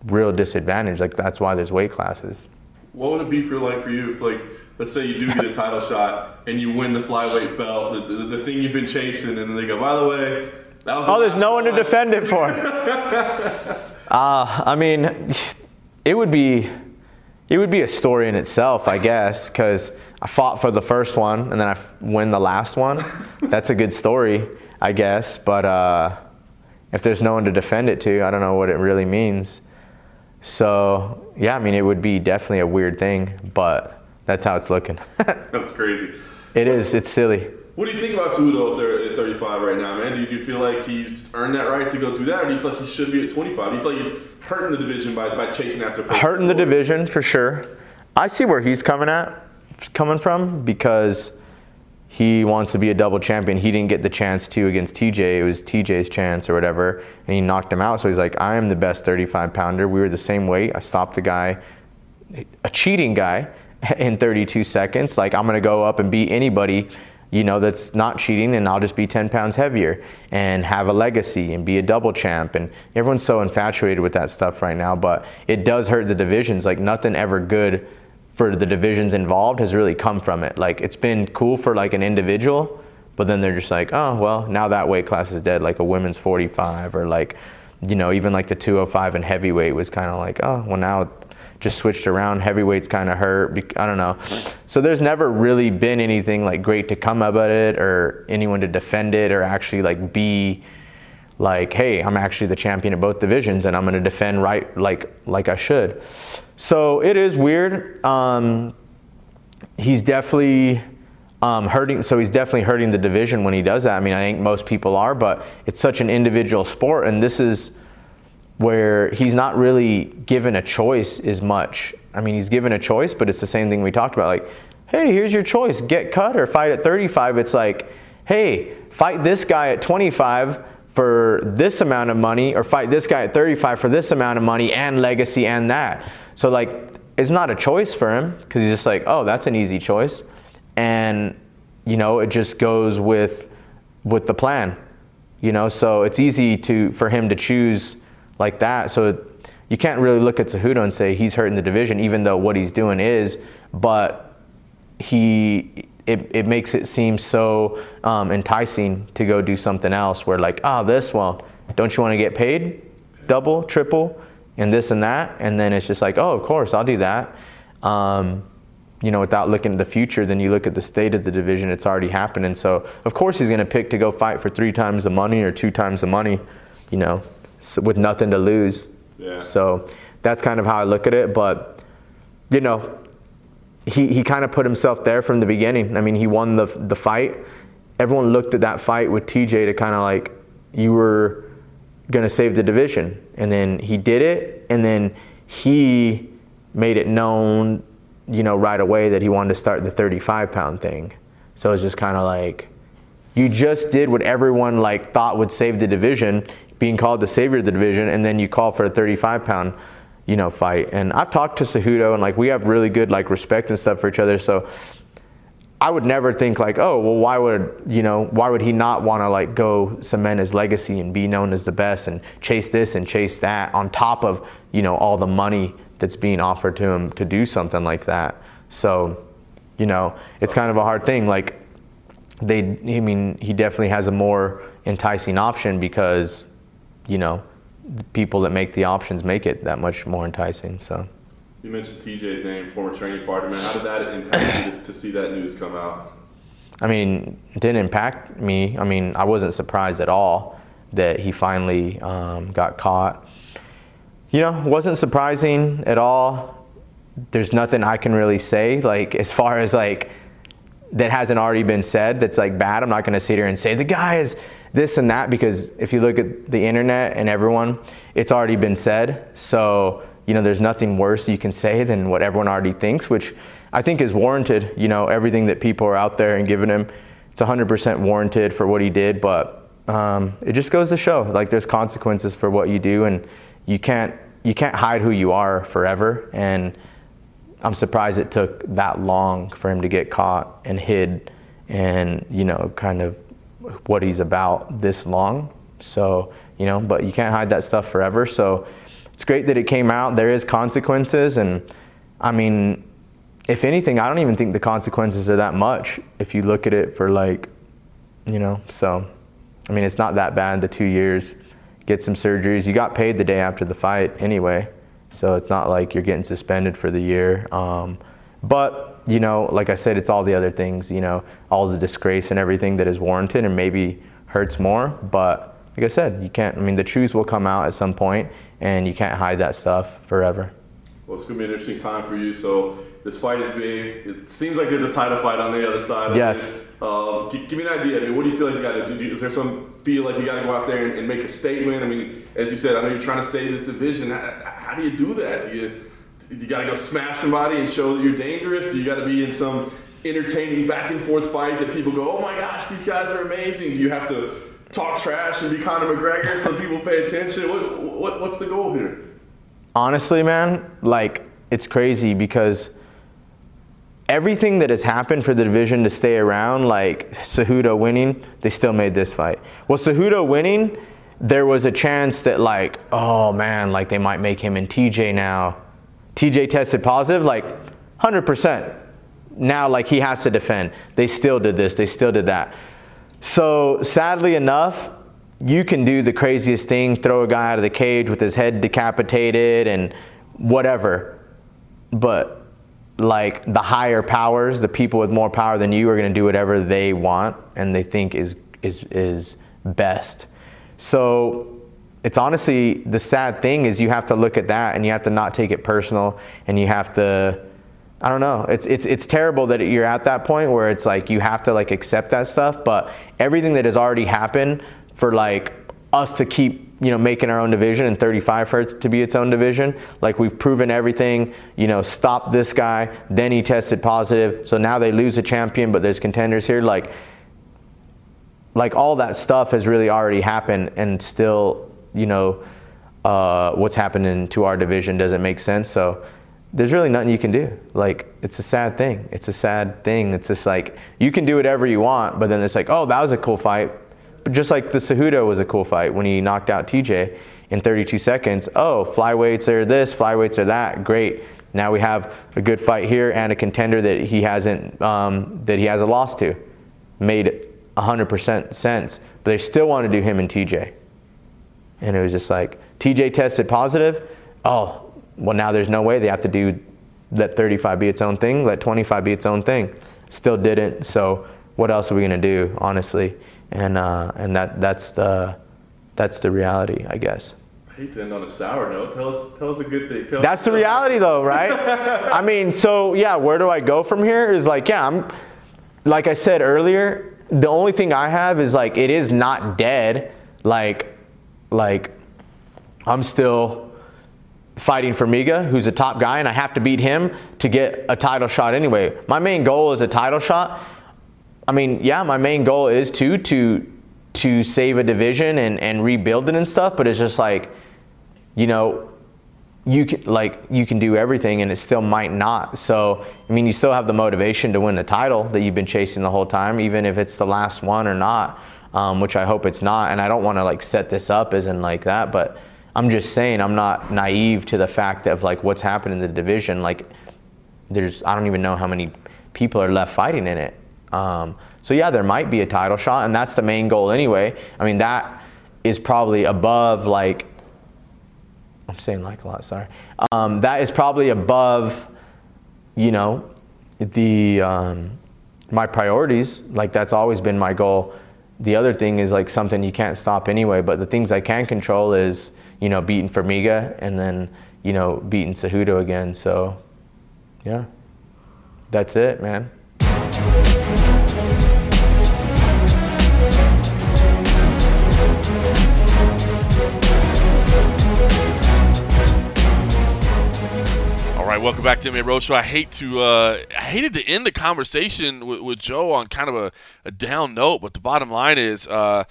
Speaker 5: real disadvantage. Like that's why there's weight classes.
Speaker 4: What would it be for like for you if like let's say you do get a title shot and you win the flyweight belt, the, the, the, thing you've been chasing, and then they go, by the way, that was.
Speaker 5: oh, there's no one to defend it for. uh, I mean, it would be, it would be a story in itself, I guess, because I fought for the first one and then I win the last one. That's a good story, I guess. But uh, if there's no one to defend it to, I don't know what it really means. So yeah, I mean, it would be definitely a weird thing, but that's how it's looking.
Speaker 4: That's crazy.
Speaker 5: It is. It's silly.
Speaker 4: What do you think about Cejudo up there at 35 right now, man? Do you, feel like he's earned that right to go through that, or do you feel like he should be at 25? Do you feel like he's hurting the division by, by chasing after?
Speaker 5: Hurting the division for sure. I see where he's coming at, coming from because he wants to be a double champion. He didn't get the chance to against TJ. It was TJ's chance or whatever, and he knocked him out. So he's like, I am the best 35 pounder. We were the same weight. I stopped the guy, a cheating guy in 32 seconds. Like I'm to go up and beat anybody, you know, that's not cheating and I'll just be 10 pounds heavier and have a legacy and be a double champ. And everyone's so infatuated with that stuff right now, but it does hurt the divisions. Like nothing ever good for the divisions involved has really come from it. Like it's been cool for like an individual, but then they're just like, oh, well, now that weight class is dead, like a women's 45 or like, you know, even like the 205 and heavyweight was kind of like, oh, well, now just switched around. Heavyweight's kind of hurt. I don't know. So there's never really been anything like great to come about it or anyone to defend it or actually like be like, hey, I'm actually the champion of both divisions and I'm going to defend right like like I should. So it is weird. Um, he's definitely um, hurting. So he's definitely hurting the division when he does that. I mean, I think most people are, but it's such an individual sport, and this is where he's not really given a choice as much. I mean, he's given a choice, but it's the same thing we talked about. Like, hey, here's your choice get cut or fight at 35. It's like, hey, fight this guy at 25 for this amount of money or fight this guy at 35 for this amount of money and legacy and that. So, like, it's not a choice for him because he's just like, oh, that's an easy choice. And, you know, it just goes with with the plan You know, so it's easy to for him to choose like that. So you can't really look at Cejudo and say he's hurting the division, even though what he's doing is. But he it, it makes it seem so um, enticing to go do something else. Where like, oh, this well, don't you want to get paid double, triple, and this and that? And then it's just like, oh, of course, I'll do that. Um, you know, without looking at the future, then you look at the state of the division, it's already happening. So, of course, he's going to pick to go fight for three times the money or two times the money, you know, with nothing to lose.
Speaker 4: Yeah.
Speaker 5: So, that's kind of how I look at it. But, you know, he, he kind of put himself there from the beginning. I mean, he won the, the fight. Everyone looked at that fight with TJ to kind of like, you were going to save the division. And then he did it. And then he made it known you know, right away that he wanted to start the 35 pound thing. So it's just kind of like, you just did what everyone like thought would save the division, being called the savior of the division, and then you call for a 35 pound, you know, fight. And I've talked to Cejudo, and like we have really good like respect and stuff for each other. So I would never think like, oh, well, why would you know, why would he not want to like go cement his legacy and be known as the best and chase this and chase that on top of you know all the money that's being offered to him to do something like that. So, you know, it's kind of a hard thing. Like, they, I mean, he definitely has a more enticing option because, you know, the people that make the options make it that much more enticing. So.
Speaker 4: You mentioned TJ's name, former training partner. Man, how did that impact you to, to see that news come out?
Speaker 5: I mean, it didn't impact me. I mean, I wasn't surprised at all that he finally um, got caught you know, wasn't surprising at all. There's nothing I can really say, like, as far as like, that hasn't already been said that's like bad. I'm not going to sit here and say the guy is this and that because if you look at the internet and everyone, it's already been said. So, you know, there's nothing worse you can say than what everyone already thinks, which I think is warranted. You know, everything that people are out there and giving him, it's 100% warranted for what he did. But um, it just goes to show, like, there's consequences for what you do, and you can't you can't hide who you are forever. And I'm surprised it took that long for him to get caught and hid and, you know, kind of what he's about this long. So, you know, but you can't hide that stuff forever. So it's great that it came out. There is consequences. And I mean, if anything, I don't even think the consequences are that much if you look at it for like, you know, so I mean, it's not that bad, the two years get some surgeries. You got paid the day after the fight anyway, so it's not like you're getting suspended for the year. Um, but you know, like I said, it's all the other things. You know, all the disgrace and everything that is warranted, and maybe hurts more. But like I said, you can't. I mean, the truth will come out at some point, and you can't hide that stuff forever.
Speaker 4: Well, it's gonna be an interesting time for you. So this fight is big. It seems like there's a title fight on the other side.
Speaker 5: yes.
Speaker 4: Um, give, give, me an idea. I mean, what do you feel like you got to do? Is there some feel like you got to go out there and, and, make a statement? I mean, as you said, I know you're trying to save this division. How, how do you do that? Do you you got to go smash somebody and show that you're dangerous? Do you got to be in some entertaining back and forth fight that people go, oh my gosh, these guys are amazing? Do you have to talk trash and be Conor McGregor so people pay attention? What, what, what's the goal here?
Speaker 5: Honestly, man, like it's crazy because everything that has happened for the division to stay around, like Cejudo winning, they still made this fight. Well, Cejudo winning, there was a chance that like, oh man, like they might make him and TJ now. TJ tested positive, like 100%. Now, like he has to defend. They still did this, they still did that. So, sadly enough, you can do the craziest thing, throw a guy out of the cage with his head decapitated and whatever. But like the higher powers, the people with more power than you are going to do whatever they want and they think is is is best. So it's honestly the sad thing is you have to look at that and you have to not take it personal and you have to I don't know. It's it's it's terrible that you're at that point where it's like you have to like accept that stuff, but everything that has already happened for like us to keep you know, making our own division and 35 for to be its own division. Like we've proven everything, you know, stop this guy, then he tested positive. So now they lose a champion, but there's contenders here. Like, like all that stuff has really already happened and still, you know, uh, what's happening to our division doesn't make sense. So there's really nothing you can do. Like, it's a sad thing. It's a sad thing. It's just like, you can do whatever you want, but then it's like, oh, that was a cool fight But just like the Cejudo was a cool fight when he knocked out TJ in 32 seconds. Oh, flyweights are this, flyweights are that. Great. Now we have a good fight here and a contender that he hasn't um, that he has a loss to. Made 100% sense, but they still want to do him and TJ. And it was just like TJ tested positive. Oh, well now there's no way they have to do let 35 be its own thing, let 25 be its own thing. Still didn't. So what else are we gonna do, honestly? And uh, and that that's the that's the reality, I guess.
Speaker 4: I hate to end on a sour note. Tell us, tell us a good thing. Tell
Speaker 5: That's the reality, though, right? I mean, so yeah, where do I go from here? Is like, yeah, I'm, like I said earlier, the only thing I have is like, it is not dead. Like, like, I'm still fighting Formiga, who's a top guy, and I have to beat him to get a title shot anyway. My main goal is a title shot. I mean, yeah, my main goal is to to to save a division and, and rebuild it and stuff, but it's just like, you know, you can like you can do everything and it still might not. So I mean, you still have the motivation to win the title that you've been chasing the whole time, even if it's the last one or not. Um, which I hope it's not. And I don't want to like set this up as in like that, but I'm just saying I'm not naive to the fact of like what's happened in the division. Like there's I don't even know how many people are left fighting in it. Um, so yeah, there might be a title shot, and that's the main goal anyway. I mean that is probably above like I'm saying like a lot. Sorry, um, that is probably above you know the um, my priorities. Like that's always been my goal. The other thing is like something you can't stop anyway. But the things I can control is you know beating Formiga and then you know beating Cejudo again. So yeah, that's it, man.
Speaker 1: All right, welcome back to MMA Roadshow. I hate to, uh, I hated to end the conversation with, with Joe on kind of a, a down note, but the bottom line is, uh,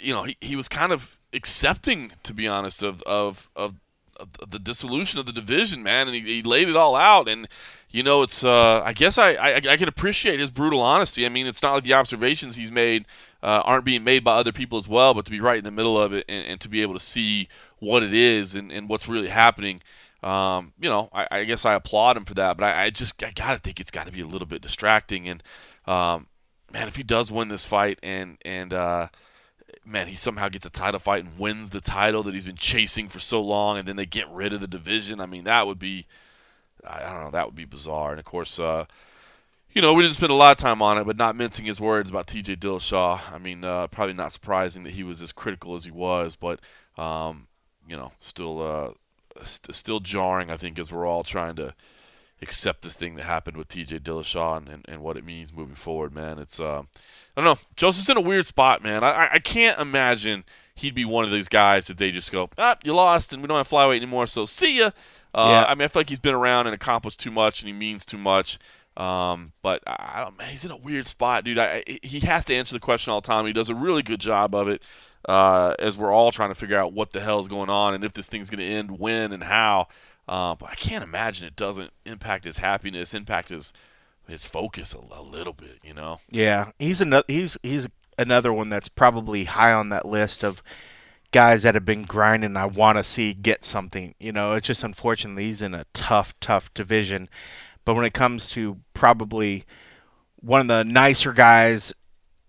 Speaker 1: you know, he, he was kind of accepting, to be honest, of of, of, of the dissolution of the division, man, and he, he laid it all out. And you know, it's, uh, I guess I, I I can appreciate his brutal honesty. I mean, it's not like the observations he's made uh, aren't being made by other people as well, but to be right in the middle of it and, and to be able to see what it is and, and what's really happening um, you know, I, I, guess I applaud him for that. But I, I just I gotta think it's got to be a little bit distracting. And um, man, if he does win this fight and and uh, man, he somehow gets a title fight and wins the title that he's been chasing for so long, and then they get rid of the division. I mean, that would be I don't know, that would be bizarre. And of course. Uh, you know, we didn't spend a lot of time on it, but not mincing his words about T.J. Dillashaw. I mean, uh, probably not surprising that he was as critical as he was, but um, you know, still uh, st- still jarring, I think, as we're all trying to accept this thing that happened with TJ Dillashaw and, and, and what it means moving forward, man. It's, uh, I don't know. Joseph's in a weird spot, man. I, I can't imagine he'd be one of these guys that they just go, ah, you lost and we don't have flyweight anymore, so see ya. Uh, yeah. I mean, I feel like he's been around and accomplished too much and he means too much. Um, but I don't, man, he's in a weird spot, dude. I, he has to answer the question all the time. He does a really good job of it uh, as we're all trying to figure out what the hell is going on and if this thing's going to end, when, and how. Uh, but I can't imagine it doesn't impact his happiness, impact his his focus a, a little bit. You know?
Speaker 2: Yeah, he's another he's he's another one that's probably high on that list of guys that have been grinding. I want to see get something. You know, it's just unfortunately he's in a tough, tough division. But when it comes to probably one of the nicer guys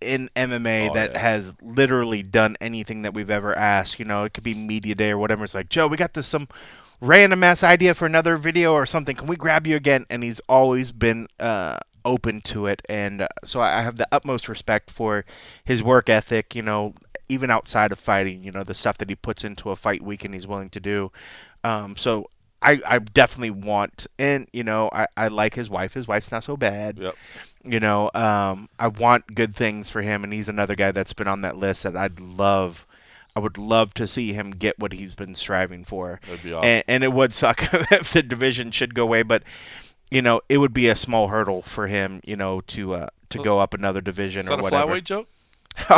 Speaker 2: in MMA oh, that yeah. has literally done anything that we've ever asked. You know, it could be media day or whatever. It's like, Joe, we got this some random ass idea for another video or something. Can we grab you again? And he's always been uh, open to it, and uh, so I have the utmost respect for his work ethic. You know, even outside of fighting, you know, the stuff that he puts into a fight week and he's willing to do. Um, so I, I definitely want, and you know, I, I like his wife. His wife's not so bad.
Speaker 1: Yep.
Speaker 2: You know, um, I want good things for him, and he's another guy that's been on that list that I'd love. I would love to see him get what he's been striving for.
Speaker 1: That'd be awesome.
Speaker 2: And, and it would suck if the division should go away, but you know, it would be a small hurdle for him, you know, to uh, to go up another division
Speaker 1: Is
Speaker 2: or
Speaker 1: that
Speaker 2: whatever.
Speaker 1: a flyweight joke?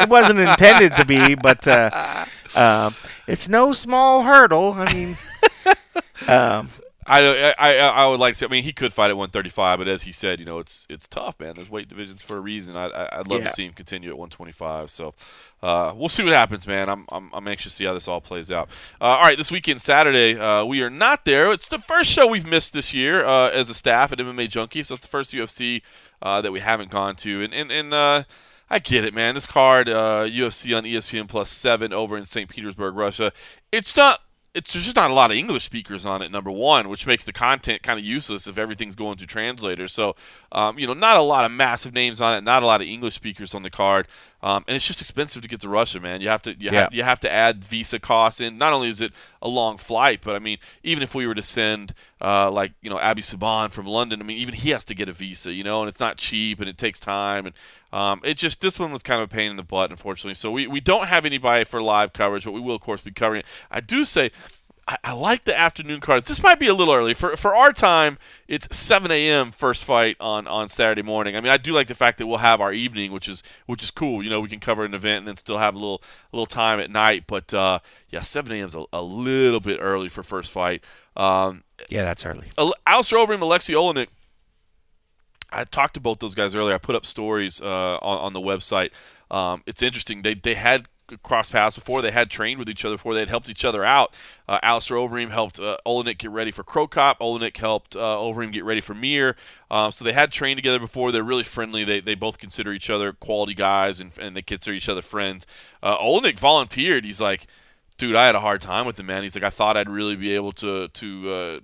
Speaker 2: it wasn't intended to be, but uh, um, it's no small hurdle. I mean, um,
Speaker 1: I, I I would like to. I mean, he could fight at 135, but as he said, you know, it's it's tough, man. There's weight divisions for a reason. I, I would love
Speaker 2: Yeah.
Speaker 1: to see him continue at 125. So uh, we'll see what happens, man. I'm, I'm I'm anxious to see how this all plays out. Uh, all right, this weekend, Saturday, uh, we are not there. It's the first show we've missed this year uh, as a staff at MMA Junkie. So it's the first UFC uh, that we haven't gone to, and and and. Uh, I get it, man. This card, uh, UFC on ESPN Plus Seven over in St. Petersburg, Russia. It's not. It's there's just not a lot of English speakers on it. Number one, which makes the content kind of useless if everything's going through translators. So, um, you know, not a lot of massive names on it. Not a lot of English speakers on the card. Um, and it's just expensive to get to Russia, man. You have to you,
Speaker 2: Yeah.
Speaker 1: have, you have to add visa costs in. Not only is it a long flight, but I mean, even if we were to send uh, like you know Abbey Subhan from London, I mean, even he has to get a visa, you know, and it's not cheap and it takes time. And um, it just this one was kind of a pain in the butt, unfortunately. So we, we don't have anybody for live coverage, but we will of course be covering it. I do say. I, I like the afternoon cards. This might be a little early for for our time. It's 7 a.m. first fight on, on Saturday morning. I mean, I do like the fact that we'll have our evening, which is which is cool. You know, we can cover an event and then still have a little a little time at night. But uh, yeah, 7 a.m. is a, a little bit early for first fight. Um,
Speaker 2: Yeah, that's early.
Speaker 1: Al- Alistair Overeem, Aleksei Oleinik. I talked to both those guys earlier. I put up stories uh, on, on the website. Um, it's interesting. They they had crossed paths before. They had trained with each other before. They had helped each other out. Uh, Alistair Overeem helped uh, Oleinik get ready for Cro Cop. Oleinik helped uh, Overeem get ready for Mir. Um, so they had trained together before. They're really friendly. They, they both consider each other quality guys and, and they consider each other friends. Uh, Oleinik volunteered. He's like, dude, I had a hard time with him, man. He's like, I thought I'd really be able to to uh,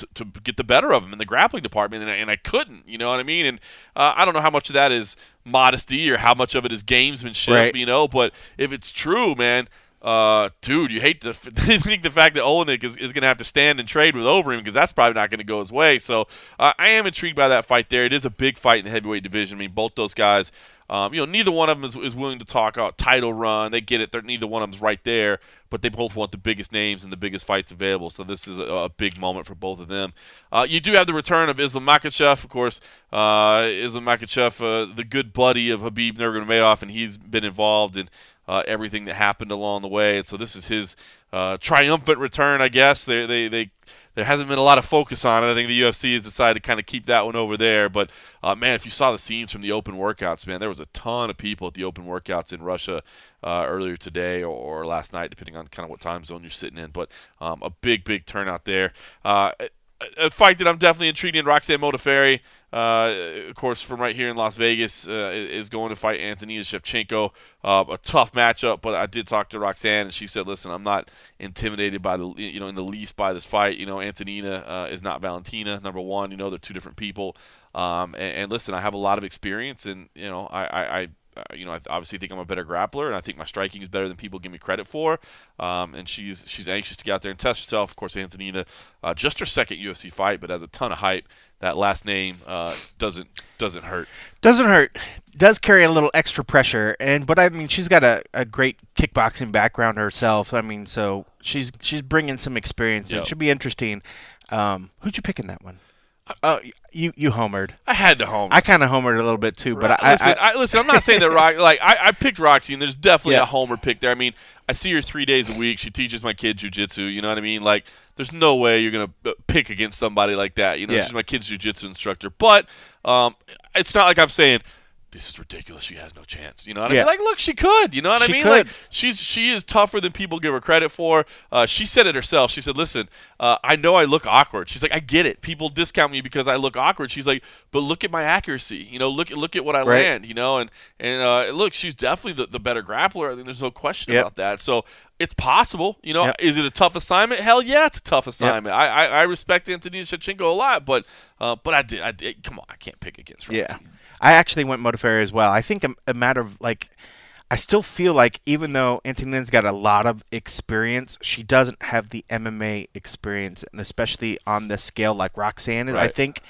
Speaker 1: to, to get the better of him in the grappling department, and I, and I couldn't. You know what I mean? And uh, I don't know how much of that is modesty or how much of it is gamesmanship.
Speaker 2: Right.
Speaker 1: You know, but if it's true, man. Uh, dude, you hate to think the fact that Oleinik is, is going to have to stand and trade with Overeem because that's probably not going to go his way. So uh, I am intrigued by that fight there. It is a big fight in the heavyweight division. I mean, both those guys, um, you know, neither one of them is, is willing to talk out title run. They get it. They're, neither one of them's right there, but they both want the biggest names and the biggest fights available. So this is a, a big moment for both of them. Uh, you do have the return of Islam Makhachev, of course. Uh, Islam Makhachev, uh, the good buddy of Khabib Nurmagomedov, and he's been involved in uh, everything that happened along the way. And so this is his uh, triumphant return, I guess. They, they, they, there hasn't been a lot of focus on it. I think the UFC has decided to kind of keep that one over there. But uh, man, if you saw the scenes from the open workouts, man, there was a ton of people at the open workouts in Russia uh, earlier today or, or last night, depending on kind of what time zone you're sitting in. But um, a big, big turnout there. Uh, a- fight that I'm definitely intrigued in. Roxanne Modafferi, uh, of course, from right here in Las Vegas, uh, is going to fight Antonina Shevchenko. Uh, a tough matchup, but I did talk to Roxanne, and she said, "Listen, I'm not intimidated by the you know in the least by this fight. You know, Antonina uh, is not Valentina. Number one, you know, they're two different people. Um, and, and listen, I have a lot of experience, and you know, I, I, I uh, you know, I obviously think I'm a better grappler, and I think my striking is better than people give me credit for. Um, and she's she's anxious to get out there and test herself. Of course, Antonina, uh, just her second UFC fight, but has a ton of hype. That last name uh, doesn't doesn't hurt.
Speaker 2: Doesn't hurt. Does carry a little extra pressure, and but I mean she's got a, a great kickboxing background herself. I mean, so she's she's bringing some experience.
Speaker 1: Yep.
Speaker 2: It should be interesting. Um, who'd you pick in that one? Oh, you you homered.
Speaker 1: I had to homer.
Speaker 2: I kind of homered a little bit too, but I,
Speaker 1: listen,
Speaker 2: I,
Speaker 1: I, listen. I'm not saying that Rock. Like I, I picked Roxy, and there's definitely
Speaker 2: Yeah.
Speaker 1: a homer pick there. I mean, I see her three days a week. She teaches my kid jujitsu. You know what I mean? Like, there's no way you're gonna uh, pick against somebody like that. You know,
Speaker 2: Yeah.
Speaker 1: she's my kid's jujitsu instructor. But um, it's not like I'm saying. This is ridiculous. She has no chance. You know what I
Speaker 2: Yeah.
Speaker 1: mean? Like, look, she could. You know what I mean?
Speaker 2: could.
Speaker 1: Like, she's she is tougher than people give her credit for. Uh, she said it herself. She said, "Listen, uh, I know I look awkward." She's like, "I get it. People discount me because I look awkward." She's like, "But look at my accuracy. You know, look at look at what I
Speaker 2: Right.
Speaker 1: land. You know, and and uh, look, she's definitely the, the better grappler. I think there's no question
Speaker 2: Yep.
Speaker 1: about that. So it's possible. You know,
Speaker 2: Yep.
Speaker 1: is it a tough assignment? Hell yeah, it's a tough assignment. I, I I respect Antonina Shevchenko a lot, but uh, but I did I did. Come on, I can't pick against Roxy.
Speaker 2: Yeah, I actually went Modafferi as well. I think a, a matter of like, I still feel like even though Antonina's got a lot of experience, she doesn't have the MMA experience, and especially on the scale like Roxanne is. I think.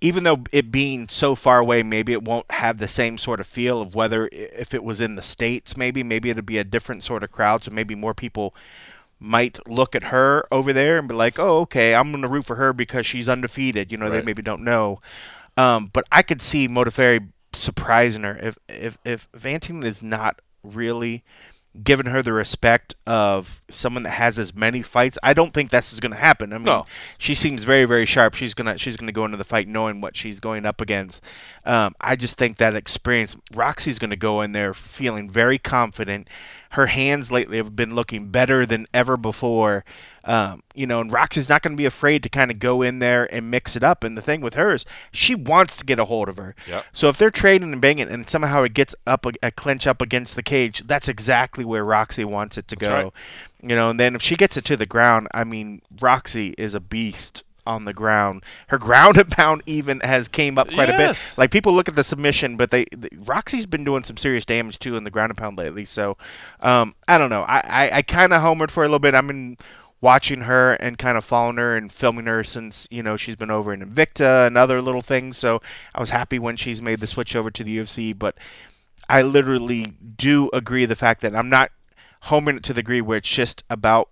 Speaker 2: Even though it being so far away, maybe it won't have the same sort of feel of whether if it was in the states. Maybe maybe it'd be a different sort of crowd, so maybe more people might look at her over there and be like, "Oh, okay, I'm going to root for her because she's undefeated." You know, they maybe don't know. Um, but I could see Modafferi surprising her if if if, Antonina is not really given her the respect of someone that has as many fights. I don't think this is going to happen. I mean,
Speaker 1: No.
Speaker 2: she seems very, very sharp. She's gonna she's gonna go into the fight knowing what she's going up against. Um, I just think that experience. Roxy's gonna go in there feeling very confident. Her hands lately have been looking better than ever before. Um, you know, and Roxy's not going to be afraid to kind of go in there and mix it up. And the thing with her is she wants to get a hold of her.
Speaker 1: Yep.
Speaker 2: So if they're trading and banging and somehow it gets up a, a clinch up against the cage, that's exactly where Roxy wants it to go.
Speaker 1: right.
Speaker 2: You know, and then if she gets it to the ground, I mean, Roxy is a beast on the ground. Her ground and pound even has came up quite a bit. Like people look at the submission, but they, the, Roxy's been doing some serious damage too in the ground and pound lately. So um, I don't know. I I, I kind of homered for a little bit. I've been watching her and kind of following her and filming her since you know she's been over in Invicta and other little things. So I was happy when she's made the switch over to the UFC, but. I literally do agree the fact that I'm not homing it to the degree where it's just about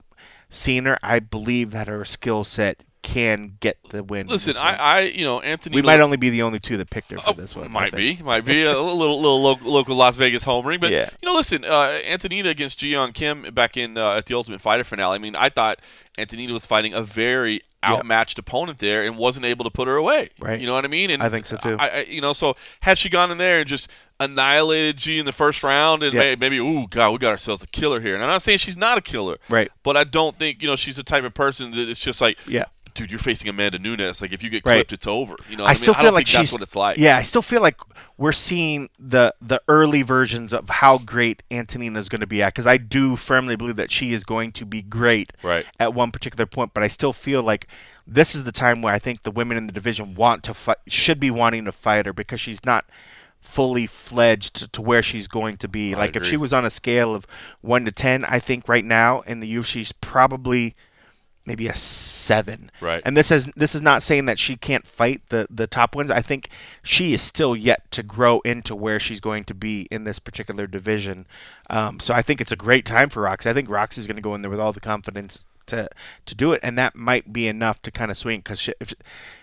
Speaker 2: seeing her. I believe that her skill set can get the win.
Speaker 1: Listen. I, I, you know, Anthony.
Speaker 2: we might only be the only two that picked her for
Speaker 1: Oh,
Speaker 2: this one.
Speaker 1: Might be, might be a little little local, local Las Vegas homering, but
Speaker 2: Yeah.
Speaker 1: you know, listen, uh, Antonina against Ji Yeon Kim back in uh, at the Ultimate Fighter finale. I mean, I thought Antonina was fighting a very outmatched opponent there and wasn't able to put her away.
Speaker 2: Right.
Speaker 1: You know what I mean? And
Speaker 2: I think so, too.
Speaker 1: I, I, you know, so had she gone in there and just annihilated G in the first round, and may, maybe, ooh, God, we got ourselves a killer here. And I'm not saying she's not a killer,
Speaker 2: Right.
Speaker 1: But I don't think you know she's the type of person that it's just like,
Speaker 2: Yeah.
Speaker 1: Dude, you're facing Amanda Nunes. Like, if you get
Speaker 2: Right.
Speaker 1: clipped, it's over. You know,
Speaker 2: I
Speaker 1: I,
Speaker 2: still
Speaker 1: mean? I
Speaker 2: feel
Speaker 1: don't
Speaker 2: like
Speaker 1: think that's
Speaker 2: she's
Speaker 1: what it's like.
Speaker 2: Yeah, I still feel like we're seeing the the early versions of how great Antonina is going to be at because I do firmly believe that she is going to be great
Speaker 1: Right.
Speaker 2: at one particular point. But I still feel like this is the time where I think the women in the division want to fight, should be wanting to fight her because she's not fully fledged to where she's going to be.
Speaker 1: I
Speaker 2: like if she was on a scale of one to ten, I think right now in the UFC she's probably maybe a seven.
Speaker 1: Right.
Speaker 2: And this is this is not saying that she can't fight the the top ones. I think she is still yet to grow into where she's going to be in this particular division. Um, so I think it's a great time for Roxy. I think Roxy's going to go in there with all the confidence to to do it, and that might be enough to kind of swing because she,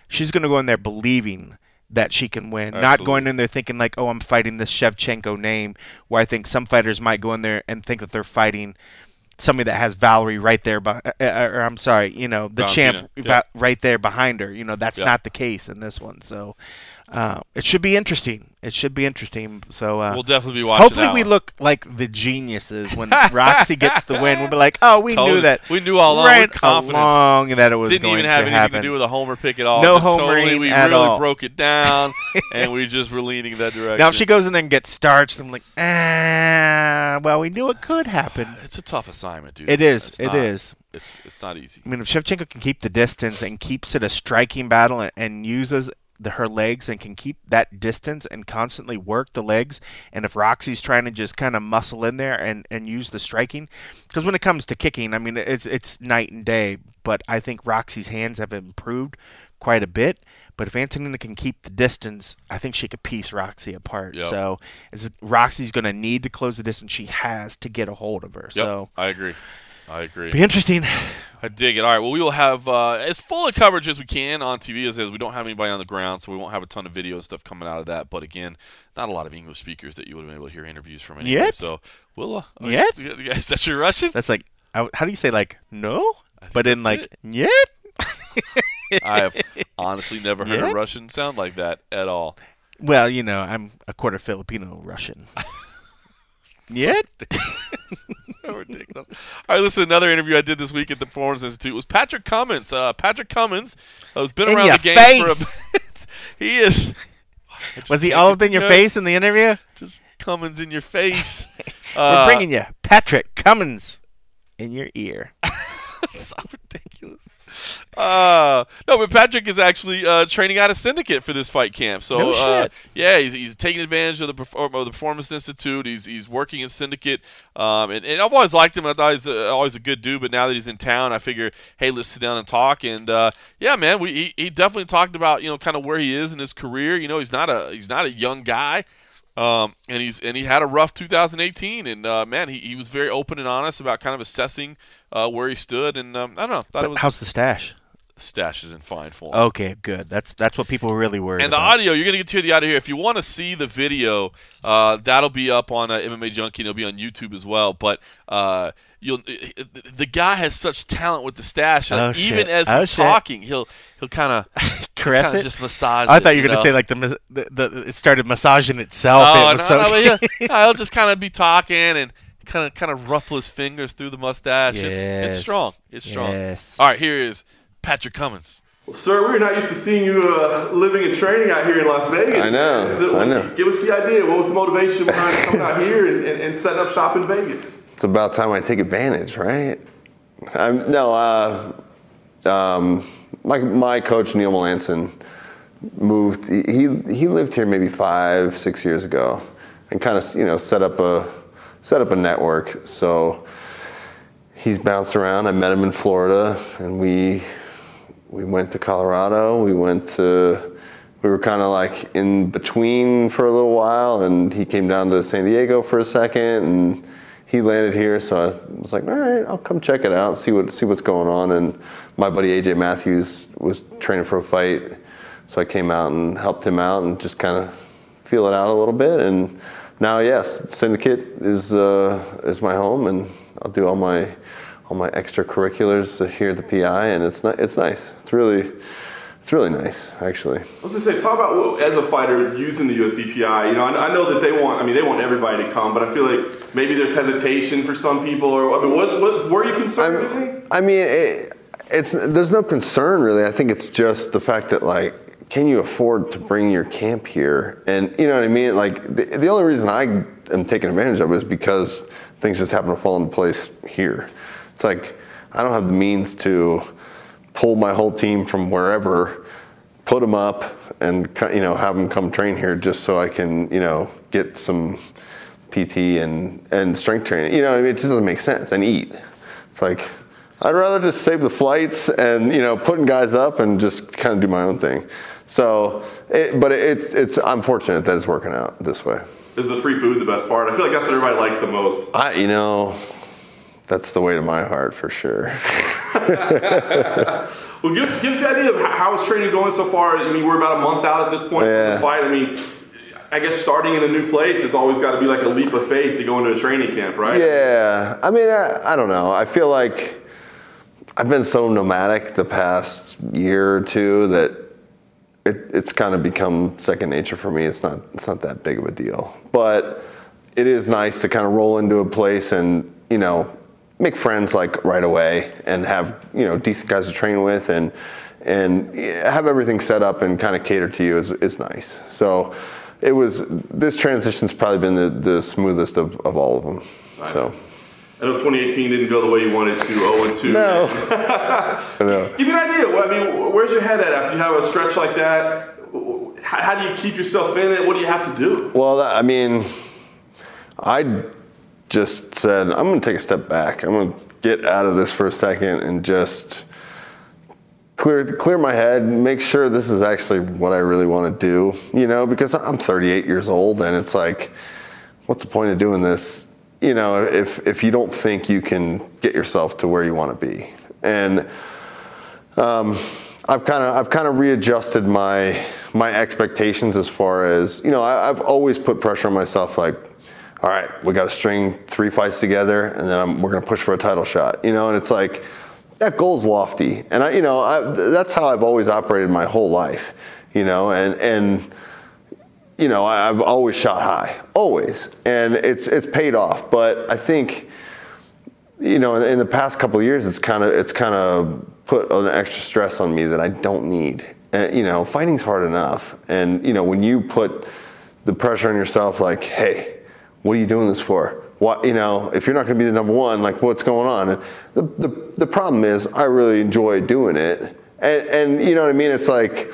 Speaker 2: she's going to go in there believing. That she can win, not going in there thinking like, "Oh, I'm fighting this Shevchenko name." Where I think some fighters might go in there and think that they're fighting somebody that has Valerie right there, but uh, or I'm sorry, you know, the champ
Speaker 1: Valentina,
Speaker 2: va- right there behind her. You know, that's
Speaker 1: Yeah.
Speaker 2: not the case in this one. So uh, it should be interesting. It should be interesting. So uh,
Speaker 1: We'll definitely be watching.
Speaker 2: hopefully we
Speaker 1: one.
Speaker 2: look like the geniuses when Roxy gets the win. We'll be like, oh, we
Speaker 1: Totally.
Speaker 2: knew that.
Speaker 1: We knew all along
Speaker 2: right
Speaker 1: with confidence.
Speaker 2: along that it was
Speaker 1: Didn't even have
Speaker 2: to
Speaker 1: anything
Speaker 2: happen.
Speaker 1: to do with a homer pick at all.
Speaker 2: No
Speaker 1: just totally, we
Speaker 2: at
Speaker 1: really
Speaker 2: all.
Speaker 1: broke it down, and we just were leaning that direction.
Speaker 2: now, if she goes in there and gets starched, I'm like, ah, well, we knew it could happen.
Speaker 1: it's a tough assignment, dude.
Speaker 2: It
Speaker 1: It's-
Speaker 2: is.
Speaker 1: it's
Speaker 2: It
Speaker 1: not-
Speaker 2: is.
Speaker 1: It's it's not easy.
Speaker 2: I mean, if Shevchenko can keep the distance and keeps it a striking battle and, and uses the, her legs and can keep that distance and constantly work the legs, and if Roxy's trying to just kind of muscle in there and, and use the striking, because when it comes to kicking, I mean, it's it's night and day. But I think Roxy's hands have improved quite a bit. But if Antonina can keep the distance, I think she could piece Roxy apart.
Speaker 1: Yep.
Speaker 2: So is Roxy's going to need to close the distance she has to get a hold of her.
Speaker 1: Yep,
Speaker 2: So
Speaker 1: I agree. I agree.
Speaker 2: be interesting.
Speaker 1: I dig it. All right. Well, we will have uh, as full a coverage as we can on TV as, as we don't have anybody on the ground, so we won't have a ton of video stuff coming out of that. But again, not a lot of English speakers that you would have been able to hear interviews from. Anyway,
Speaker 2: Yet?
Speaker 1: So we'll. Uh, uh,
Speaker 2: Yet?
Speaker 1: guys, that's your Russian.
Speaker 2: That's like, how do you say like no? But in like yet?
Speaker 1: I have honestly never heard
Speaker 2: Yet?
Speaker 1: a Russian sound like that at all.
Speaker 2: Well, you know, I'm a quarter Filipino Russian. yet?
Speaker 1: So ridiculous. All right, listen. Another interview I did this week at the Performance Institute was Patrick Cummins. Uh, Patrick Cummins has been
Speaker 2: In
Speaker 1: around the game
Speaker 2: face.
Speaker 1: for a bit. he is.
Speaker 2: Was he all up in your
Speaker 1: gut.
Speaker 2: face in the interview?
Speaker 1: Just Cummins in your face.
Speaker 2: We're
Speaker 1: Uh,
Speaker 2: bringing you Patrick Cummins in your ear.
Speaker 1: so ridiculous. Uh, no, but Patrick is actually uh, training out of Syndicate for this fight camp. So
Speaker 2: No
Speaker 1: uh, yeah, he's, he's taking advantage of the perform- of the Performance Institute. He's he's working in Syndicate, um, and, and I've always liked him. I thought he's uh, always a good dude. But now that he's in town, I figure, hey, let's sit down and talk. And uh, yeah, man, we he, he definitely talked about you know kind of where he is in his career. You know, he's not a he's not a young guy. Um, and he's and he had a rough 2018, and uh, man, he, he was very open and honest about kind of assessing uh, where he stood, and um, I don't know, thought it was
Speaker 2: How's the stash?
Speaker 1: The stash is in fine form.
Speaker 2: Okay, good. That's that's what people really worry
Speaker 1: And the
Speaker 2: about.
Speaker 1: audio, you're going to get to hear the audio here. If you want to see the video, uh, that'll be up on uh, MMA Junkie. and It'll be on YouTube as well. But uh, you'll the guy has such talent with the stash. Like,
Speaker 2: Oh,
Speaker 1: even as
Speaker 2: Oh,
Speaker 1: he's
Speaker 2: shit.
Speaker 1: talking, he'll he'll kind of
Speaker 2: Caress it.
Speaker 1: just massage.
Speaker 2: I
Speaker 1: it,
Speaker 2: thought you were
Speaker 1: know?
Speaker 2: gonna say like the, the, the it started massaging itself.
Speaker 1: Oh
Speaker 2: it
Speaker 1: no,
Speaker 2: so
Speaker 1: no, he'll, he'll just kind of be talking and kind of kind of ruffle his fingers through the mustache. It's it's strong. It's strong.
Speaker 2: Yes.
Speaker 1: All right, here is Patrick Cummins.
Speaker 4: Well, Sir, we're not used to seeing you uh, living and training out here in Las Vegas.
Speaker 6: I know,
Speaker 4: Is it-
Speaker 6: I know.
Speaker 4: Give us the idea. What was the motivation behind coming out here and, and, and setting up shop in Vegas?
Speaker 6: It's about time I take advantage, right? I'm, no, uh, um, my, my coach Neil Melanson moved. He he lived here maybe five six years ago, and kind of you know set up a set up a network. So he's bounced around. I met him in Florida, and we we went to Colorado. We went to we were kind of like in between for a little while, and he came down to San Diego for a second, and he landed here. So I was like, all right, I'll come check it out, see what see what's going on. And my buddy AJ Matthews was training for a fight, so I came out and helped him out and just kind of feel it out a little bit. And now, yes, Syndicate is uh, is my home, and I'll do all my all my extracurriculars here at the PI, and it's ni- it's nice. It's really it's really nice, actually.
Speaker 4: I was gonna say, talk about as a fighter using the UFC PI. You know, I, I know that they want. I mean, they want everybody to come, but I feel like maybe there's hesitation for some people. Or I mean, what, what were you concerned? you?
Speaker 6: I mean, it, it's there's no concern really. I think it's just the fact that like, can you afford to bring your camp here? And you know what I mean? Like, the, the only reason I am taking advantage of it is because things just happen to fall into place here. It's like I don't have the means to pull my whole team from wherever, put them up, and you know have them come train here just so I can you know get some PT and and strength training. You know I mean? It just doesn't make sense. And eat. It's like I'd rather just save the flights and you know putting guys up and just kind of do my own thing. So, it, but it's it's I'm fortunate that it's working out this way.
Speaker 4: Is the free food the best part? I feel like that's what everybody likes the most.
Speaker 6: I you know that's the way to my heart for sure.
Speaker 4: Well, give us, give us the idea of how, is training going so far. I mean, we're about a month out at this point from
Speaker 6: Yeah.
Speaker 4: the fight. I mean, I guess starting in a new place has always got to be like a leap of faith to go into a training camp, right?
Speaker 6: Yeah, I mean, I, I don't know. I feel like I've been so nomadic the past year or two that it, it's kind of become second nature for me. It's not it's not that big of a deal, but it is nice to kind of roll into a place and you know make friends like right away and have you know decent guys to train with and and have everything set up and kind of cater to you is, is nice. So it was this transition's probably been the, the smoothest of, of all of them. So
Speaker 4: I know 2018 didn't go the way you wanted to, 0 and 2.
Speaker 6: no, I know.
Speaker 4: Give me an idea. What- I mean, where's your head at after you have a stretch like that? How, how do you keep yourself in it? What do you have to do?
Speaker 6: Well, that, I mean, I just said I'm going to take a step back. I'm going to get out of this for a second and just clear clear my head, make sure this is actually what I really want to do. You know, because I'm 38 years old, and it's like, what's the point of doing this? You know, if if you don't think you can get yourself to where you want to be, and um, I've kind of I've kind of readjusted my my expectations as far as you know I, I've always put pressure on myself like all right we got to string three fights together and then I'm, we're gonna push for a title shot you know and it's like that goal's lofty. And I you know I, that's how I've always operated my whole life you know and and you know I, I've always shot high always. And it's it's paid off but I think you know, in, in the past couple years, it's kind of it's kind of put an extra stress on me that I don't need. And, you know, fighting's hard enough, and you know, when you put the pressure on yourself, like, hey, what are you doing this for? What you know, if you're not going to be the number one, like, what's going on? And the the the problem is, I really enjoy doing it, and and you know what I mean. It's like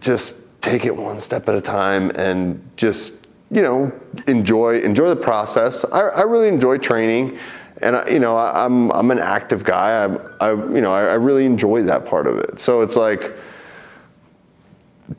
Speaker 6: just take it one step at a time and just you know enjoy enjoy the process i, I really enjoy training and I, you know I, i'm i'm an active guy i, I you know I, I really enjoy that part of it so it's like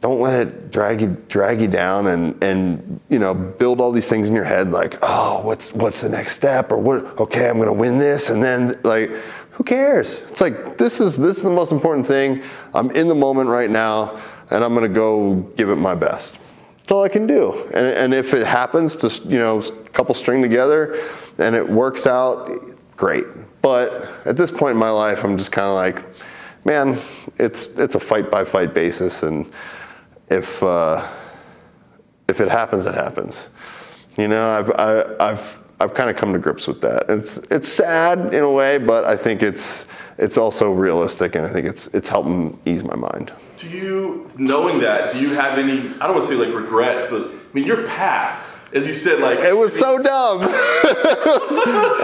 Speaker 6: don't let it drag you drag you down and and you know build all these things in your head like oh what's what's the next step or what okay i'm gonna win this and then like who cares? It's like this is this is the most important thing. I'm in the moment right now, and I'm gonna go give it my best. That's all I can do. And, and if it happens to you know couple string together, and it works out, great. But at this point in my life, I'm just kind of like, man, it's it's a fight by fight basis, and if uh, if it happens, it happens. You know, I've I, I've I've kind of come to grips with that. It's it's sad in a way, but I think it's it's also realistic, and I think it's it's helping ease my mind.
Speaker 4: Do you, knowing that, do you have any? I don't want to say like regrets, but I mean your path, as you said, like
Speaker 6: It was so dumb. it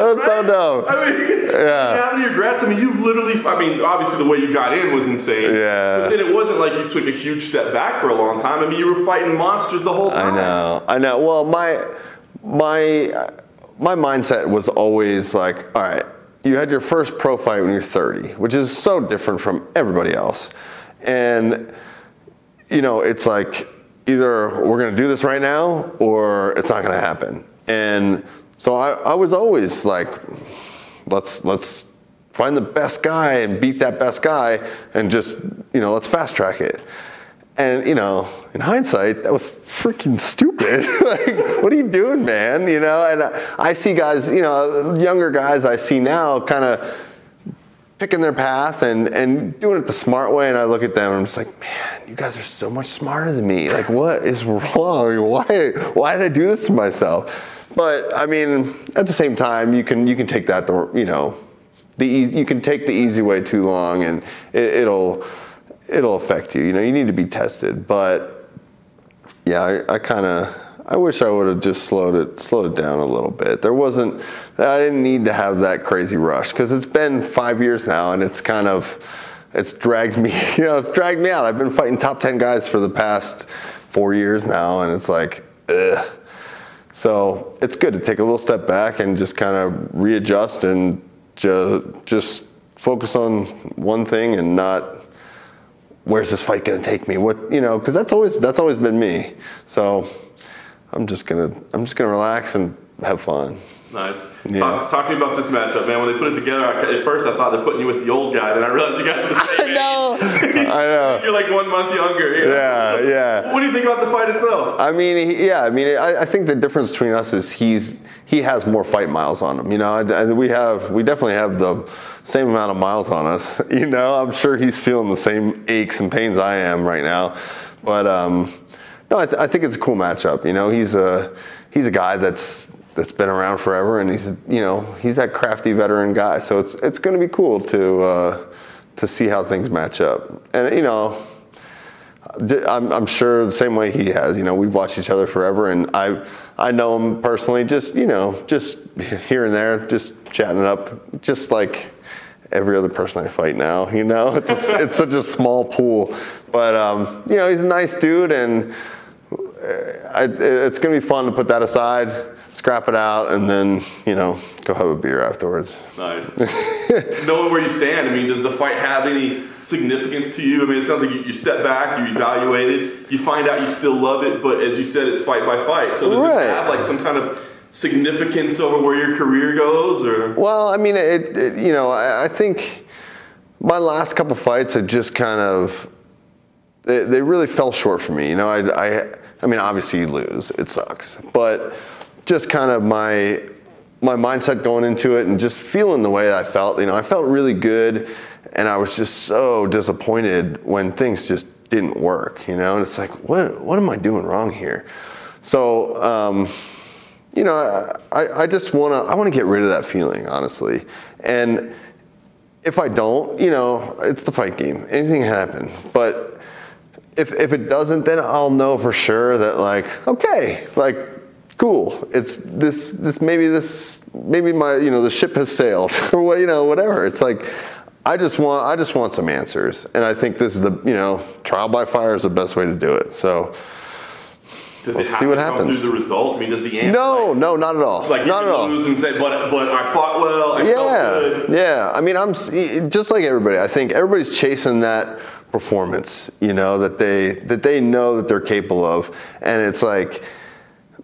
Speaker 6: was so dumb.
Speaker 4: I mean,
Speaker 6: Yeah.
Speaker 4: you have any regrets? I mean, you've literally. I mean, obviously the way you got in was insane.
Speaker 6: Yeah.
Speaker 4: But then it wasn't like you took a huge step back for a long time. I mean, you were fighting monsters the whole time.
Speaker 6: I know. I know. Well, my my my mindset was always like, all right, you had your first pro fight when you're 30, which is so different from everybody else, and you know, it's like either we're gonna do this right now or it's not gonna happen. And so I, I was always like, let's let's find the best guy and beat that best guy and just you know let's fast track it. And you know, in hindsight, that was freaking stupid. like, what are you doing, man? You know, and I, I see guys, you know, younger guys I see now, kind of picking their path and, and doing it the smart way. And I look at them and I'm just like, man, you guys are so much smarter than me. Like, what is wrong? Why, why did I do this to myself? But I mean, at the same time, you can, you can take that, the, you know, the, you can take the easy way too long and it, it'll, it'll affect you. You know, you need to be tested. But yeah, I, I kind of, I wish I would have just slowed it, slowed it down a little bit. There wasn't, I didn't need to have that crazy rush because it's been five years now and it's kind of, it's dragged me, you know, it's dragged me out. I've been fighting top 10 guys for the past four years now and it's like, ugh. So it's good to take a little step back and just kind of readjust and ju- just focus on one thing and not where's this fight going to take me? What you know? Because that's always that's always been me. So I'm just gonna I'm just gonna relax and have fun.
Speaker 4: Nice.
Speaker 6: Yeah.
Speaker 4: Talk, talk to me about this matchup, man. When they put it together, I, at first I thought they're putting you with the old guy, then I realized you guys are the same
Speaker 6: I know. I know.
Speaker 4: You're like one month younger. you know?
Speaker 6: Yeah, yeah.
Speaker 4: What do you think about the fight itself?
Speaker 6: I mean, he, yeah. I mean, I, I think the difference between us is he's he has more fight miles on him. You know, and- and we have we definitely have the same amount of miles on us. You know, I'm sure he's feeling the same aches and pains I am right now. But um, no, I, th- I think it's a cool matchup. You know, he's a he's a guy that's that's been around forever, and he's you know he's that crafty veteran guy. So it's it's going to be cool to uh, to see how things match up. And you know, I'm, I'm sure the same way he has. You know, we've watched each other forever, and I I know him personally. Just you know, just here and there, just chatting up, just like every other person I fight now. You know, it's a, it's such a small pool, but um, you know, he's a nice dude, and I, it's gonna be fun to put that aside, scrap it out, and then you know, go have a beer afterwards.
Speaker 4: Nice. Knowing where you stand, I mean, does the fight have any significance to you? I mean, it sounds like you, you step back, you evaluate it, you find out you still love it, but as you said, it's fight by fight. So does
Speaker 6: Right.
Speaker 4: this have like some kind of significance over where your career goes, or?
Speaker 6: Well, I mean, it, it you know, I, I think my last couple fights are just kind of they, they really fell short for me. You know, I, I I mean, obviously you lose, it sucks, but just kind of my my mindset going into it and just feeling the way I felt. You know, I felt really good, and I was just so disappointed when things just didn't work. You know, and it's like, what what am I doing wrong here? So. Um, you know, I, I just want to I want to get rid of that feeling, honestly. And if I don't, you know, it's the fight game. Anything can happen. But if if it doesn't, then I'll know for sure that like, okay, like cool. It's this this maybe this maybe my you know the ship has sailed or what you know whatever. It's like I just want I just want some answers, and I think this is the you know trial by fire is the best way to do it. So
Speaker 4: Does
Speaker 6: Let's
Speaker 4: it have
Speaker 6: see what
Speaker 4: to come
Speaker 6: happens.
Speaker 4: through the result? I mean, does the answer
Speaker 6: no,
Speaker 4: like,
Speaker 6: no, not at all.
Speaker 4: like
Speaker 6: not at all.
Speaker 4: lose and say, but but I fought well, I
Speaker 6: Yeah,
Speaker 4: good.
Speaker 6: yeah. I mean, I'm just like everybody. I think everybody's chasing that performance. You know that they that they know that they're capable of, and it's like,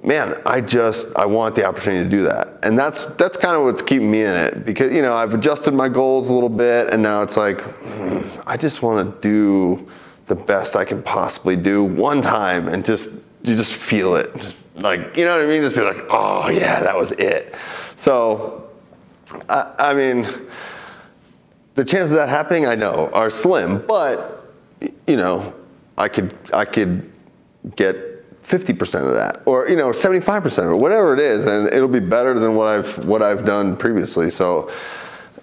Speaker 6: man, I just I want the opportunity to do that, and that's that's kind of what's keeping me in it because you know I've adjusted my goals a little bit, and now it's like mm, I just want to do the best I can possibly do one time, and just you just feel it, just like you know what I mean, just be like, oh yeah, that was it. So, I, I mean, the chances of that happening, I know, are slim, but you know, I could I could get 50% of that or you know 75% of it whatever it is and it'll be better than what I've what I've done previously. So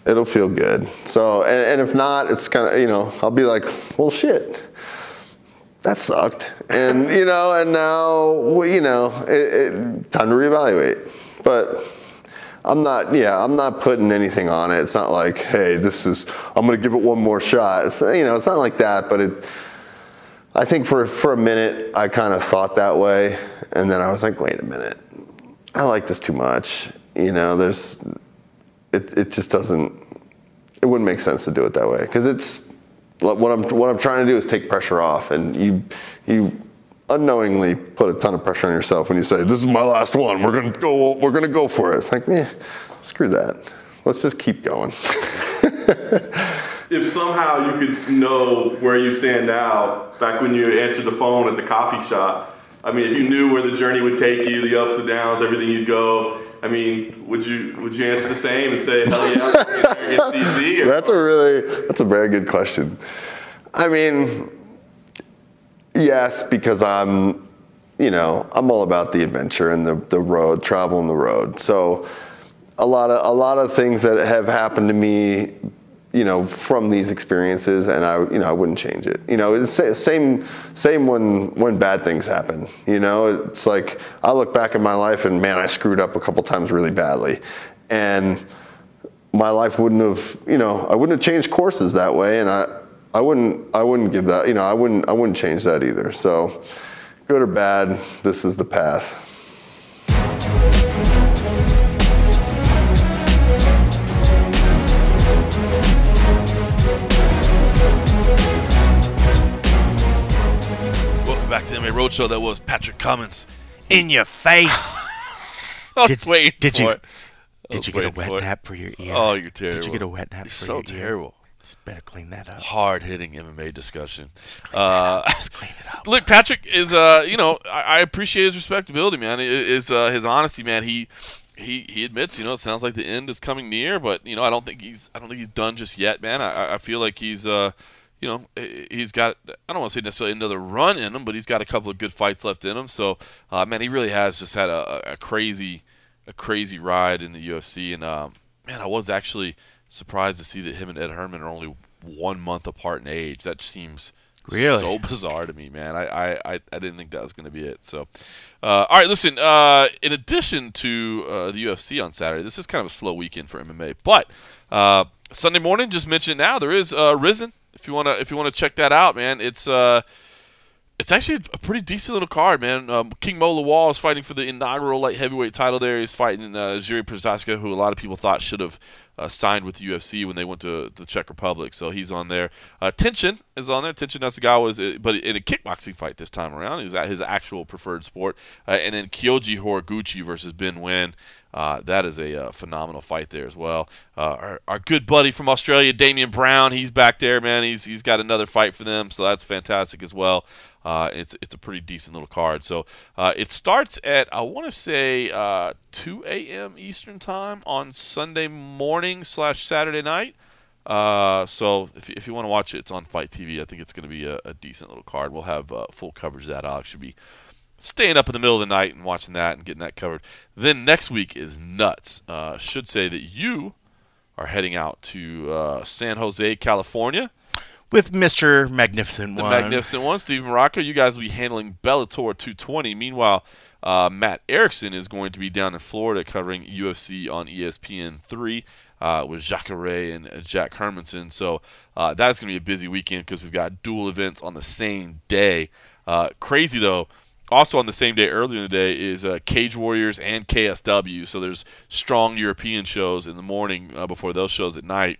Speaker 6: it'll feel good. So and, and if not it's kind of you know I'll be like well shit that sucked. And you know and now you know it, it, time to reevaluate. But I'm not, yeah, I'm not putting anything on it. It's not like, hey, this is, I'm going to give it one more shot. You know, it's not like that, but it, I think for, for a minute, I kind of thought that way. And then I was like, wait a minute. I like this too much. You know, there's, it, it just doesn't, it wouldn't make sense to do it that way. Because it's, what I'm, what I'm trying to do is take pressure off. And you, you unknowingly put a ton of pressure on yourself when you say, this is my last one. We're going to go, we're to go for it. It's like, eh, screw that. Let's just keep going.
Speaker 4: if somehow you could know where you stand now, back when you answered the phone at the coffee shop, I mean, if you knew where the journey would take you, the ups and downs, everything you'd go, I mean, would you would you answer the same and say, hell yeah,
Speaker 6: DC? That's a really that's a very good question. I mean, yes, because I'm, you know, I'm all about the adventure and the the road, travel on the road. So, a lot of a lot of things that have happened to me you know, from these experiences, and I, you know, I wouldn't change it. You know, it's same, same when when bad things happen. You know, it's like I look back at my life, and man, I screwed up a couple times really badly, and my life wouldn't have, you know, I wouldn't have changed courses that way, and I, I wouldn't, I wouldn't give that, you know, I wouldn't, I wouldn't change that either. So, good or bad, this is the path.
Speaker 1: Welcome back to the MMA Roadshow. That was Patrick Cummins.
Speaker 2: In your face.
Speaker 1: Oh, did, wait
Speaker 2: did you,
Speaker 1: it.
Speaker 2: Did you get oh, a wet nap for your ear?
Speaker 1: Oh, you're terrible.
Speaker 2: Did you get a wet nap
Speaker 1: you're
Speaker 2: for
Speaker 1: so
Speaker 2: your
Speaker 1: terrible.
Speaker 2: Just better clean that up.
Speaker 1: Hard hitting MMA discussion.
Speaker 2: Just clean, uh, Just clean it up.
Speaker 1: Look, Patrick is, uh, you know, I, I appreciate his respectability, man. Is uh, his honesty, man. He he he admits, you know, it sounds like the end is coming near, but you know, I don't think he's I don't think he's done just yet, man. I I feel like he's uh you know, he's got, I don't want to say necessarily another run in him, but he's got a couple of good fights left in him. So, uh, man, he really has just had a, a, crazy, a crazy ride in the UFC. And, um, man, I was actually surprised to see that him and Ed Herman are only one month apart in age. That seems
Speaker 2: really
Speaker 1: so bizarre to me, man. I, I, I didn't think that was going to be it. So, uh, all right, listen, uh, in addition to uh, the UFC on Saturday, this is kind of a slow weekend for MMA. But uh, Sunday morning, just mentioned now, there is uh, Rizin if you wanna if you wanna check that out, man, it's uh, it's actually a pretty decent little card, man. Um, King Mo Lawal is fighting for the inaugural light heavyweight title. There, he's fighting uh, Jiri who a lot of people thought should have uh, signed with UFC when they went to the Czech Republic. So he's on there. Uh, Tenshin is on there. Tenshin Nasukawa is, uh, but in a kickboxing fight this time around. He's at his actual preferred sport. Uh, and then Kyoji Horiguchi versus Ben Nguyen. Uh, that is a uh, phenomenal fight there as well. Our, our, good buddy from Australia, Damien Brown, he's back there, man. He's he's got another fight for them, so that's fantastic as well. Uh, it's it's a pretty decent little card. So uh, it starts at I want to say uh, 2 a.m. Eastern time on Sunday morning slash Saturday night. Uh, so if, if you want to watch it, it's on FITE TV. I think it's going to be a, a, decent little card. We'll have uh, full coverage of that. Alex should be staying up in the middle of the night and watching that and getting that covered. Then next week is nuts. Uh, should say that you are heading out to San Jose, California
Speaker 2: with Mr. Magnificent
Speaker 1: the
Speaker 2: One.
Speaker 1: Magnificent One, Steven Rocco. You guys will be handling Bellator 220. Meanwhile, uh, Matt Erickson is going to be down in Florida covering UFC on ESPN 3 uh, with Jacare and uh, Jack Hermansson. So uh, that's going to be a busy weekend because we've got dual events on the same day. Uh, crazy, though. Also on the same day, earlier in the day, is uh, Cage Warriors and KSW. So there's strong European shows in the morning uh, before those shows at night.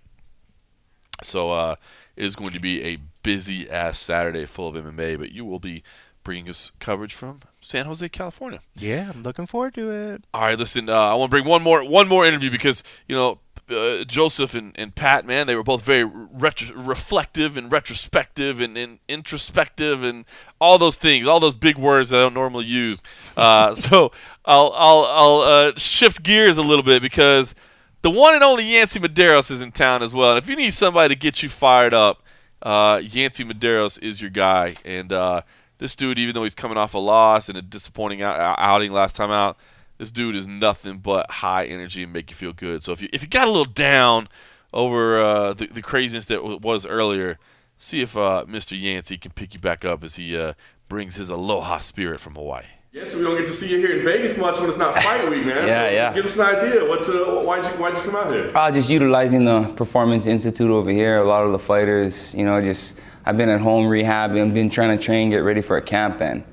Speaker 1: So is going to be a busy ass Saturday full of MMA, but you will be bringing us coverage from San Jose, California.
Speaker 2: Yeah, I'm looking forward to it.
Speaker 1: All right, listen. Uh, I want to bring one more one more interview because you know uh, Joseph and, and Pat, man, they were both very retro- reflective and retrospective and, and, introspective and all those things, all those big words that I don't normally use. Uh, so I'll I'll I'll uh, shift gears a little bit because the one and only Yancy Medeiros is in town as well. And if you need somebody to get you fired up, uh, Yancy Medeiros is your guy. And uh, this dude, even though he's coming off a loss and a disappointing out- outing last time out, this dude is nothing but high energy and make you feel good. So if you if you got a little down over uh, the, the craziness that w- was earlier, see if uh, Mr. Yancy can pick you back up as he uh, brings his aloha spirit from Hawaii.
Speaker 4: Yeah, so we don't get to see you here in Vegas much when it's not fight week, man.
Speaker 7: Yeah,
Speaker 4: so,
Speaker 7: yeah.
Speaker 4: So give us an idea. What? Uh, why'd you Why'd you come out here?
Speaker 7: Uh, just utilizing the Performance Institute over here. A lot of the fighters, you know, just I've been at home rehabbing, I've been trying to train, get ready for a camp, and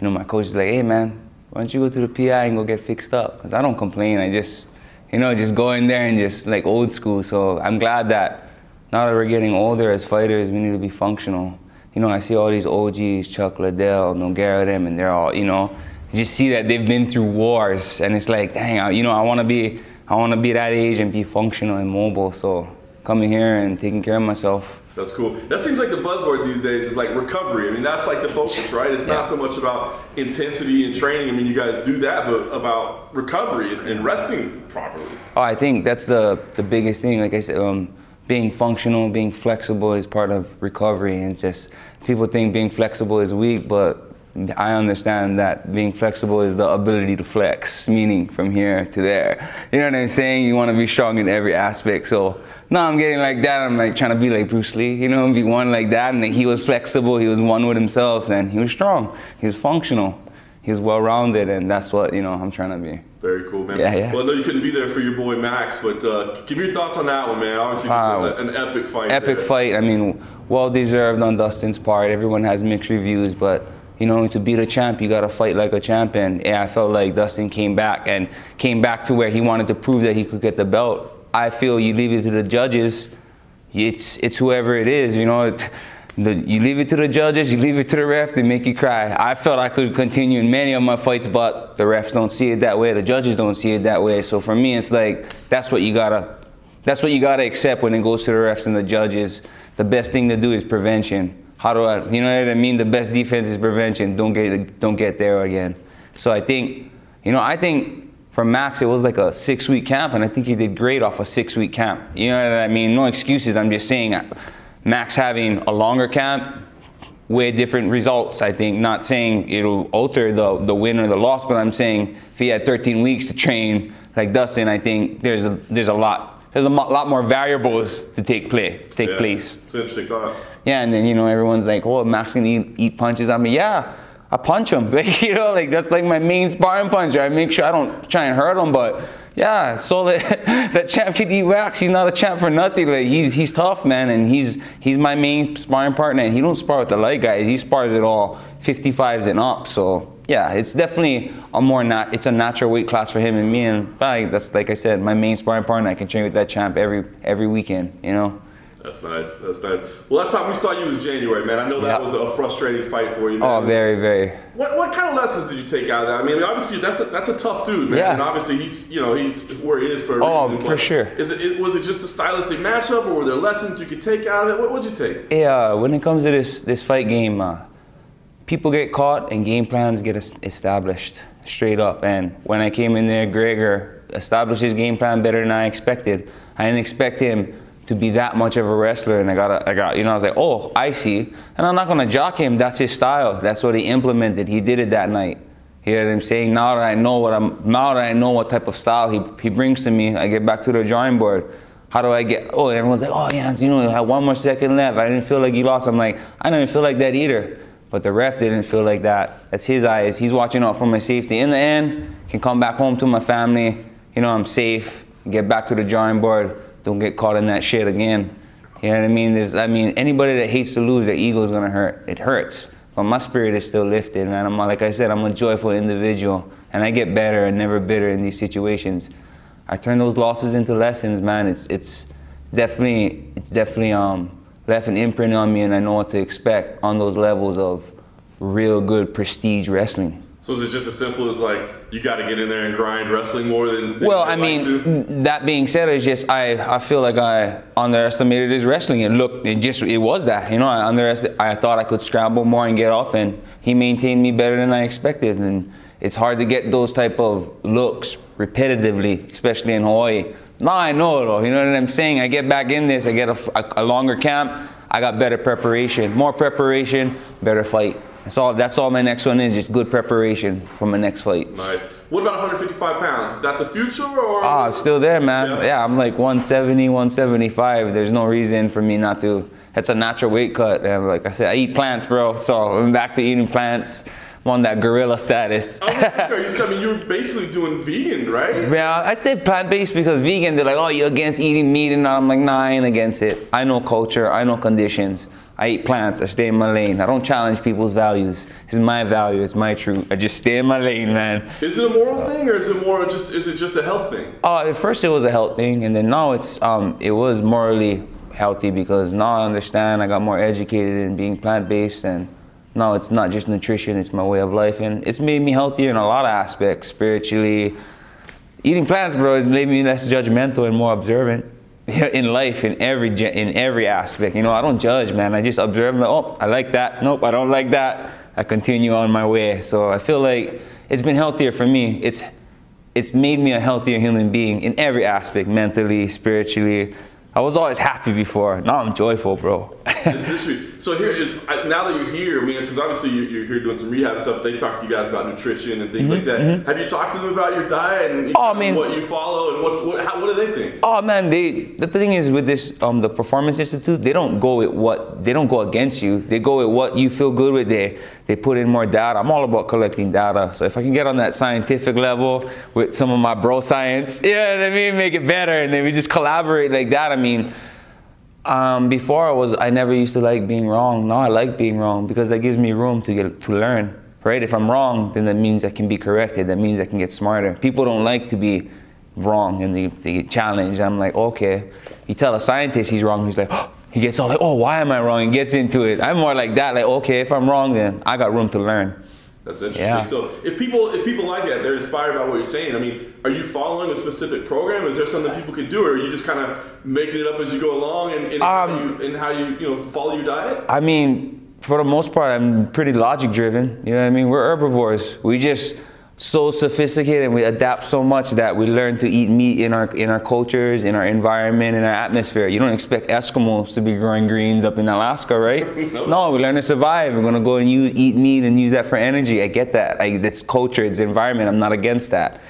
Speaker 7: you know, my coach is like, "Hey, man, why don't you go to the PI and go get fixed up?" Because I don't complain. I just, you know, just go in there and just like old school. So I'm glad that now that we're getting older as fighters, we need to be functional. You know, I see all these OGs, Chuck Liddell, Nogueira, them, and they're all, you know, you just see that they've been through wars, and it's like, dang, I, you know, I want to be, I want to be that age and be functional and mobile. So coming here and taking care of myself.
Speaker 4: That's cool. That seems like the buzzword these days is like recovery. I mean, that's like the focus, right? It's not so much about intensity and training. I mean, you guys do that, but about recovery and, and resting properly.
Speaker 7: Oh, I think that's the the biggest thing. Like I said, um, being functional, being flexible is part of recovery. And just people think being flexible is weak, but I understand that being flexible is the ability to flex, meaning from here to there. You know what I'm saying? You want to be strong in every aspect. So now I'm getting like that. I'm like trying to be like Bruce Lee, you know, be one like that. And like, he was flexible. He was one with himself, and he was strong. He was functional. He was well-rounded, and that's what you know I'm trying to be.
Speaker 4: Very cool, man.
Speaker 7: Yeah, yeah.
Speaker 4: Well, I know you couldn't be there for your boy Max, but uh, give me your thoughts on that one, man. Obviously,
Speaker 7: Wow.
Speaker 4: a- an epic fight.
Speaker 7: epic
Speaker 4: there.
Speaker 7: fight. I mean, well deserved on Dustin's part. Everyone has mixed reviews, but you know, to beat a champ, you gotta fight like a champion. And I felt like Dustin came back and came back to where he wanted to prove that he could get the belt. I feel you leave it to the judges. It's it's whoever it is, you know. It, the, you leave it to the judges, you leave it to the ref, they make you cry. I felt I could continue in many of my fights, but the refs don't see it that way, the judges don't see it that way. So for me, it's like that's what you gotta that's what you got to accept when it goes to the refs and the judges. The best thing to do is prevention. How do I, you know what I mean? The best defense is prevention. Don't get, don't get there again. So I think, you know, I think for Max it was like a six week camp, and I think he did great off a six week camp. You know what I mean? No excuses. I'm just saying, Max having a longer camp, way different results. I think not saying it'll alter the the win or the loss, but I'm saying if he had 13 weeks to train like Dustin, I think there's a there's a lot there's a lot more variables to take play take
Speaker 4: Yeah.
Speaker 7: place.
Speaker 4: It's interesting thought.
Speaker 7: Yeah, and then you know everyone's like, oh, Max can eat, eat punches. I me." yeah, I punch him. Like you know, like that's like my main sparring puncher. I make sure I don't try and hurt him, but yeah, so that that champ can eat wax. He's not a champ for nothing. Like he's he's tough, man, and he's he's my main sparring partner. And he don't spar with the light guys. He spars it all 55s and up. So yeah, it's definitely a more nat. It's a natural weight class for him and me. And like, that's like I said, my main sparring partner. I can train with that champ every every weekend. You know.
Speaker 4: That's nice. That's nice. Well, last time we saw you was January, man. I know that
Speaker 7: Yeah.
Speaker 4: was a frustrating fight for you, man.
Speaker 7: Oh, very very.
Speaker 4: What, what kind of lessons did you take out of that? I mean, obviously that's a, that's a tough dude, man.
Speaker 7: Yeah.
Speaker 4: And obviously he's you know he's where he is for a
Speaker 7: Oh,
Speaker 4: reason.
Speaker 7: for sure.
Speaker 4: Is it, it was it just a stylistic matchup, or were there lessons you could take out of it? What would you take?
Speaker 7: Yeah, when it comes to this this fight game, uh, people get caught and game plans get established straight up. And when I came in there, Gregor established his game plan better than I expected. I didn't expect him to be that much of a wrestler, and I got, I got, you know, I was like, oh, I see. And I'm not gonna jock him. That's his style. That's what he implemented. He did it that night. Hear what I'm saying? Now that I know what I'm, now that I know what type of style he, he brings to me, I get back to the drawing board. How do I get? Oh, everyone's like, oh, yeah, you know, you had one more second left. I didn't feel like you lost. I'm like, I didn't even feel like that either. But the ref didn't feel like that. That's his eyes. He's watching out for my safety. In the end, can come back home to my family. You know, I'm safe. Get back to the drawing board. Don't get caught in that shit again. You know what I mean? There's, I mean, anybody that hates to lose, their ego is gonna hurt. It hurts. But my spirit is still lifted, and I'm like I said, I'm a joyful individual, and I get better and never bitter in these situations. I turn those losses into lessons, man. It's it's definitely it's definitely um left an imprint on me, and I know what to expect on those levels of real good prestige wrestling.
Speaker 4: So is it just as simple as like you got to get in there and grind wrestling more than? than
Speaker 7: Well, I
Speaker 4: like to?
Speaker 7: mean, that being said, it's just I, I feel like I underestimated his wrestling. And look, it just it was that you know I underestimated. I thought I could scramble more and get off, and he maintained me better than I expected. And it's hard to get those type of looks repetitively, especially in Hawaii. Now I know it though. You know what I'm saying? I get back in this. I get a, a, a longer camp. I got better preparation, more preparation, better fight. That's all. That's all my next one is. Just good preparation for my next fight.
Speaker 4: nice. What about 155 pounds? Is that the future or?
Speaker 7: Ah, still there, man.
Speaker 4: Yeah.
Speaker 7: Yeah. I'm like 170, 175. There's no reason for me not to. That's a natural weight cut. And like I said, I eat plants, bro. So I'm back to eating plants. I'm on that gorilla status.
Speaker 4: I was gonna ask so, I mean, you're basically doing vegan, right?
Speaker 7: Yeah, I say plant-based because vegan, they're like, oh, you're against eating meat, and I'm like, nah, I ain't against it. I know culture, I know conditions. I eat plants, I stay in my lane. I don't challenge people's values. It's my value, it's my truth. I just stay in my lane, man.
Speaker 4: Is it a moral thing or is it more just is it just a health thing?
Speaker 7: Uh, at first it was a health thing, and then now it's um, it was morally healthy because now I understand. I got more educated in being plant based, and now it's not just nutrition; it's my way of life, and it's made me healthier in a lot of aspects, spiritually. Eating plants, bro, has made me less judgmental and more observant in life, in every in every aspect. You know, I don't judge, man. I just observe. Like, oh, I like that. Nope, I don't like that. I continue on my way. So I feel like it's been healthier for me. It's it's made me a healthier human being in every aspect, mentally, spiritually. I was always happy before. Now I'm joyful, bro.
Speaker 4: So here is now that you're here. I mean, because obviously you- you're here doing some rehab stuff. They talk to you guys about nutrition and things like that. Have you talked to them about your diet and
Speaker 7: Mm-hmm, Oh, I mean-
Speaker 4: what you follow and what's what? How, what do they think?
Speaker 7: Oh man, they the thing is with this um the Performance Institute, they don't go with what they don't go against you. They go with what you feel good with. They they put in more data. I'm all about collecting data. So if I can get on that scientific level with some of my bro science, yeah, I mean, make it better, and then we just collaborate like that. I mean. Um, before I was, I never used to like being wrong. Now I like being wrong because that gives me room to get to learn. Right? If I'm wrong, then that means I can be corrected. That means I can get smarter. People don't like to be wrong and they, they get challenged. I'm like, okay. You tell a scientist he's wrong, he's like, he gets all like, oh, why am I wrong? He gets into it. I'm more like that. Like, okay, if I'm wrong, then I got room to learn.
Speaker 4: That's interesting.
Speaker 7: Yeah.
Speaker 4: So if people if people like that, they're inspired by what you're saying. I mean, are you following a specific program? Is there something people can do, or are you just kind of making it up as you go along and, and, how,
Speaker 7: Um,
Speaker 4: you, and how you you know follow your diet?
Speaker 7: I mean, for the most part, I'm pretty logic driven. You know what I mean? We're herbivores. We just so sophisticated and we adapt so much that we learn to eat meat in our in our cultures, in our environment, in our atmosphere. You don't expect Eskimos to be growing greens up in Alaska, right? no, we learn to survive. We're gonna go and use, eat meat and use that for energy. I get that. I, it's culture, it's environment. I'm not against that.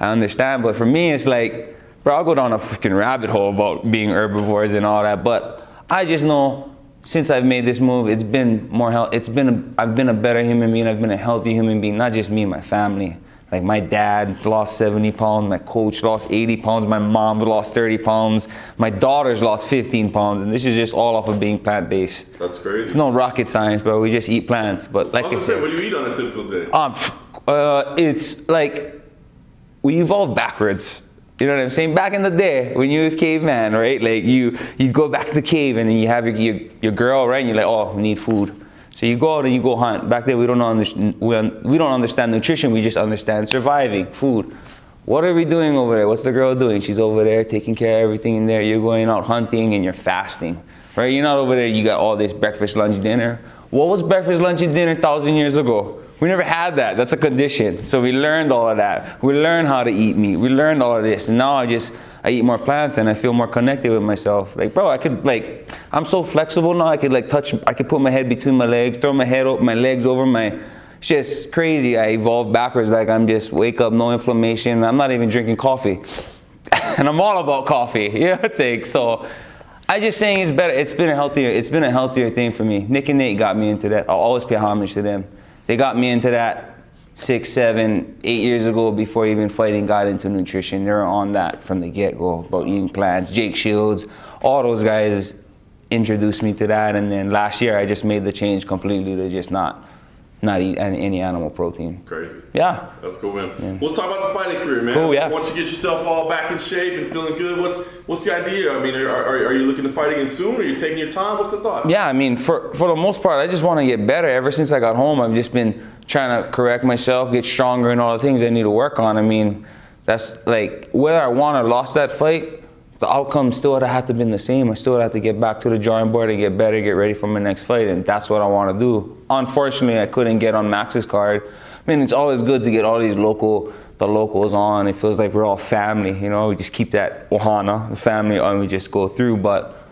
Speaker 7: I understand, but for me, it's like, bro, I'll go down a freaking rabbit hole about being herbivores and all that. But I just know since I've made this move, it's been more health. It's been a, I've been a better human being. I've been a healthy human being. Not just me, my family. Like my dad lost 70 pounds, my coach lost 80 pounds, my mom lost 30 pounds, my daughters lost 15 pounds, and this is just all off of being plant-based.
Speaker 4: That's crazy.
Speaker 7: It's no rocket science, bro. We just eat plants. But like
Speaker 4: I
Speaker 7: I
Speaker 4: was gonna say,
Speaker 7: said,
Speaker 4: what do you eat on a typical day?
Speaker 7: um, uh, it's like we evolved backwards. You know what I'm saying? Back in the day, when you was caveman, right? Like you, you'd go back to the cave and then you have your, your, your girl, right? And you're like, oh, we need food. So you go out and you go hunt. Back then, we don't understand. We, we don't understand nutrition. We just understand surviving, food. What are we doing over there? What's the girl doing? She's over there taking care of everything in there. You're going out hunting and you're fasting, right? You're not over there. You got all this breakfast, lunch, dinner. What was breakfast, lunch, and dinner thousand years ago? We never had that. That's a condition. So we learned all of that. We learned how to eat meat. We learned all of this. And now I just I eat more plants and I feel more connected with myself. Like, bro, I could like I'm so flexible now. I could like touch. I could put my head between my legs, throw my head, up, my legs over my. It's just crazy. I evolved backwards. Like I'm just wake up, no inflammation. I'm not even drinking coffee, and I'm all about coffee. Yeah, take so. I just saying it's better. It's been a healthier. It's been a healthier thing for me. Nick and Nate got me into that. I'll always pay homage to them. They got me into that six, seven, eight years ago before even fighting got into nutrition. They were on that from the get go about eating plants. Jake Shields, all those guys introduced me to that. And then last year I just made the change completely to just not not eat any, any animal protein.
Speaker 4: Crazy.
Speaker 7: Yeah.
Speaker 4: That's cool, man. Well, let's talk about the fighting career, man.
Speaker 7: Cool, yeah.
Speaker 4: Once you get yourself all back in shape and feeling good, what's what's the idea? I mean, are, are, are you looking to fight again soon? Are you taking your time? What's the thought?
Speaker 7: Yeah, I mean, for for the most part, I just want to get better. Ever since I got home, I've just been trying to correct myself, get stronger, and all the things I need to work on. I mean, that's like whether I won or lost that fight, the outcome still would have had to been the same. I still would have to get back to the drawing board and get better, get ready for my next fight, and that's what I want to do. Unfortunately, I couldn't get on Max's card. I mean, it's always good to get all these local the locals on. It feels like we're all family, you know. We just keep that ohana, the family, and we just go through. But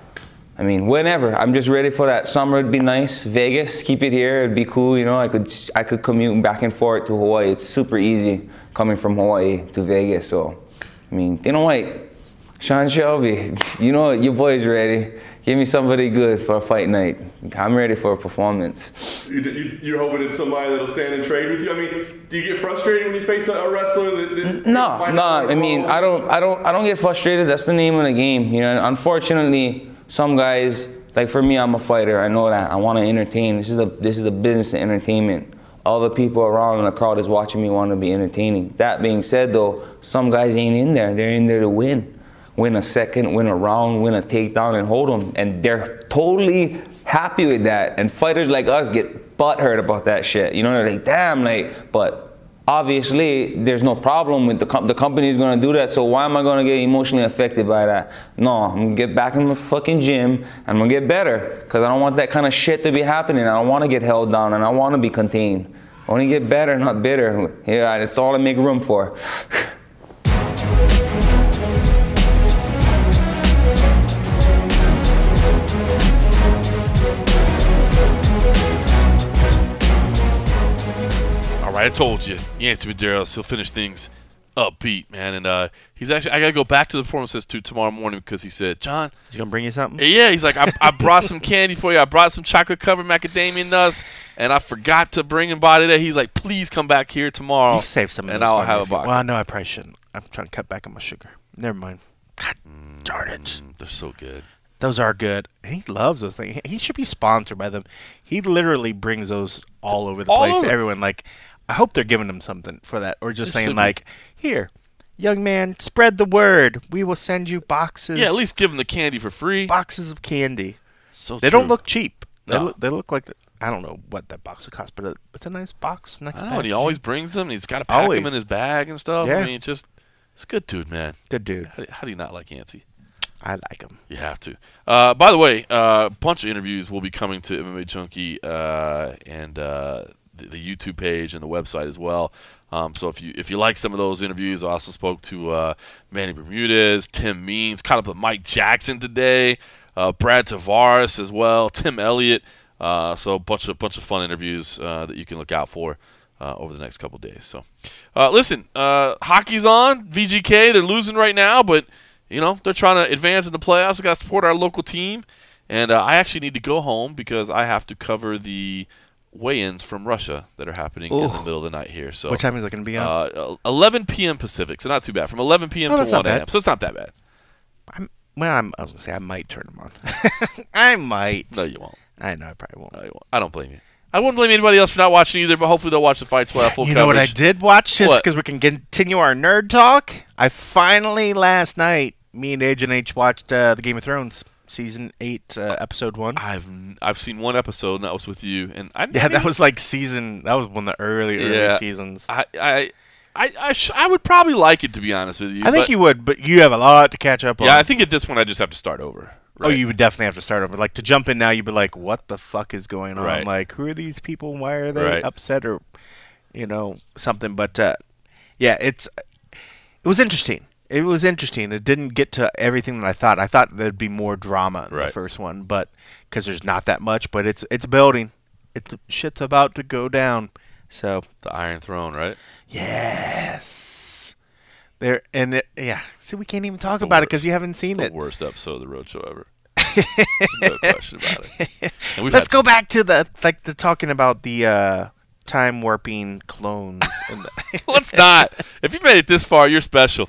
Speaker 7: I mean, whenever. I'm just ready for that summer. It'd be nice. Vegas, keep it here. It'd be cool. You know, I could I could commute back and forth to Hawaii. It's super easy coming from Hawaii to Vegas. So, I mean, you know what? Sean Shelby, you know what? Your boy's ready. Give me somebody good for a fight night. I'm ready for a performance.
Speaker 4: You, you, you're hoping it's somebody that'll stand and trade with you. I mean, do you get frustrated when you face a, a wrestler that, that
Speaker 7: No, no. I mean. I don't, I don't, I don't get frustrated. That's the name of the game. You know, unfortunately, some guys, like for me, I'm a fighter. I know that. I want to entertain. This is a, this is a business of entertainment. All the people around in the crowd is watching me want to be entertaining. That being said, though, some guys ain't in there. They're in there to win, win a second, win a round, win a takedown, and hold them. And they're totally happy with that. And fighters like us get butthurt about that shit. You know, they're like, damn, like, but obviously there's no problem with the com- the company is going to do that. So why am i to get emotionally affected by that? No i'm to get back in the fucking gym. And i'm to get better because i don't want that kind of shit to be happening. I don't want to get held down and i want to be contained. I want to get better not bitter. Yeah that's all i make room for
Speaker 1: All right, I told you, Yancy Medeiros, he'll finish things upbeat, man. And uh, he's actually, I got to go back to the performance too tomorrow morning because he said, John,
Speaker 2: He's gonna bring you something.
Speaker 1: yeah, he's like, I, I brought some candy for you. I brought some chocolate covered macadamia nuts, and I forgot to bring him by today. He's like, please come back here tomorrow.
Speaker 2: You can save some, of
Speaker 1: and I'll have a
Speaker 2: you-
Speaker 1: box.
Speaker 2: Well, no, I probably shouldn't. I'm trying to cut back on my sugar. Never mind. God darn it.
Speaker 1: Mm, they're so good.
Speaker 2: Those are good. And he loves those things. He should be sponsored by them. He literally brings those all over the
Speaker 1: all
Speaker 2: place.
Speaker 1: over.
Speaker 2: Everyone like, I hope they're giving him something for that, or just
Speaker 1: They
Speaker 2: saying
Speaker 1: should be.
Speaker 2: like, here, young man, spread the word. We will send you boxes.
Speaker 1: Yeah, at least give him the candy for free.
Speaker 2: boxes of candy.
Speaker 1: So
Speaker 2: They
Speaker 1: true.
Speaker 2: don't look cheap. They look. They look like. The, I don't know what that box would cost, but it, it's a nice box. Nice
Speaker 1: I know, and he always brings them. He's got to pack
Speaker 2: Always.
Speaker 1: them in his bag and stuff.
Speaker 2: Yeah.
Speaker 1: I mean, just it's a good dude, man.
Speaker 2: good dude.
Speaker 1: How do, how do you not like Yancy?
Speaker 2: I like him.
Speaker 1: You have to. Uh, by the way, a uh, bunch of interviews will be coming to MMA Junkie uh, and uh, the, YouTube page and the website as well. Um, so if you if you like some of those interviews, I also spoke to uh, Manny Bermudez, Tim Means, caught up with Mike Jackson today, uh, Brad Tavares as well, Tim Elliott. Uh, so a bunch of bunch of fun interviews uh, that you can look out for. Uh, over the next couple days. So, uh, listen, hockey's on. VGK, they're losing right now, but you know they're trying to advance in the playoffs. We got to support our local team, and I actually need to go home because I have to cover the weigh-ins from Russia that are happening in the middle of the night here. So,
Speaker 2: What time is it going to be on?
Speaker 1: uh, 11 p.m. Pacific, so not too bad. From 11 p.m.
Speaker 2: Oh,
Speaker 1: to 1 a.m. So it's not that bad.
Speaker 2: I'm, well, I'm, I was going to say I might turn them on. I might.
Speaker 1: No, you won't.
Speaker 2: I know I probably won't.
Speaker 1: No, you won't. I don't blame you. I wouldn't blame anybody else for not watching either, but hopefully they'll watch the fights. Have full
Speaker 2: you know what I did watch just because we can continue our nerd talk. I finally last night, me and Agent H watched uh, the Game of Thrones season eight, uh, episode one.
Speaker 1: I've I've seen one episode, and that was with you. And I
Speaker 2: Yeah, that was like season. That was one of the early early
Speaker 1: Yeah.
Speaker 2: seasons.
Speaker 1: I I I I, sh- I would probably like it to be honest with you.
Speaker 2: I think you would, but you have a lot to catch up on.
Speaker 1: Yeah, I think at this point I just have to start over.
Speaker 2: Oh, you would definitely have to start over. Like to jump in now, you'd be like, "What the fuck is going on?
Speaker 1: Right.
Speaker 2: Like, who are these people? Why are they
Speaker 1: Right.
Speaker 2: upset or, you know, something?" But uh, yeah, it's it was interesting. It was interesting. It didn't get to everything that I thought. I thought there'd be more drama in
Speaker 1: Right.
Speaker 2: the first one, but because there's not that much. But it's it's building. It's shit's about to go down. So
Speaker 1: the Iron Throne, right?
Speaker 2: yes, there and it, yeah. See, we can't even talk about it because you haven't
Speaker 1: It's
Speaker 2: seen
Speaker 1: the
Speaker 2: it.
Speaker 1: worst episode of the roadshow ever. There's no question about it.
Speaker 2: Let's go back to the like the talking about the uh, time warping clones.
Speaker 1: Let's not. If you made it this far, you're special.